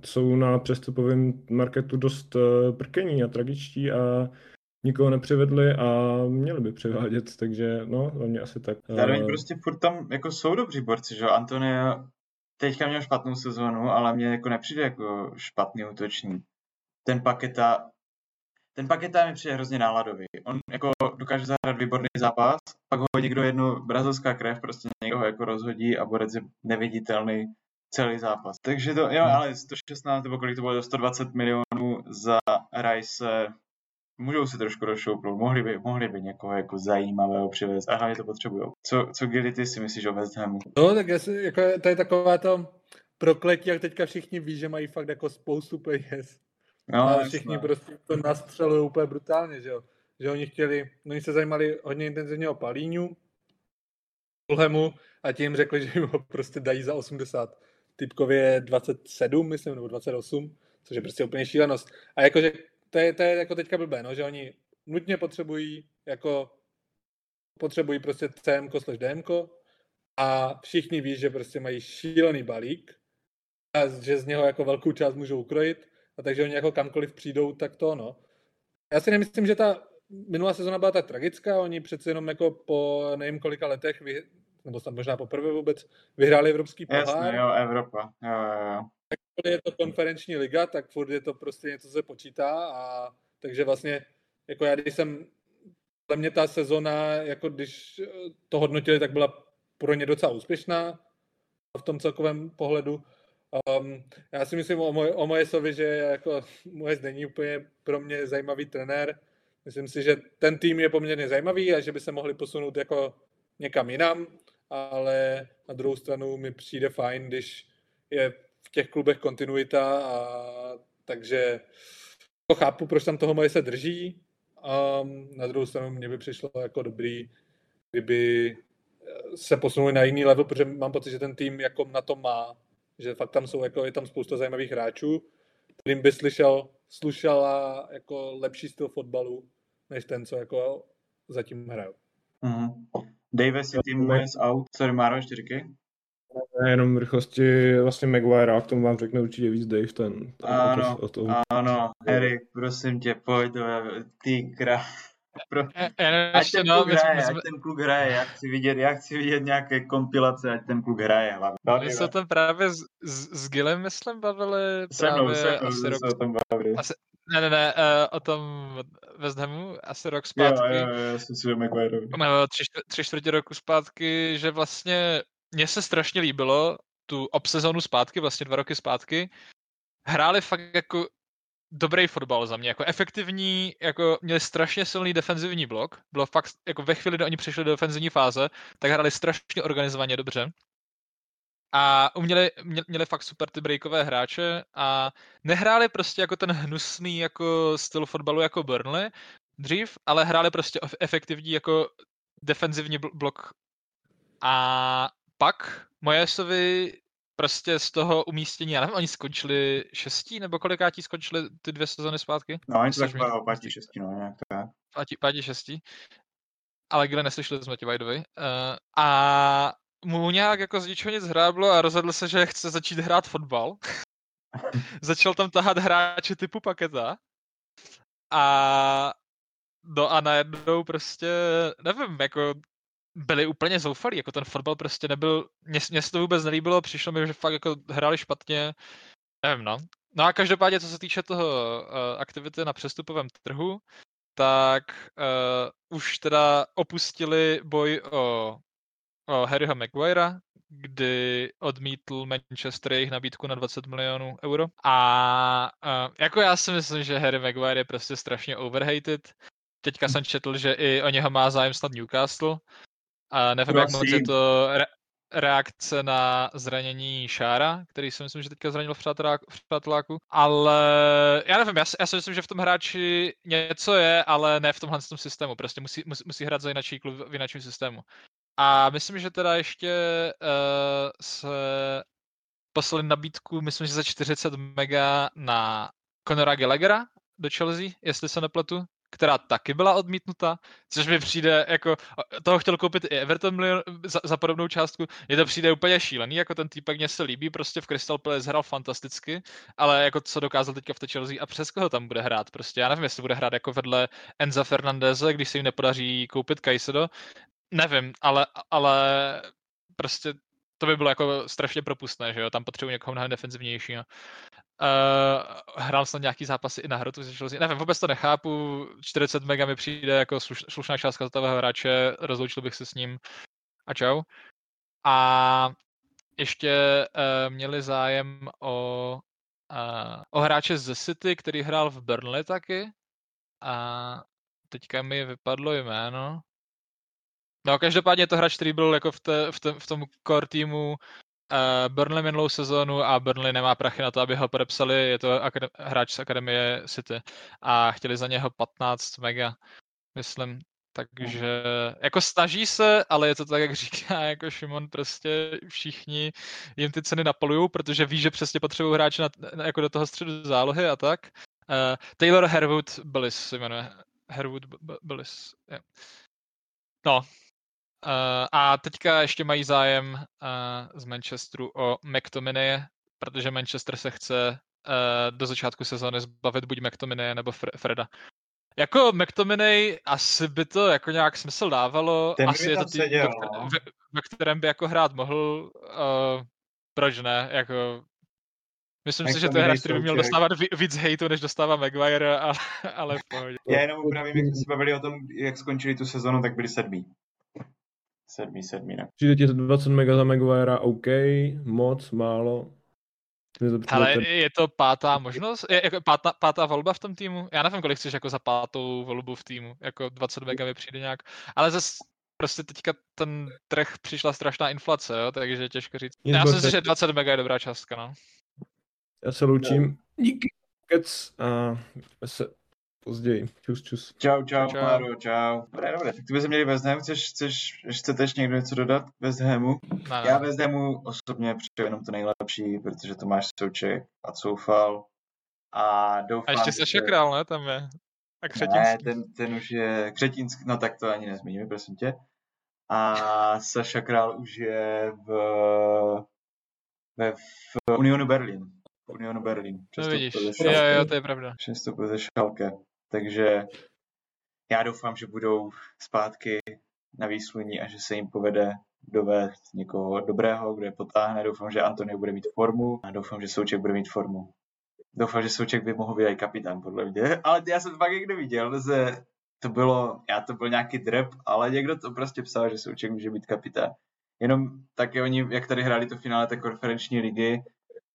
[SPEAKER 4] jsou na přestupovém marketu dost uh, prkení a tragičtí a nikoho nepřivedli a měli by přivádět, takže no, za mě asi tak.
[SPEAKER 1] Zároveň
[SPEAKER 4] Eh,
[SPEAKER 1] prostě furt tam jako jsou dobří borci, že jo? Antonio teďka měl špatnou sezónu, ale mě jako nepřijde jako špatný útočník. Ten Paketa, ten Paketa mi přijde hrozně náladový. On jako dokáže zahrát výborný zápas, pak ho někdo jednu brazilská krev, prostě někoho jako rozhodí a borec je neviditelný celý zápas. Takže to, jo, ale 116 nebo kolik to bylo, 120 milionů za Rice, můžou si trošku rozšoupnout, mohli by, mohli by někoho jako zajímavého přivést a hlavně to potřebují. Co, co Gilly, ty si myslíš o West Hamu?
[SPEAKER 2] No, tak já si, jako, to je taková to prokletí, jak teďka všichni ví, že mají fakt jako spoustu peněz.
[SPEAKER 1] No,
[SPEAKER 2] a
[SPEAKER 1] jasně.
[SPEAKER 2] všichni prostě to nastřelují úplně brutálně, že jo. Že oni chtěli, oni se zajímali hodně intenzivně o Palíňu, Fulhamu a jim řekli, že jim ho prostě dají za 80. Typkově 27, myslím, nebo 28, což je prostě úplně šílenost. A jakože to je, to je jako teďka blbé, no, že oni nutně potřebují jako potřebují prostě CM slash DM a všichni ví, že prostě mají šílený balík a že z něho jako velkou část můžou ukrojit a takže oni jako kamkoliv přijdou, tak to no. Já si nemyslím, že ta minulá sezona byla tak tragická, oni přece jenom jako po nevím kolika letech, vy, nebo snad možná poprvé vůbec, vyhráli Evropský pohár.
[SPEAKER 1] Jasně, jo, Evropa. Jo, jo, jo.
[SPEAKER 2] Furt je to konferenční liga, tak furt je to prostě něco, co se počítá a takže vlastně, jako já když jsem, podle mě ta sezona, jako když to hodnotili, tak byla pro ně docela úspěšná v tom celkovém pohledu. Um, já si myslím o, moj, o Mojesovi, že jako Mojes není úplně pro mě zajímavý trenér. Myslím si, že ten tým je poměrně zajímavý a že by se mohli posunout jako někam jinam. ale na druhou stranu mi přijde fajn, když je v těch klubech kontinuita a takže to chápu, proč tam toho moje se drží. A na druhou stranu mě by přišlo jako dobrý, kdyby se posunuli na jiný level, protože mám pocit, že ten tým jako na to má, že fakt tam jsou, jako je tam spousta zajímavých hráčů, kterým by slyšel, slušala jako lepší styl fotbalu, než ten, co jako zatím hrajou.
[SPEAKER 1] Mm-hmm. Davis je tým US out. Sorry, Máro, ještě říkej.
[SPEAKER 4] Jenom v rychlosti vlastně Maguire, a k tomu vám řekne určitě víc Dave, ten, ten
[SPEAKER 1] ano,
[SPEAKER 4] o to,
[SPEAKER 1] ano, Erik, prosím tě, pojď, ty kra. Pro...
[SPEAKER 3] Já,
[SPEAKER 1] ať, ten kluk no, hraje, jsme... ať ten kluk hraje, já chci vidět, já chci vidět nějaké kompilace, ať ten kluk hraje.
[SPEAKER 3] Hlavně. My se tam právě s, s, s Gilem, myslím, bavili.
[SPEAKER 1] Se mnou, se mnou, se o tom bavili.
[SPEAKER 3] Asi, ne, ne, ne, uh, o tom West Hamu, asi rok zpátky.
[SPEAKER 1] Jo, jo, jo, já jsem si
[SPEAKER 3] Nebo tři, tři čtvrtě roku zpátky, že vlastně mně se strašně líbilo tu obsezonu zpátky, vlastně dva roky zpátky, hráli fakt jako dobrý fotbal za mě, jako efektivní, jako měli strašně silný defenzivní blok, bylo fakt, jako ve chvíli, kdy oni přišli do defenzivní fáze, tak hráli strašně organizovaně dobře. A uměli, mě, měli fakt super ty breakové hráče a nehráli prostě jako ten hnusný jako styl fotbalu jako Burnley dřív, ale hráli prostě efektivní jako defenzivní blok. A pak Mojesovi prostě z toho umístění, já nevím, oni skončili šestí, nebo kolikátí skončili ty dvě sezony zpátky?
[SPEAKER 1] No, oni tak bylo pátí šestí, no, nějak to je.
[SPEAKER 3] Pátí, pátí šestí. Ale kde neslyšeli jsme tě Vajdovi. Uh, a mu nějak jako z ničeho nic hráblo a rozhodl se, že chce začít hrát fotbal. Začal tam tahat hráče typu paketa. A No a najednou prostě, nevím, jako byli úplně zoufalí, jako ten fotbal prostě nebyl, mně, se to vůbec nelíbilo, přišlo mi, že fakt jako hráli špatně, nevím no. No a každopádně, co se týče toho uh, aktivity na přestupovém trhu, tak uh, už teda opustili boj o, o Harryho Maguirea, kdy odmítl Manchester jejich nabídku na 20 milionů euro. A uh, jako já si myslím, že Harry Maguire je prostě strašně overhated. Teďka jsem četl, že i o něho má zájem snad Newcastle, a nevím, Prosím. jak moc je to re- reakce na zranění Šára, který si myslím, že teďka zranil v, v přáteláku, ale já nevím, já, já si myslím, že v tom hráči něco je, ale ne v tomhle tom systému, prostě musí, musí, musí hrát za jináčí klub v jináčím systému. A myslím, že teda ještě uh, se poslali nabídku, myslím, že za 40 mega na Conora Gallaghera do Chelsea, jestli se nepletu, která taky byla odmítnuta, což mi přijde jako, toho chtěl koupit i Everton za, za podobnou částku, je to přijde úplně šílený, jako ten týpek mě se líbí, prostě v Crystal Palace hrál fantasticky, ale jako co dokázal teďka v té Chelsea a přes koho tam bude hrát, prostě já nevím, jestli bude hrát jako vedle Enza Fernandeze, když se jim nepodaří koupit Kajsedo, nevím, ale, ale prostě to by bylo jako strašně propustné, že jo, tam potřebuji někoho mnohem defenzivnějšího. Uh, hrál jsem nějaký zápasy i na hrotu, nevím, vůbec to nechápu, 40 mega mi přijde jako sluš, slušná částka za toho hráče, rozloučil bych se s ním a čau. A ještě uh, měli zájem o, uh, o hráče z City, který hrál v Burnley taky. A teďka mi vypadlo jméno. No, každopádně to hráč, který byl jako v, te, v, te, v tom core týmu uh, Burnley minulou sezónu a Burnley nemá prachy na to, aby ho podepsali, je to akadem, hráč z Akademie City a chtěli za něho 15 mega, myslím. Takže jako snaží se, ale je to tak, jak říká jako Šimon, prostě všichni jim ty ceny napalují, protože ví, že přesně potřebují hráče na, jako do toho středu zálohy a tak. Uh, Taylor Herwood Billis se jmenuje. Herwood Billis, yeah. No, Uh, a teďka ještě mají zájem uh, z Manchesteru o McTominay, protože Manchester se chce uh, do začátku sezóny zbavit buď McTominay nebo Fre- Freda. Jako McTominay asi by to jako nějak smysl dávalo,
[SPEAKER 1] Ten
[SPEAKER 3] asi je to
[SPEAKER 1] tým, ve,
[SPEAKER 3] no. ve, ve kterém by jako hrát mohl, uh, proč ne, jako Myslím si, že to je hráč, který by měl dostávat víc hejtu, než dostává Maguire, ale, ale v pohodě.
[SPEAKER 1] Já jenom upravím, jak jsme se bavili o tom, jak skončili tu sezonu, tak byli sedmí. Sedmý, sedmý, ne?
[SPEAKER 4] Přijde ti 20 mega za Maguire, OK, moc, málo.
[SPEAKER 3] Ale je to pátá možnost? Je, jako pátá, pátá volba v tom týmu? Já nevím, kolik chceš jako za pátou volbu v týmu. Jako 20 mega mi přijde nějak. Ale zase prostě teďka ten trh přišla strašná inflace, jo, takže je těžko říct. Já si myslím, že 20 mega je dobrá částka, no.
[SPEAKER 4] Já se loučím. Díky. Kec a se později. Čus, čus.
[SPEAKER 1] Čau, čau,
[SPEAKER 3] Čau.
[SPEAKER 1] čau. čau. Dobré, dobré, tak ty bychom měli West Ham, chceš, chceš, chcete ještě někdo něco dodat West Hamu?
[SPEAKER 3] Ne,
[SPEAKER 1] Já
[SPEAKER 3] ne.
[SPEAKER 1] West Hamu osobně přeju jenom to nejlepší, protože Tomáš Souček a Soufal a doufám,
[SPEAKER 3] A ještě
[SPEAKER 1] že-
[SPEAKER 3] Saša Král, ne, tam je. A
[SPEAKER 1] Ne,
[SPEAKER 3] Křetinský.
[SPEAKER 1] ten, ten už je Křetínský, no tak to ani nezmíníme, prosím tě. A Saša Král už je v, ve, v Unionu Berlin. V Unionu Berlin.
[SPEAKER 3] No
[SPEAKER 1] Přestoupil
[SPEAKER 3] vidíš. Jo, jo, to je pravda.
[SPEAKER 1] Přestoupil ze Schalke. Takže já doufám, že budou zpátky na výsluní a že se jim povede dovést někoho dobrého, kdo je potáhne. Doufám, že Antonio bude mít formu a doufám, že Souček bude mít formu. Doufám, že Souček by mohl být i kapitán, podle mě. Ale já jsem to fakt někde viděl, že to bylo, já to byl nějaký drep, ale někdo to prostě psal, že Souček může být kapitán. Jenom taky oni, jak tady hráli to finále té konferenční ligy,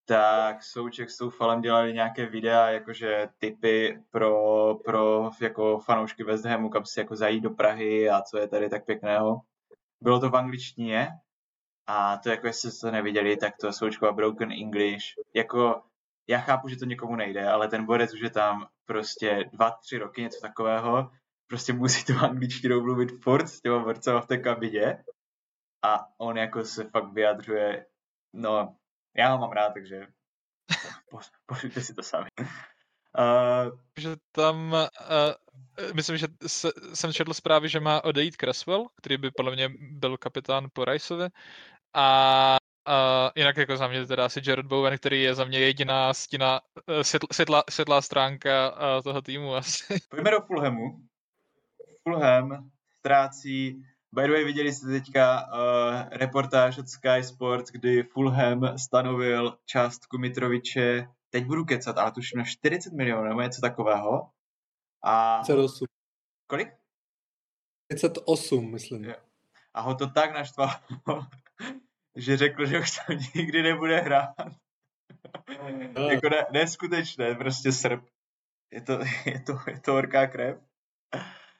[SPEAKER 1] tak Souček s Soufalem dělali nějaké videa, jakože typy pro, pro jako fanoušky West Hamu, kam si jako zajít do Prahy a co je tady tak pěkného. Bylo to v angličtině a to jako jestli jste to neviděli, tak to Součkova Broken English. Jako já chápu, že to někomu nejde, ale ten borec už je tam prostě dva, tři roky, něco takového. Prostě musí tu angličtinou mluvit furt s těma v té kabině. A on jako se fakt vyjadřuje, no, já ho mám rád, takže pošlete si to sami. Uh,
[SPEAKER 3] že tam, uh, myslím, že se, jsem četl zprávy, že má odejít Cresswell, který by podle mě byl kapitán po Riceovi. A uh, jinak jako za mě teda asi Jared Bowen, který je za mě jediná stina, uh, světl, světlá, světlá stránka uh, toho týmu asi.
[SPEAKER 1] pojďme do Fulhamu. Fulham ztrácí, by the way, viděli jste teďka uh, reportáž od Sky Sports, kdy Fulham stanovil částku Mitroviče, teď budu kecat, ale tuším na 40 milionů nebo něco takového. A
[SPEAKER 2] 38.
[SPEAKER 1] kolik?
[SPEAKER 2] 38, myslím.
[SPEAKER 1] Jo. A ho to tak naštvalo, že řekl, že už tam nikdy nebude hrát. jako ne, neskutečné, prostě srp. Je to, je to, je to horká krev.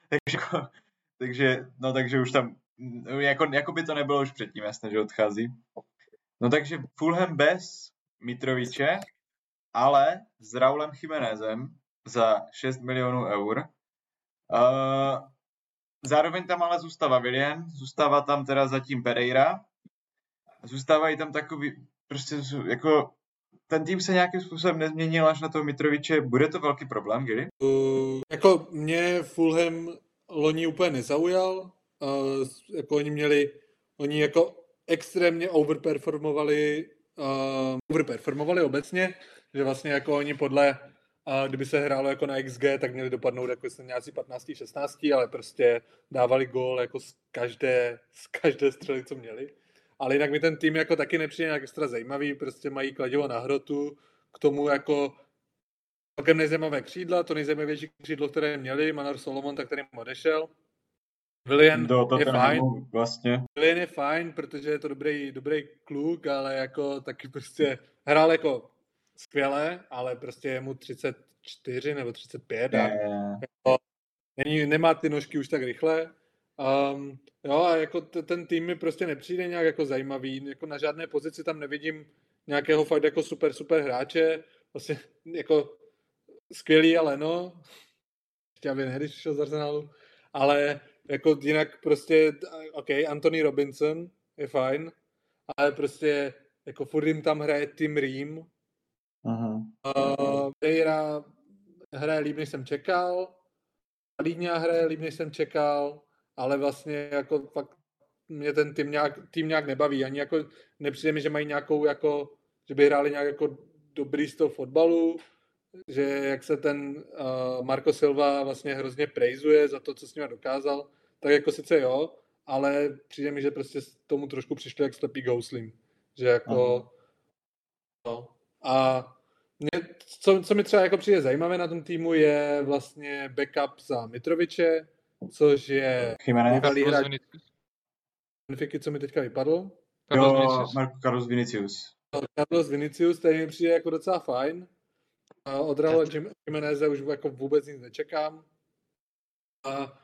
[SPEAKER 1] takže, jako- takže, no takže už tam, jako, jako by to nebylo už předtím, jasné, že odchází. No takže Fulham bez Mitroviče, ale s Raulem Chimenezem za 6 milionů eur. Uh, zároveň tam ale zůstává William, zůstává tam teda zatím Pereira. Zůstávají tam takový, prostě jako ten tým se nějakým způsobem nezměnil až na toho Mitroviče. Bude to velký problém, kdy?
[SPEAKER 2] Uh, jako mě Fulham loni úplně nezaujal. Uh, jako oni měli, oni jako extrémně overperformovali, uh, overperformovali obecně, že vlastně jako oni podle, uh, kdyby se hrálo jako na XG, tak měli dopadnout jako jestli nějací 15, 16, ale prostě dávali gól jako z každé, z každé střely, co měli. Ale jinak mi ten tým jako taky nepřijde nějak extra zajímavý, prostě mají kladivo na hrotu, k tomu jako celkem nejzajímavé křídla, to nejzajímavější křídlo, které měli, Manor Solomon, tak kterým odešel. Willian
[SPEAKER 1] Do
[SPEAKER 2] je
[SPEAKER 1] Tottenhamu
[SPEAKER 2] fajn,
[SPEAKER 1] Vlastně.
[SPEAKER 2] Willian je fajn, protože je to dobrý, dobrý kluk, ale jako taky prostě hrál jako skvěle, ale prostě je mu 34 nebo 35 a
[SPEAKER 1] Ne,
[SPEAKER 2] není, nemá ty nožky už tak rychle. Um, jo, a jako t- ten tým mi prostě nepřijde nějak jako zajímavý, jako na žádné pozici tam nevidím nějakého fakt jako super, super hráče, vlastně jako skvělý ale no, ještě aby ne, když přišel z Arsenalu, ale jako jinak prostě, OK, Anthony Robinson je fajn, ale prostě jako furt jim tam hraje Tim Ream,
[SPEAKER 1] aha.
[SPEAKER 2] Uh, Pereira hraje líp, než jsem čekal. Líňa hraje líp, než jsem čekal, ale vlastně jako fakt mě ten tým nějak, tým nějak nebaví. Ani jako nepřijde mi, že mají nějakou jako, že by hráli nějak jako dobrý z toho fotbalu, že jak se ten uh, Marco Silva vlastně hrozně prejzuje za to, co s ním dokázal, tak jako sice jo, ale přijde mi, že prostě s tomu trošku přišli jak slepý gouslim. Že jako no. A mě, co, co mi třeba jako přijde zajímavé na tom týmu je vlastně backup za Mitroviče, což je bývalý
[SPEAKER 3] Carlos
[SPEAKER 2] hráč
[SPEAKER 3] Vinicius.
[SPEAKER 2] Benfiky, co mi teďka vypadl.
[SPEAKER 3] Carlos
[SPEAKER 1] Jo,
[SPEAKER 3] Vinicius.
[SPEAKER 1] Marco Carlos Vinicius.
[SPEAKER 2] Carlos Vinicius, který mi přijde jako docela fajn. A od Raula Jim- Jimeneze už jako vůbec nic nečekám. A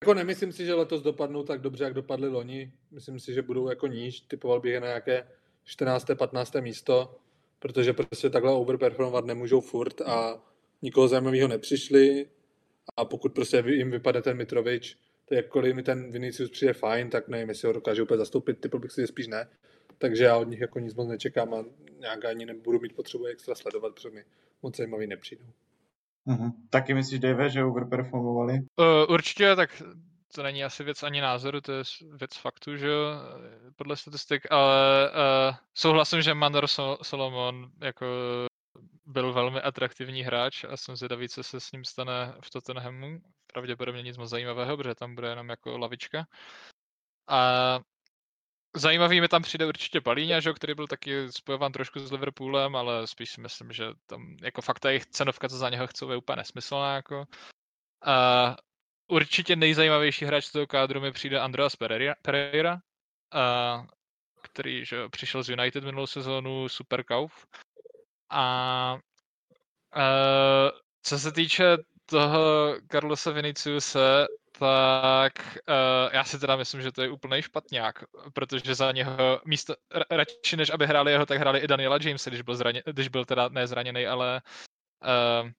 [SPEAKER 2] Jako nemyslím si, že letos dopadnou tak dobře, jak dopadly loni. Myslím si, že budou jako níž. Typoval bych je na nějaké 14. 15. místo, protože prostě takhle overperformovat nemůžou furt a nikoho zajímavého nepřišli a pokud prostě jim vypadne ten Mitrovič, to jakkoliv mi ten Vinicius přijde fajn, tak nevím, jestli ho dokáže úplně zastoupit, typl bych si, že spíš ne. Takže já od nich jako nic moc nečekám a nějak ani nebudu mít potřebu extra sledovat, protože mi moc zajímavý nepřijdou.
[SPEAKER 1] Mm-hmm. Taky myslíš, Dave, že overperformovali?
[SPEAKER 3] Uh, určitě, tak to není asi věc ani názoru, to je věc faktu, že jo, podle statistik, ale uh, souhlasím, že Mandar Solomon jako byl velmi atraktivní hráč a jsem zvědavý, co se s ním stane v Tottenhamu. Pravděpodobně nic moc zajímavého, protože tam bude jenom jako lavička. A Zajímavý mi tam přijde určitě Palíňa, že, který byl taky spojován trošku s Liverpoolem, ale spíš si myslím, že tam jako fakt ta jejich cenovka, co za něho chcou, je úplně nesmyslná. Jako. A určitě nejzajímavější hráč z toho kádru mi přijde Andreas Pereira, a, který že, přišel z United minulou sezónu, super kauf. A, a co se týče toho Carlosa Viniciuse, tak uh, já si teda myslím, že to je úplný špatňák, protože za něho místo, radši než aby hráli jeho, tak hráli i Daniela Jamesa, když byl, zraně, když byl teda nezraněný, ale uh,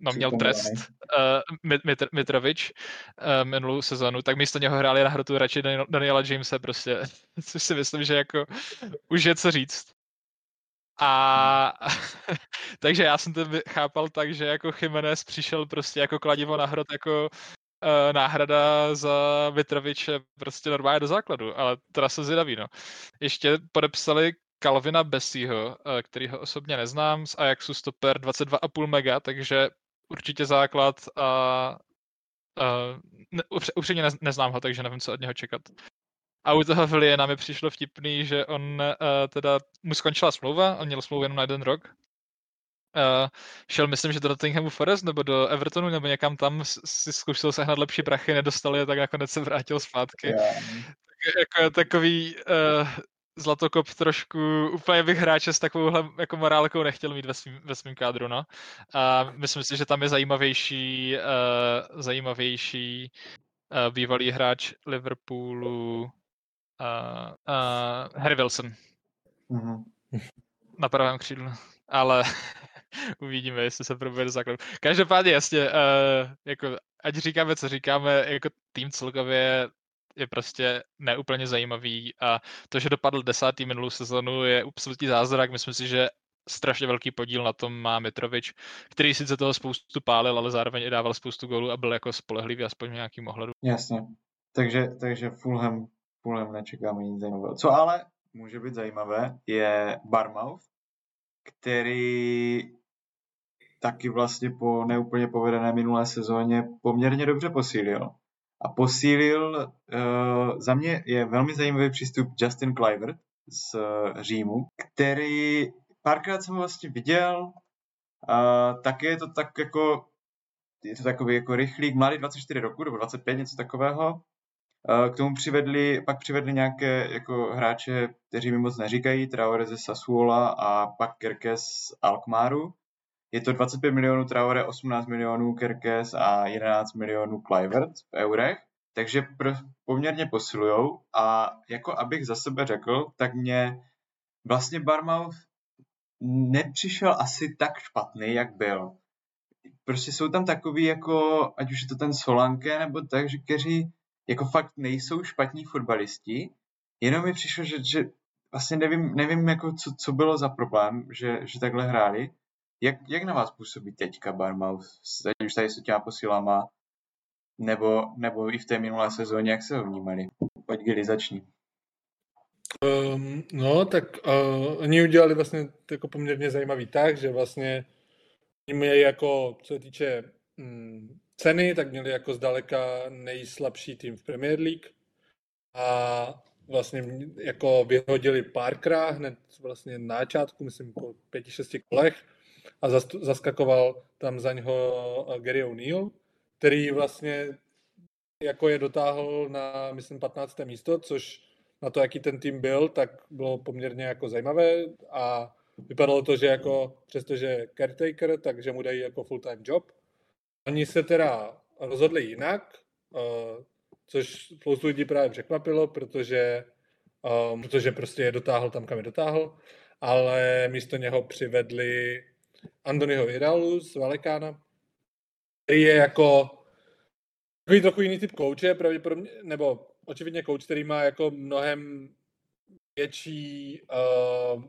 [SPEAKER 3] no, měl trest uh, Mitr, Mitrovič uh, minulou sezonu, tak místo něho hráli na hrotu radši Daniela Jamesa prostě, což si myslím, že jako už je co říct. A takže já jsem to chápal tak, že jako Jiménez přišel prostě jako kladivo na hrot jako uh, náhrada za Mitroviče prostě normálně do základu, ale teda se zvědavý, no. Ještě podepsali Calvina Bessieho, uh, který ho osobně neznám, z Ajaxu stoper 22,5 mega, takže určitě základ a uh, ne, upřímně ne, neznám ho, takže nevím, co od něho čekat. A u toho Viliena mi přišlo vtipný, že on uh, teda, mu skončila smlouva, on měl smlouvu jenom na jeden rok, Uh, šel, myslím, že do Nottinghamu Forest nebo do Evertonu nebo někam tam si zkusil sehnat lepší prachy, nedostali je, tak nakonec se vrátil zpátky. Yeah. Tak, jako takový uh, zlatokop trošku, úplně bych hráče s takovouhle jako morálkou nechtěl mít ve svým, ve svým kádru, no. A myslím si, že tam je zajímavější, uh, zajímavější uh, bývalý hráč Liverpoolu uh, uh, Harry Wilson. Mm-hmm. Na pravém křídlu. Ale Uvidíme, jestli se probere do základu. Každopádně jasně, uh, jako, ať říkáme, co říkáme, jako tým celkově je prostě neúplně zajímavý a to, že dopadl desátý minulou sezonu je absolutní zázrak. Myslím si, že strašně velký podíl na tom má Mitrovič, který sice toho spoustu pálil, ale zároveň i dával spoustu gólů a byl jako spolehlivý aspoň v nějakým ohledu.
[SPEAKER 1] Jasně. Takže, takže Fulham, Fulham nečekáme nic zajímavého. Co ale může být zajímavé, je Barmouth, který taky vlastně po neúplně povedené minulé sezóně poměrně dobře posílil. A posílil, uh, za mě je velmi zajímavý přístup Justin Clivert z uh, Římu, který párkrát jsem vlastně viděl, uh, taky je to tak jako, je to takový jako rychlý, mladý 24 roku, nebo 25, něco takového. K tomu přivedli, pak přivedli nějaké jako hráče, kteří mi moc neříkají, Traore ze Sassuola a pak Kerkes z Alkmaru. Je to 25 milionů Traore, 18 milionů Kerkes a 11 milionů Clivert v eurech. Takže pr- poměrně posilujou a jako abych za sebe řekl, tak mě vlastně Barmouth nepřišel asi tak špatný, jak byl. Prostě jsou tam takový jako, ať už je to ten Solanke, nebo tak, že kteří jako fakt nejsou špatní fotbalisti, jenom mi přišlo, že, že vlastně nevím, nevím jako co, co bylo za problém, že, že takhle hráli. Jak, jak na vás působí teďka Barmouth, ať už tady s těma posílama, nebo, nebo i v té minulé sezóně, jak se ho vnímali? Pojď, Gili, začni.
[SPEAKER 2] Um, no, tak uh, oni udělali vlastně jako poměrně zajímavý tak, že vlastně měli jako, co se týče um, ceny, tak měli jako zdaleka nejslabší tým v Premier League a vlastně jako vyhodili párkrát hned vlastně na začátku, myslím po pěti, šesti kolech a zaskakoval tam za něho eh, Gary O'Neill, který vlastně jako je dotáhl na, myslím, 15. místo, což na to, jaký ten tým byl, tak bylo poměrně jako zajímavé a vypadalo to, že jako přestože caretaker, takže mu dají jako full-time job. Oni se teda rozhodli jinak, uh, což spoustu lidí právě překvapilo, protože, um, protože prostě je dotáhl tam, kam je dotáhl, ale místo něho přivedli Antonyho Iraulu z Valekána, který je jako takový trochu jiný typ kouče, pravděpodobně, nebo očividně kouč, který má jako mnohem větší uh,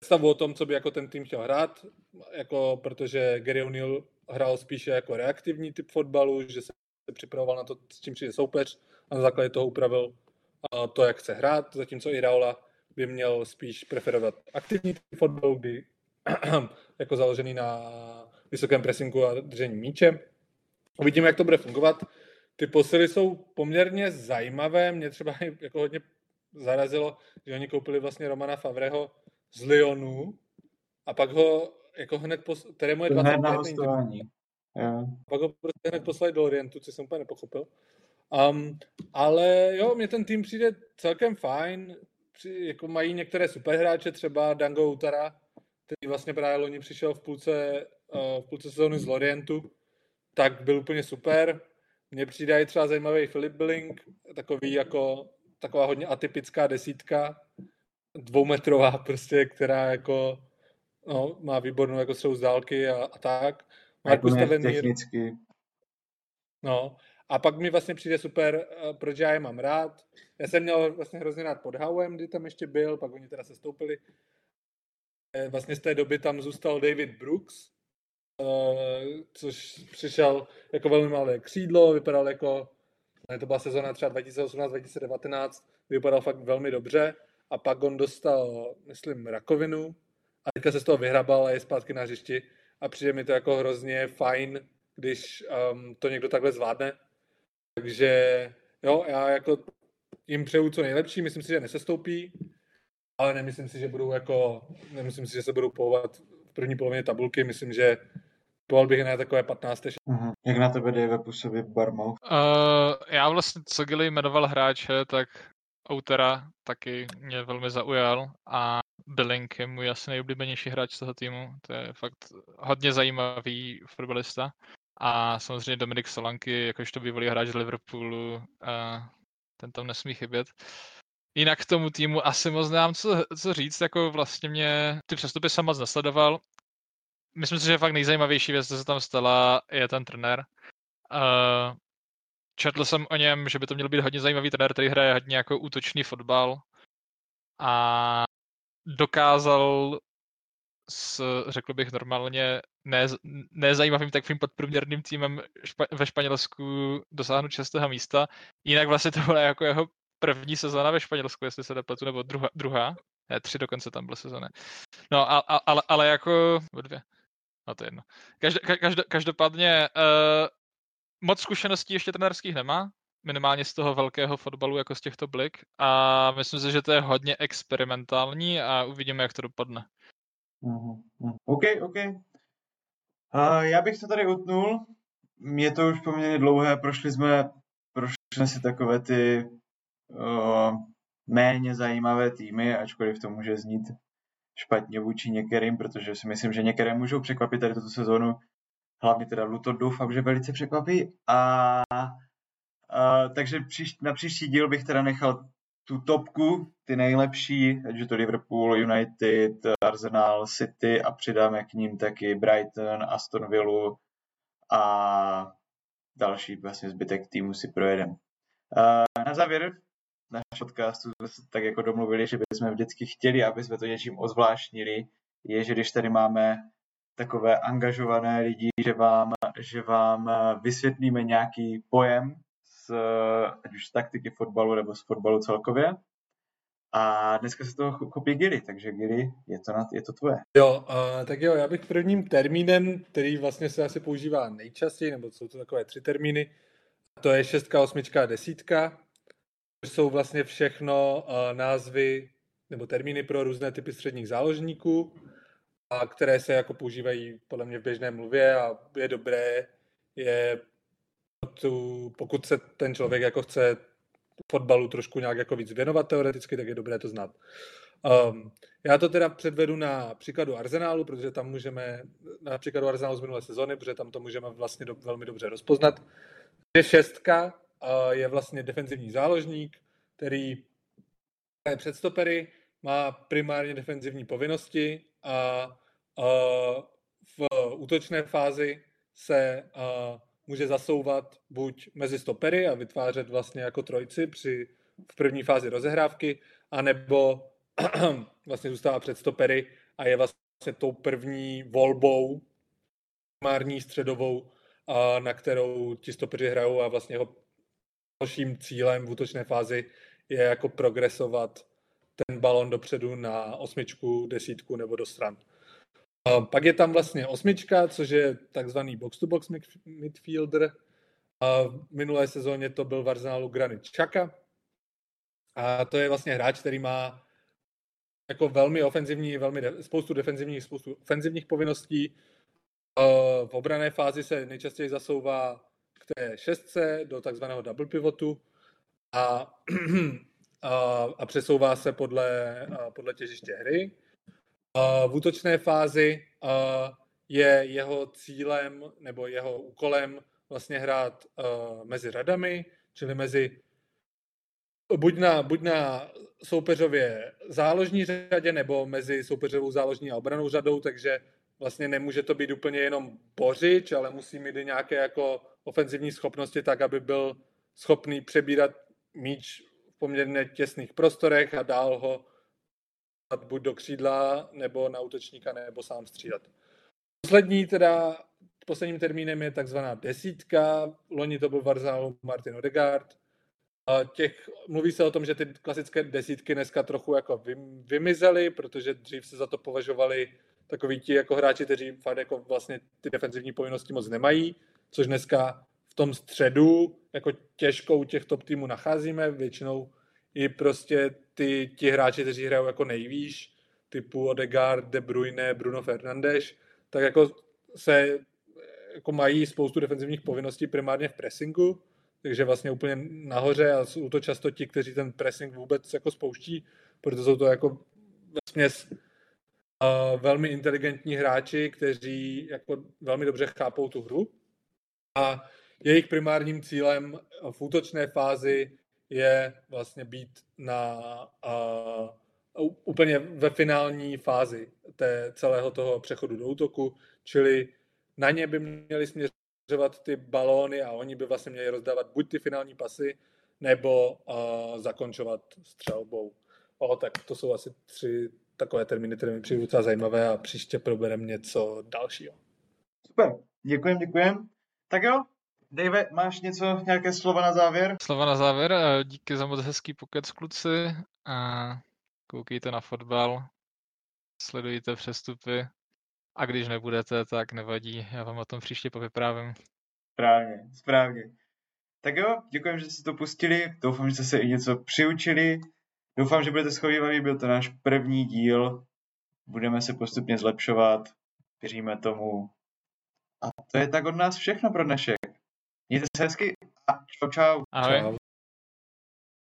[SPEAKER 2] představu o tom, co by jako ten tým chtěl hrát, jako protože Gary O'Neill hrál spíše jako reaktivní typ fotbalu, že se připravoval na to, s čím přijde soupeř a na základě toho upravil uh, to, jak chce hrát, zatímco Iraola by měl spíš preferovat aktivní typ fotbalu, kdy jako založený na vysokém pressingu a držení míče. Uvidíme, jak to bude fungovat. Ty posily jsou poměrně zajímavé. Mě třeba jako hodně zarazilo, že oni koupili vlastně Romana Favreho z Lyonu a pak ho jako hned, pos... kterému je 20
[SPEAKER 1] na hostování.
[SPEAKER 2] Yeah. Pak ho prostě hned poslali do Orientu, což jsem úplně nepochopil. Um, ale jo, mě ten tým přijde celkem fajn. Při, jako mají některé superhráče, třeba Dango Utara, který vlastně právě loni přišel v půlce, uh, v půlce sezóny z Lorientu, tak byl úplně super. Mně přijde i třeba zajímavý Filip Billing, takový jako, taková hodně atypická desítka, dvoumetrová prostě, která jako no, má výbornou jako střelu z dálky a, a tak.
[SPEAKER 1] Markus technicky.
[SPEAKER 2] No, a pak mi vlastně přijde super, eh, proč já je mám rád. Já jsem měl vlastně hrozně rád pod Howem, kdy tam ještě byl, pak oni teda se stoupili. Eh, vlastně z té doby tam zůstal David Brooks, eh, což přišel jako velmi malé křídlo, vypadal jako, to byla sezona třeba 2018-2019, vypadal fakt velmi dobře a pak on dostal, myslím, rakovinu a teďka se z toho vyhrabal a je zpátky na hřišti a přijde mi to jako hrozně fajn, když um, to někdo takhle zvládne. Takže jo, já jako jim přeju co nejlepší, myslím si, že nesestoupí, ale nemyslím si, že budou jako, nemyslím si, že se budou pohovat v první polovině tabulky, myslím, že Poval bych na takové 15.
[SPEAKER 1] Uh-huh. Jak na tebe Dave působí Barmouth?
[SPEAKER 3] Uh, já vlastně, co Gilly jmenoval hráče, tak Outera taky mě velmi zaujal a Billing je můj asi nejoblíbenější hráč z toho týmu. To je fakt hodně zajímavý fotbalista. A samozřejmě Dominik Solanky, jakožto bývalý hráč z Liverpoolu, uh, ten tam nesmí chybět. Jinak k tomu týmu asi moc nemám co, co říct, jako vlastně mě ty přestupy jsem moc. Myslím si, že fakt nejzajímavější věc, co se tam stala, je ten trenér. Uh, četl jsem o něm, že by to měl být hodně zajímavý trenér, který hraje hodně jako útočný fotbal a dokázal s, řekl bych normálně, ne, nezajímavým takovým podprůměrným týmem špa, ve Španělsku dosáhnout šestého místa. Jinak vlastně to byla jako jeho první sezóna ve Španělsku, jestli se nepletu, nebo druhá, druhá. Ne, tři dokonce tam byly sezóny. No, a, a, ale, ale jako, dvě. No to je jedno. Každ, každ, každopádně uh, moc zkušeností ještě trenérských nemá, minimálně z toho velkého fotbalu jako z těchto blik a myslím si, že to je hodně experimentální a uvidíme, jak to dopadne.
[SPEAKER 1] Uh-huh. OK, OK. Uh, já bych to tady utnul. Je to už poměrně dlouhé, prošli jsme, prošli jsme si takové ty uh, méně zajímavé týmy, ačkoliv to může znít špatně vůči některým, protože si myslím, že některé můžou překvapit tady tuto sezónu. Hlavně teda Luton doufám, že velice překvapí. A, a takže příš, na příští díl bych teda nechal tu topku, ty nejlepší, ať je to Liverpool, United, Arsenal, City a přidáme k ním taky Brighton, Aston Villa a další vlastně zbytek týmu si projedeme. Na závěr náš podcastu jsme se tak jako domluvili, že bychom vždycky chtěli, aby jsme to něčím ozvláštnili, je, že když tady máme takové angažované lidi, že vám, že vám vysvětlíme nějaký pojem z, ať už z taktiky fotbalu nebo z fotbalu celkově. A dneska se toho chopí Gili, takže Gili, je to, na, je to tvoje.
[SPEAKER 2] Jo, uh, tak jo, já bych prvním termínem, který vlastně se asi používá nejčastěji, nebo jsou to takové tři termíny, to je šestka, osmička a desítka jsou vlastně všechno uh, názvy nebo termíny pro různé typy středních záložníků, a které se jako používají podle mě v běžné mluvě a je dobré je tu, pokud se ten člověk jako chce fotbalu trošku nějak jako víc věnovat teoreticky, tak je dobré to znát. Um, já to teda předvedu na příkladu Arsenálu, protože tam můžeme, na příkladu Arsenálu z minulé sezony, protože tam to můžeme vlastně do, velmi dobře rozpoznat. Je šestka je vlastně defenzivní záložník, který je před stopery, má primárně defenzivní povinnosti a v útočné fázi se může zasouvat buď mezi stopery a vytvářet vlastně jako trojci při, v první fázi rozehrávky, anebo vlastně zůstává před stopery a je vlastně tou první volbou primární středovou, na kterou ti stopeři hrajou a vlastně jeho dalším cílem v útočné fázi je jako progresovat ten balon dopředu na osmičku, desítku nebo do stran. Pak je tam vlastně osmička, což je takzvaný box-to-box midfielder. V minulé sezóně to byl v Arsenalu Granit Xhaka. A to je vlastně hráč, který má jako velmi ofenzivní, velmi de- spoustu defenzivních, spoustu ofenzivních povinností. V obrané fázi se nejčastěji zasouvá k té šestce do takzvaného double pivotu a, a, a přesouvá se podle, podle těžiště hry. V útočné fázi je jeho cílem nebo jeho úkolem vlastně hrát mezi radami, čili mezi buď na, buď na soupeřově záložní řadě nebo mezi soupeřovou záložní a obranou řadou, takže vlastně nemůže to být úplně jenom bořič, ale musí mít i nějaké jako ofenzivní schopnosti tak, aby byl schopný přebírat míč v poměrně těsných prostorech a dál ho buď do křídla, nebo na útočníka, nebo sám střídat. Poslední teda, posledním termínem je takzvaná desítka. Loni to byl v Martin Odegaard. A těch, mluví se o tom, že ty klasické desítky dneska trochu jako vymizely, protože dřív se za to považovali takový ti jako hráči, kteří fakt jako vlastně ty defenzivní povinnosti moc nemají, což dneska v tom středu jako těžko u těch top týmů nacházíme, většinou i prostě ty, ti hráči, kteří hrajou jako nejvýš, typu Odegaard, De Bruyne, Bruno Fernandes, tak jako se jako mají spoustu defenzivních povinností primárně v pressingu, takže vlastně úplně nahoře a jsou to často ti, kteří ten pressing vůbec jako spouští, protože jsou to jako směs uh, velmi inteligentní hráči, kteří jako velmi dobře chápou tu hru a jejich primárním cílem v útočné fázi je vlastně být na uh, úplně ve finální fázi té celého toho přechodu do útoku, čili na ně by měli směřovat ty balóny a oni by vlastně měli rozdávat buď ty finální pasy, nebo uh, zakončovat střelbou. O, tak to jsou asi tři takové termíny, které mi přijde docela zajímavé a příště probereme něco dalšího.
[SPEAKER 1] Super, děkujem, děkujem. Tak jo, Dave, máš něco, nějaké slova na závěr?
[SPEAKER 3] Slova na závěr, eh, díky za moc hezký pokec kluci a koukejte na fotbal, sledujte přestupy a když nebudete, tak nevadí, já vám o tom příště povyprávím.
[SPEAKER 1] Správně, správně. Tak jo, děkujem, že jste to pustili, doufám, že jste se i něco přiučili, doufám, že budete schovývaví, byl to náš první díl, budeme se postupně zlepšovat, věříme tomu. A to je tak od nás všechno pro dnešek. Mějte se hezky a čau čau.
[SPEAKER 3] Ahoj. Čau.